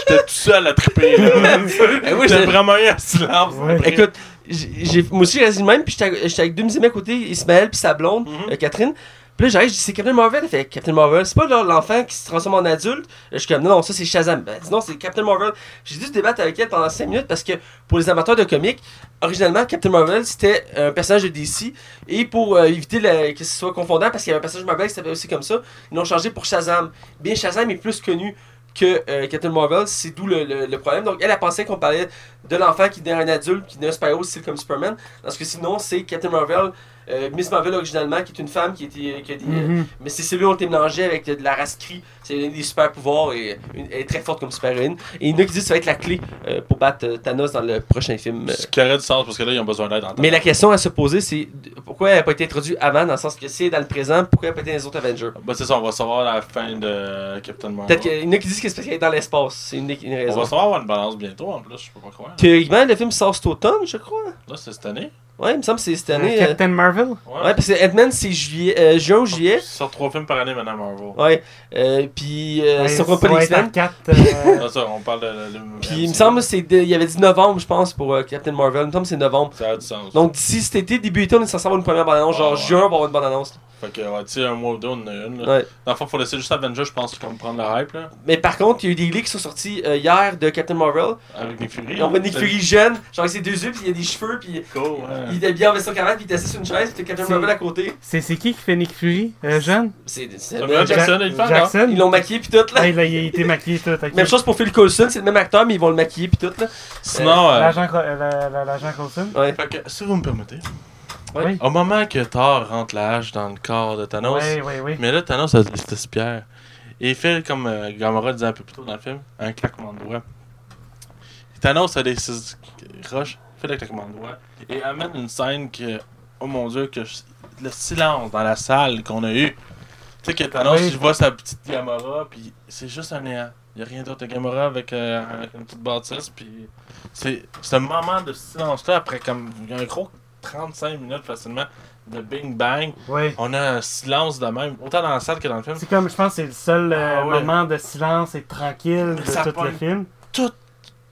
J'étais tout seul à triper, là. Oui, J'étais j'ai- vraiment eu un silence. Ouais. Écoute, j'ai, moi aussi j'ai réagi même, puis j'étais avec deux amis à côté, Ismaël puis sa blonde, Mhm. euh, Catherine. Puis là j'arrive, je dis c'est Captain Marvel, elle fait Captain Marvel, c'est pas l'enfant qui se transforme en adulte. Je suis comme non, non, ça c'est Shazam. Ben, non, c'est Captain Marvel. J'ai dû se débattre avec elle pendant 5 minutes parce que pour les amateurs de comics, originalement Captain Marvel c'était un personnage de DC et pour euh, éviter la- que ce soit confondant parce qu'il y avait un personnage Marvel qui s'appelait aussi comme ça, ils l'ont changé pour Shazam. Bien Shazam est plus connu que euh, Captain Marvel, c'est d'où le, problème. Donc elle a pensé qu'on parlait de l'enfant qui devient un adulte, qui devient un super-héros style comme Superman. Parce que sinon, c'est Captain Marvel, euh, Miss Marvel originalement, qui est une femme qui, était, qui a des. euh, Mhm. mais ces cellules ont été mélangées avec de, de la race Kree. C'est des super pouvoirs et une- elle est très forte comme super-héroïne. Et il y en a qui disent que ça va être la clé euh, pour battre euh, Thanos dans le prochain film. Ce qui aurait du sens parce que là, ils ont besoin d'aide en temps. Mais la question à se poser, c'est pourquoi elle n'a pas été introduite avant, dans le sens que si elle est dans le présent, pourquoi elle n'a pas été dans les autres Avengers? Ben, c'est ça, on va savoir la fin de Captain Marvel. Peut-être qu'il y en a qui disent que c'est parce qu'elle est dans l'espace. C'est une, une On raison. va savoir avoir une balance bientôt en plus, je peux pas croire. Théoriquement, le film sort cet automne, je crois. Là, c'est cette année. Ouais, il me semble que c'est cette année. Euh, euh, Captain Marvel? Ouais, parce que Ant-Man, c'est juillet, euh, juin ou juillet. Ils sortent trois films par année maintenant, Marvel. Ouais. Euh, puis, euh, Ouais, ça compte pas les X-Men. quatre, euh, ça, on parle de. de- de- Puis, il me semble que c'est de- il y avait dit novembre, je pense, pour euh, Captain Marvel. Il me semble que c'est novembre. Ça a du sens. Donc, d'ici cet été, début été, on est censé avoir une première bande-annonce. Genre, Ah, ouais. juin, on va avoir une bande-annonce. Fait que, ouais, tu sais, un mois ou deux, on en a une. Là. Ouais. Dans le fond, faut laisser juste Avengers, je pense, comme prendre le hype, là. Mais par contre, il y a eu des leaks qui sont sortis euh, hier de Captain Marvel. Avec Nick Fury. On voit Nick Fury jeune, genre avec ses deux yeux, puis il y a des cheveux, puis Cool, ouais. il était bien en veston cravate, puis il était assis sur une chaise, puis t'as Captain Marvel à côté. C'est c'est qui qui fait Nick Fury euh, jeune? C'est Samuel Jackson, il le fait. Jackson Ils l'ont maquillé, puis tout, là. Ah, il, a, il a été maquillé tout. ok. Même chose pour Phil Coulson, c'est le même acteur, mais ils vont le maquiller, puis tout, là. Sinon, euh, euh, la- la- l'agent Coulson Ouais. fait que, si vous me permettez, Ouais. Au moment que Thor rentre la hache dans le corps de Thanos, Oui, oui, oui. mais là, Thanos a des petites pierres. Et il fait comme euh, Gamora disait un peu plus tôt dans le film, un claquement de doigts. Thanos a des six roches, fait le claquement de doigts, et amène une scène que, oh mon dieu, que je- le silence dans la salle qu'on a eu. Tu sais que Thanos, Oui. il voit sa petite Gamora, puis c'est juste un néant. Il n'y a rien d'autre de Gamora avec, euh, avec une petite bâtisse, puis c'est ce moment de silence-là, après comme un gros 35 minutes facilement de Bing Bang, Oui. on a un silence de même, autant dans la salle que dans le film. C'est comme, je pense que c'est le seul euh, Ah ouais. moment de silence et tranquille de Ça tout pogne. le film. Tout,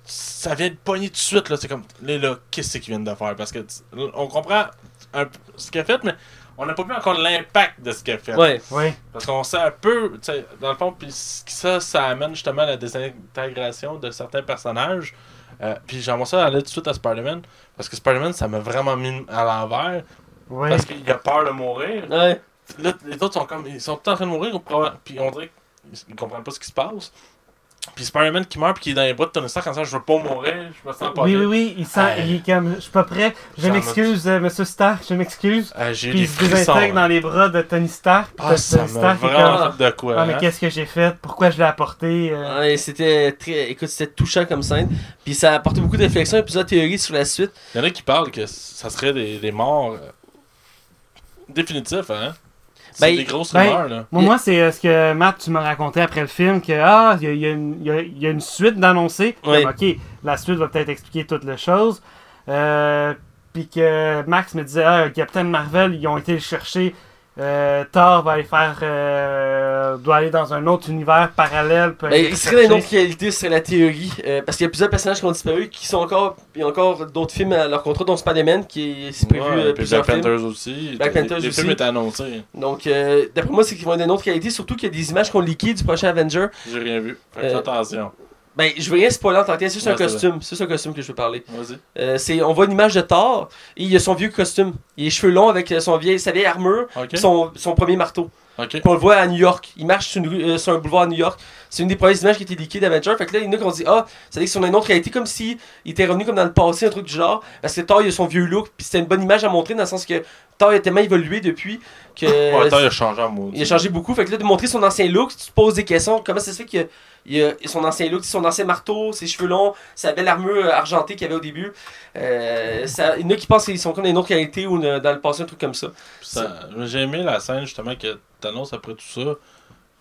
ça vient de pogner tout de suite, là. C'est comme, là, là qu'est-ce qu'ils viennent de faire? Parce que on comprend un ce qu'il a fait, mais on n'a pas vu encore l'impact de ce qu'il a fait. Ouais. Oui. Parce qu'on sait un peu, tu sais, dans le fond, puis ça, ça amène justement à la désintégration de certains personnages. Euh, puis j'aimerais ça aller tout de suite à Spider-Man. Parce que Spider-Man, ça m'a vraiment mis à l'envers. Oui. Parce qu'il a peur de mourir. Ouais. Là, les autres sont comme. Ils sont en train de mourir, puis on dirait qu'ils comprennent pas ce qui se passe. Puis Spider-Man qui meurt, puis qui est dans les bras de Tony Stark en disant Je veux pas mourir, je me sens pas Oui, bien. oui, oui, il, sent, il est comme, je suis pas prêt, je m'excuse, euh, monsieur Stark, je m'excuse. Euh, J'ai eu Puis des il se frissons. désintègre dans les bras de Tony Stark. Ah, Tony ça Stark vraiment comme, de quoi. Ah, mais hein. qu'est-ce que j'ai fait? Pourquoi je l'ai apporté euh, Ouais, c'était très. Écoute, c'était touchant comme scène. Puis ça a apporté beaucoup de réflexions et plusieurs théories sur la suite. Il y en a qui parlent que ça serait des, des morts euh, définitifs, hein. C'est Ben, des grosses ben, rumeurs, là. Moi, c'est euh, ce que Matt, tu m'as raconté après le film, que ah, il y y a une- il y a- il y a une suite d'annoncer. Oui. Ok, la suite va peut-être expliquer toutes les choses. Euh, Puis que Max me disait, ah, Captain Marvel, ils ont été le chercher. Euh, Thor va aller faire. euh, doit aller dans un autre univers parallèle. Ben, il serait dans une autre réalité, ce serait la théorie. Euh, parce qu'il y a plusieurs personnages qui ont disparu, qui sont encore. Il y a encore d'autres films à leur contrat, dont Spider-man, qui est c'est prévu Ouais, euh, puis plusieurs Black films. Panthers aussi. Black Les- Panthers les aussi. films étaient annoncés. Donc, euh, d'après moi, c'est qu'ils vont être d'une autre qualité, surtout qu'il y a des images qu'on leakées du prochain Avenger. J'ai rien vu. Fait que Euh, fais attention. Ben, je veux rien spoiler en tant que tel, c'est juste Ouais, un costume. C'est juste un costume que je veux parler. Vas-y. Euh, c'est, on voit une image de Thor, et il a son vieux costume. Il a les cheveux longs avec euh, son vieil, sa vieille armure, Ok. son, son premier marteau. On le voit à New York. Il marche sur, une rue- euh, sur un boulevard à New York. C'est une des premières images qui a été leakée d'Avenger. Fait que là, il y en a qui ont dit Ah, ça veut dire que c'est une autre réalité, comme si il était revenu comme dans le passé, un truc du genre. Parce que Thor, il a son vieux look. Puis c'était une bonne image à montrer dans le sens que Thor a tellement évolué depuis que. Ouais, attends, il a changé en mode. il a changé beaucoup. Fait que là, de montrer son ancien look, tu te poses des questions. Comment ça se fait que il a son ancien look, son ancien marteau, ses cheveux longs, sa belle armure argentée qu'il avait au début. Euh, ça, il y en a qui pensent qu'ils sont comme autre réalité ou euh, dans le passé, un truc comme ça. Ça- J'ai aimé la scène justement que Thanos après tout ça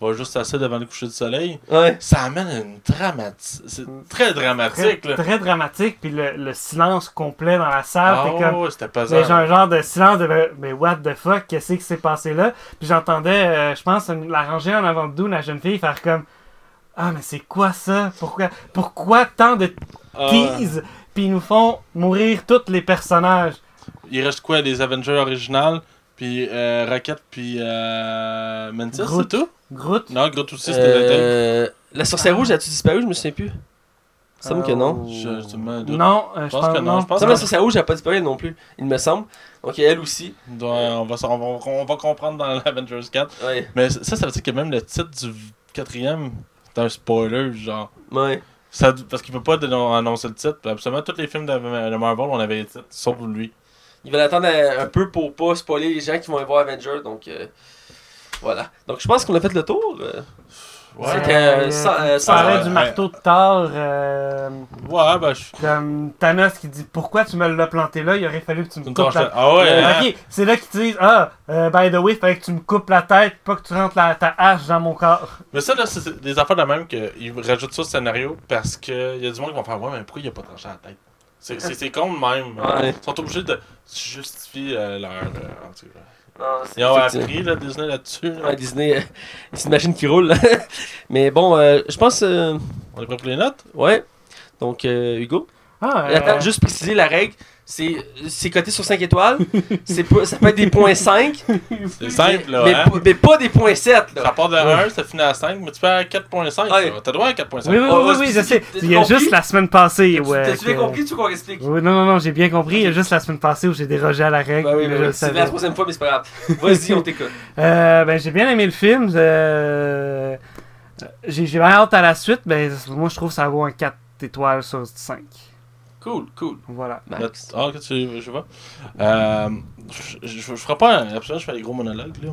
va juste assis devant le coucher du soleil. Ouais. Ça amène une dramatique. C'est très Très, dramatique là. très dramatique, puis le, le silence complet dans la salle, Ah t'es comme. ouais, c'était pesant. J'ai un genre de silence de mais what the fuck, qu'est-ce qui s'est passé là? Puis j'entendais, euh, je pense, la rangée en avant de nous, la jeune fille, faire comme Ah, mais c'est quoi ça? Pourquoi, pourquoi tant de Ah, tease? Puis ils nous font mourir tous les personnages. il reste quoi les Avengers originales puis euh, Rocket puis euh, Mantis, c'est Groot. tout? Groot. Non, Groot aussi c'était le. Euh, la sorcière rouge, a-tu disparu? Je me souviens plus. Ça me semble que non. Euh, Je- je me doute. Non, euh, je pense pense que non, non. je pense sorcière rouge n'a pas disparu non plus, il me semble. Donc elle aussi. Ouais, on, va, on, va, on va comprendre dans l'Avengers 4. Ouais. Mais ça, ça veut dire que même le titre du quatrième, c'est un spoiler, genre. Ouais. Ça, parce qu'il peut pas annoncer le titre. Absolument tous les films de, de Marvel, on avait les titres, sauf lui. Ils veulent attendre un un peu pour pas spoiler les gens qui vont y voir Avenger. Donc euh, voilà. Donc je pense qu'on a fait le tour. euh. C'était, euh, Euh, sans- euh, tu sans- parlais ouais, du ouais. marteau de Thor. euh, Ouais, ben, je comme Thanos qui dit Pourquoi tu me l'as planté là? Il aurait fallu que tu me tu me coupes tranches la Ah ouais, Euh, hein? ok, c'est là qu'ils te disent Ah, euh, by the way, fallait que tu me coupes la tête, pas que tu rentres la- ta hache dans mon corps. Mais ça, là, c'est des affaires de même qu'ils rajoutent ça au scénario parce qu'il y a du monde qui vont faire Ouais, mais pourquoi il a pas tranché la tête? C'est- C'est c'est con de même. Ouais. Ils sont obligés de justifier euh, leur. euh, en tout cas. C'est- Ils ont appris, là, Disney là-dessus. là. Ouais, Disney, euh, c'est une machine qui roule. Mais bon, euh, je pense. euh, On est prêt pour les notes? Ouais. Donc, euh, Hugo. Ah, Attends, juste préciser la règle. C'est c'est coté sur 5 étoiles. C'est pas- ça peut être des points 5. C'est simple, là. mais, hein? pas- mais pas des points 7. Ça Là. part de 1, ça finit à 5, mais tu peux à 4.5. Ouais. T'as droit à 4.5. Oui, oui, Oh, oui, oh, oui, je sais. Il y a juste la semaine passée. T'as-tu ouais, t'as-tu bien que- compris, tu qu'on explique? Oui, non, non, non, j'ai bien compris. Il y a juste la semaine passée où j'ai dérogé à la règle. Ben oui, mais ben c'est la troisième fois, mais c'est pas grave. Vas-y, on t'écoute. Euh, ben, j'ai bien aimé le film. euh, J'ai hâte à la suite. Ben, moi, je trouve que ça vaut un 4 étoiles sur 5. Cool, cool. Voilà. Max. Ah, que tu je vois. Euh, je, je, je ferai pas un absolument, je fais des gros monologues, là.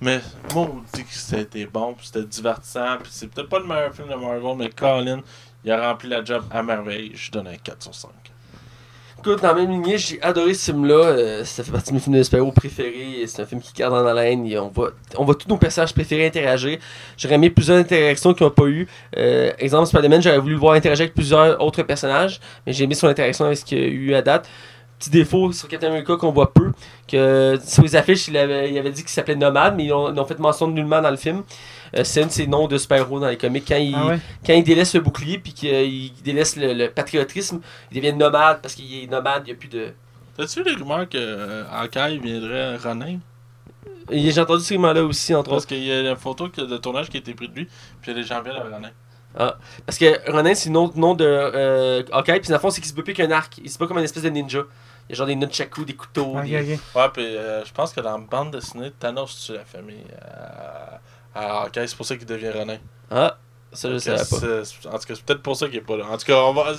Mais, moi, on dit que c'était bon, puis c'était divertissant, puis c'est peut-être pas le meilleur film de Marvel, mais Colin, il a rempli la job à merveille. Je donne un 4 sur 5. Écoute, dans la même lignée, j'ai adoré ce film-là. euh, ça fait partie de mes films de super-héros préférés. C'est un film qui garde en haleine. et on, voit, on voit tous nos personnages préférés interagir. J'aurais aimé plusieurs interactions qu'ils n'ont pas eu. Euh, exemple, Spider-Man, j'aurais voulu le voir interagir avec plusieurs autres personnages. Mais j'ai aimé son interaction avec ce qu'il y a eu à date. Petit défaut sur Captain America qu'on voit peu. Que sur les affiches, il avait, il avait dit qu'il s'appelait Nomade, mais ils ont, ils ont fait mention de nullement dans le film. Euh, c'est un de ses noms de super-héros dans les comics. Quand il, Ah ouais? quand il délaisse le bouclier puis qu'il délaisse le, le patriotisme, il devient nomade parce qu'il est nomade, il n'y a plus de. T'as-tu les rumeurs que euh, Hawkeye viendrait Ronin? Et J'ai entendu ce moment-là aussi, entre Parce autres. qu'il y a une photo que- de tournage qui a été prise de lui, puis les gens viennent à Ronin. Parce que Ronin, c'est le nom, nom de euh, Hawkeye, puis dans le fond, c'est qu'il se bat plus qu'un arc. Il se bat comme une espèce de ninja. Il y a genre des nunchakus, des couteaux. Ok, des- ok. Ouais, puis euh, je pense que dans la bande dessinée, Thanos tue la famille à, à Hawkeye, c'est pour ça qu'il devient Ronin. Ah, ça je savais pas. En tout cas, c'est peut-être pour ça qu'il est pas là. En tout cas, on va.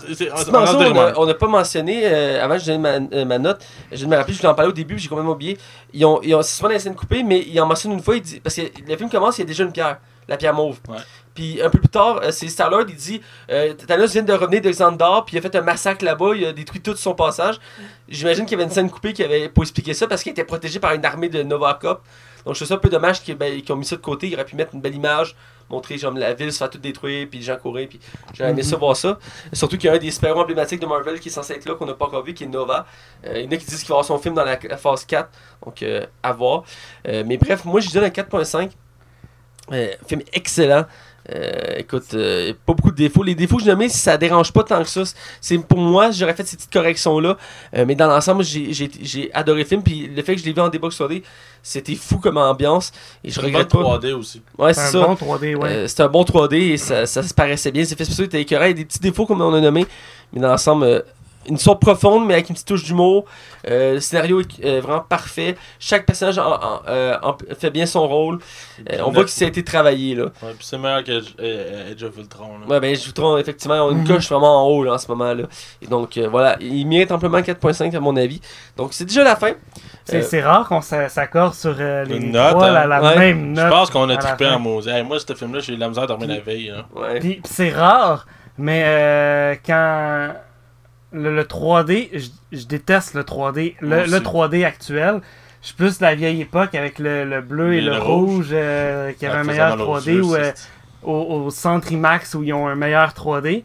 on n'a pas mentionné, euh, avant que je donne ma, euh, ma note, je me rappeler, je voulais en parler au début, puis j'ai complètement oublié. Ils ont, ils ont, c'est souvent dans les scènes coupées, mais ils en mentionnent une fois, il dit, parce que le film commence, il y a déjà une pierre, la pierre mauve. Ouais. Puis un peu plus tard, euh, c'est Star-Lord, il dit euh, Thanos vient de revenir de Xandar, puis il a fait un massacre là-bas, il a détruit tout son passage. J'imagine qu'il y avait une scène coupée qui avait pour expliquer ça, parce qu'il était protégé par une armée de Nova Cop. Donc je trouve ça un peu dommage qu'ils ben, qu'ils ont mis ça de côté, ils auraient pu mettre une belle image, montrer genre la ville se faire tout détruire, puis les gens courir, puis j'aurais aimé Mhm. ça voir ça. Surtout qu'il y a un des super-héros emblématiques de Marvel qui est censé être là, qu'on n'a pas encore vu, qui est Nova. Euh, il y en a qui disent qu'il va avoir son film dans la, la phase 4, donc euh, à voir. Mais bref, moi je donne un 4.5. Euh, film excellent. Euh, écoute, euh, pas beaucoup de défauts. Les défauts que j'ai nommés, ça dérange pas tant que ça. C'est pour moi, j'aurais fait ces petites corrections-là. Euh, mais dans l'ensemble, j'ai- adoré le film. Puis le fait que je l'ai vu en débox 3D, c'était fou comme ambiance. Et je regrette pas. 3D aussi. Ouais, C'est c'est un ça. bon 3D, ouais. Euh, c'était un bon 3D et ça, ça se paraissait bien. C'est fait écœurant. Il y a des petits défauts comme on a nommé. Mais dans l'ensemble, euh, une sorte profonde, mais avec une petite touche d'humour. Euh, le scénario est euh, vraiment parfait. Chaque personnage en- en- euh, en- fait bien son rôle. Euh, on voit que ça a été travaillé. Là. Ouais, puis c'est meilleur que Age of Ultron. Là. Ouais, ben, je vous trouve, effectivement, on une Mhm. coche vraiment en haut là, en ce moment-là. Et donc, euh, voilà, il mérite amplement 4.5 à mon avis. Donc, c'est déjà la fin. C'est Euh, c'est rare qu'on s'a- s'accorde sur euh, les Une note, trois, la, hein. la Ouais. même Je note. pense qu'on a trippé en maudit. Hey, moi, ce film-là, j'ai eu la misère à dormir la veille. hein. Ouais. Puis puis c'est rare, mais euh, quand le, le 3D, je, je déteste le 3D. Moi Le, aussi. le 3D actuel, je suis plus de la vieille époque avec le, le bleu et, Et le, rouge, euh, qui avait un faisait meilleur mal aux 3D yeux, ou euh, au, au centre IMAX où ils ont un meilleur 3D.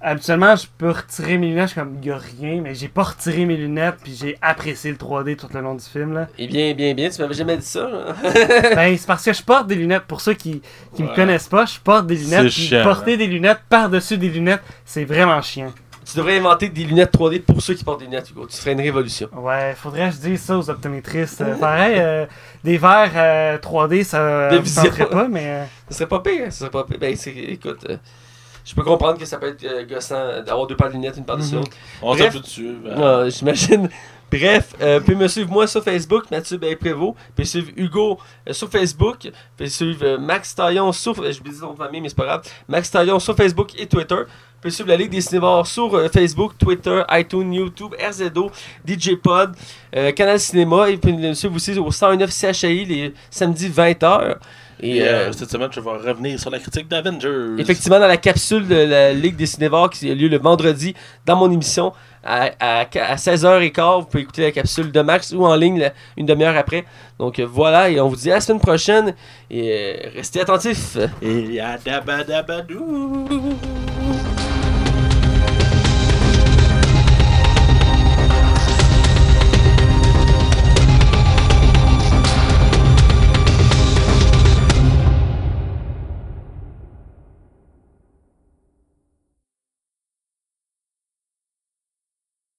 Habituellement, je peux retirer mes lunettes, je suis comme, y a rien, mais j'ai pas retiré mes lunettes, puis j'ai apprécié le 3D tout le long du film. Là. Et bien, bien, bien, tu m'avais jamais dit ça. là. ben, c'est parce que je porte des lunettes. Pour ceux qui, qui me connaissent pas, je porte des lunettes. C'est puis chiant, porter hein. des lunettes par-dessus des lunettes, c'est vraiment chiant. Tu devrais inventer des lunettes 3D pour ceux qui portent des lunettes, Hugo. Tu ferais une révolution. Ouais, faudrait que je dise ça aux optométristes. Euh, pareil, euh, des verres euh, 3D, ça De ne tenterait pas, mais... euh, Ce serait pas pire, ce serait pas pire. Ben, c'est- écoute, euh, je peux comprendre que ça peut être euh, gossant d'avoir deux paires de lunettes, une par-dessus Mhm. l'autre. On Bref. s'est dessus. Ouais, J'imagine. Bref, euh, vous pouvez me suivre moi sur Facebook, Mathieu Prévost. Pouvez suivre Hugo euh, sur Facebook. Pouvez suivre euh, Max Taillon sur. euh, Je me dis son famille, mais c'est pas grave. Max Taillon sur Facebook et Twitter. Pouvez suivre la Ligue des Cinévores sur euh, Facebook, Twitter, iTunes, YouTube, RZO, DJ Pod, euh, Canal Cinéma. Et vous pouvez me suivre aussi au 109 CHI les samedis 20h. Et, Et euh, euh, cette semaine, je vais revenir sur la critique d'Avengers. Effectivement, dans la capsule de la Ligue des Cinévores qui a lieu le vendredi dans mon émission à, à, à 16h15, vous pouvez écouter la capsule de Max ou en ligne une demi-heure après. Donc euh, voilà, et on vous dit à la semaine prochaine et euh, restez attentifs. Et yadabadabadou.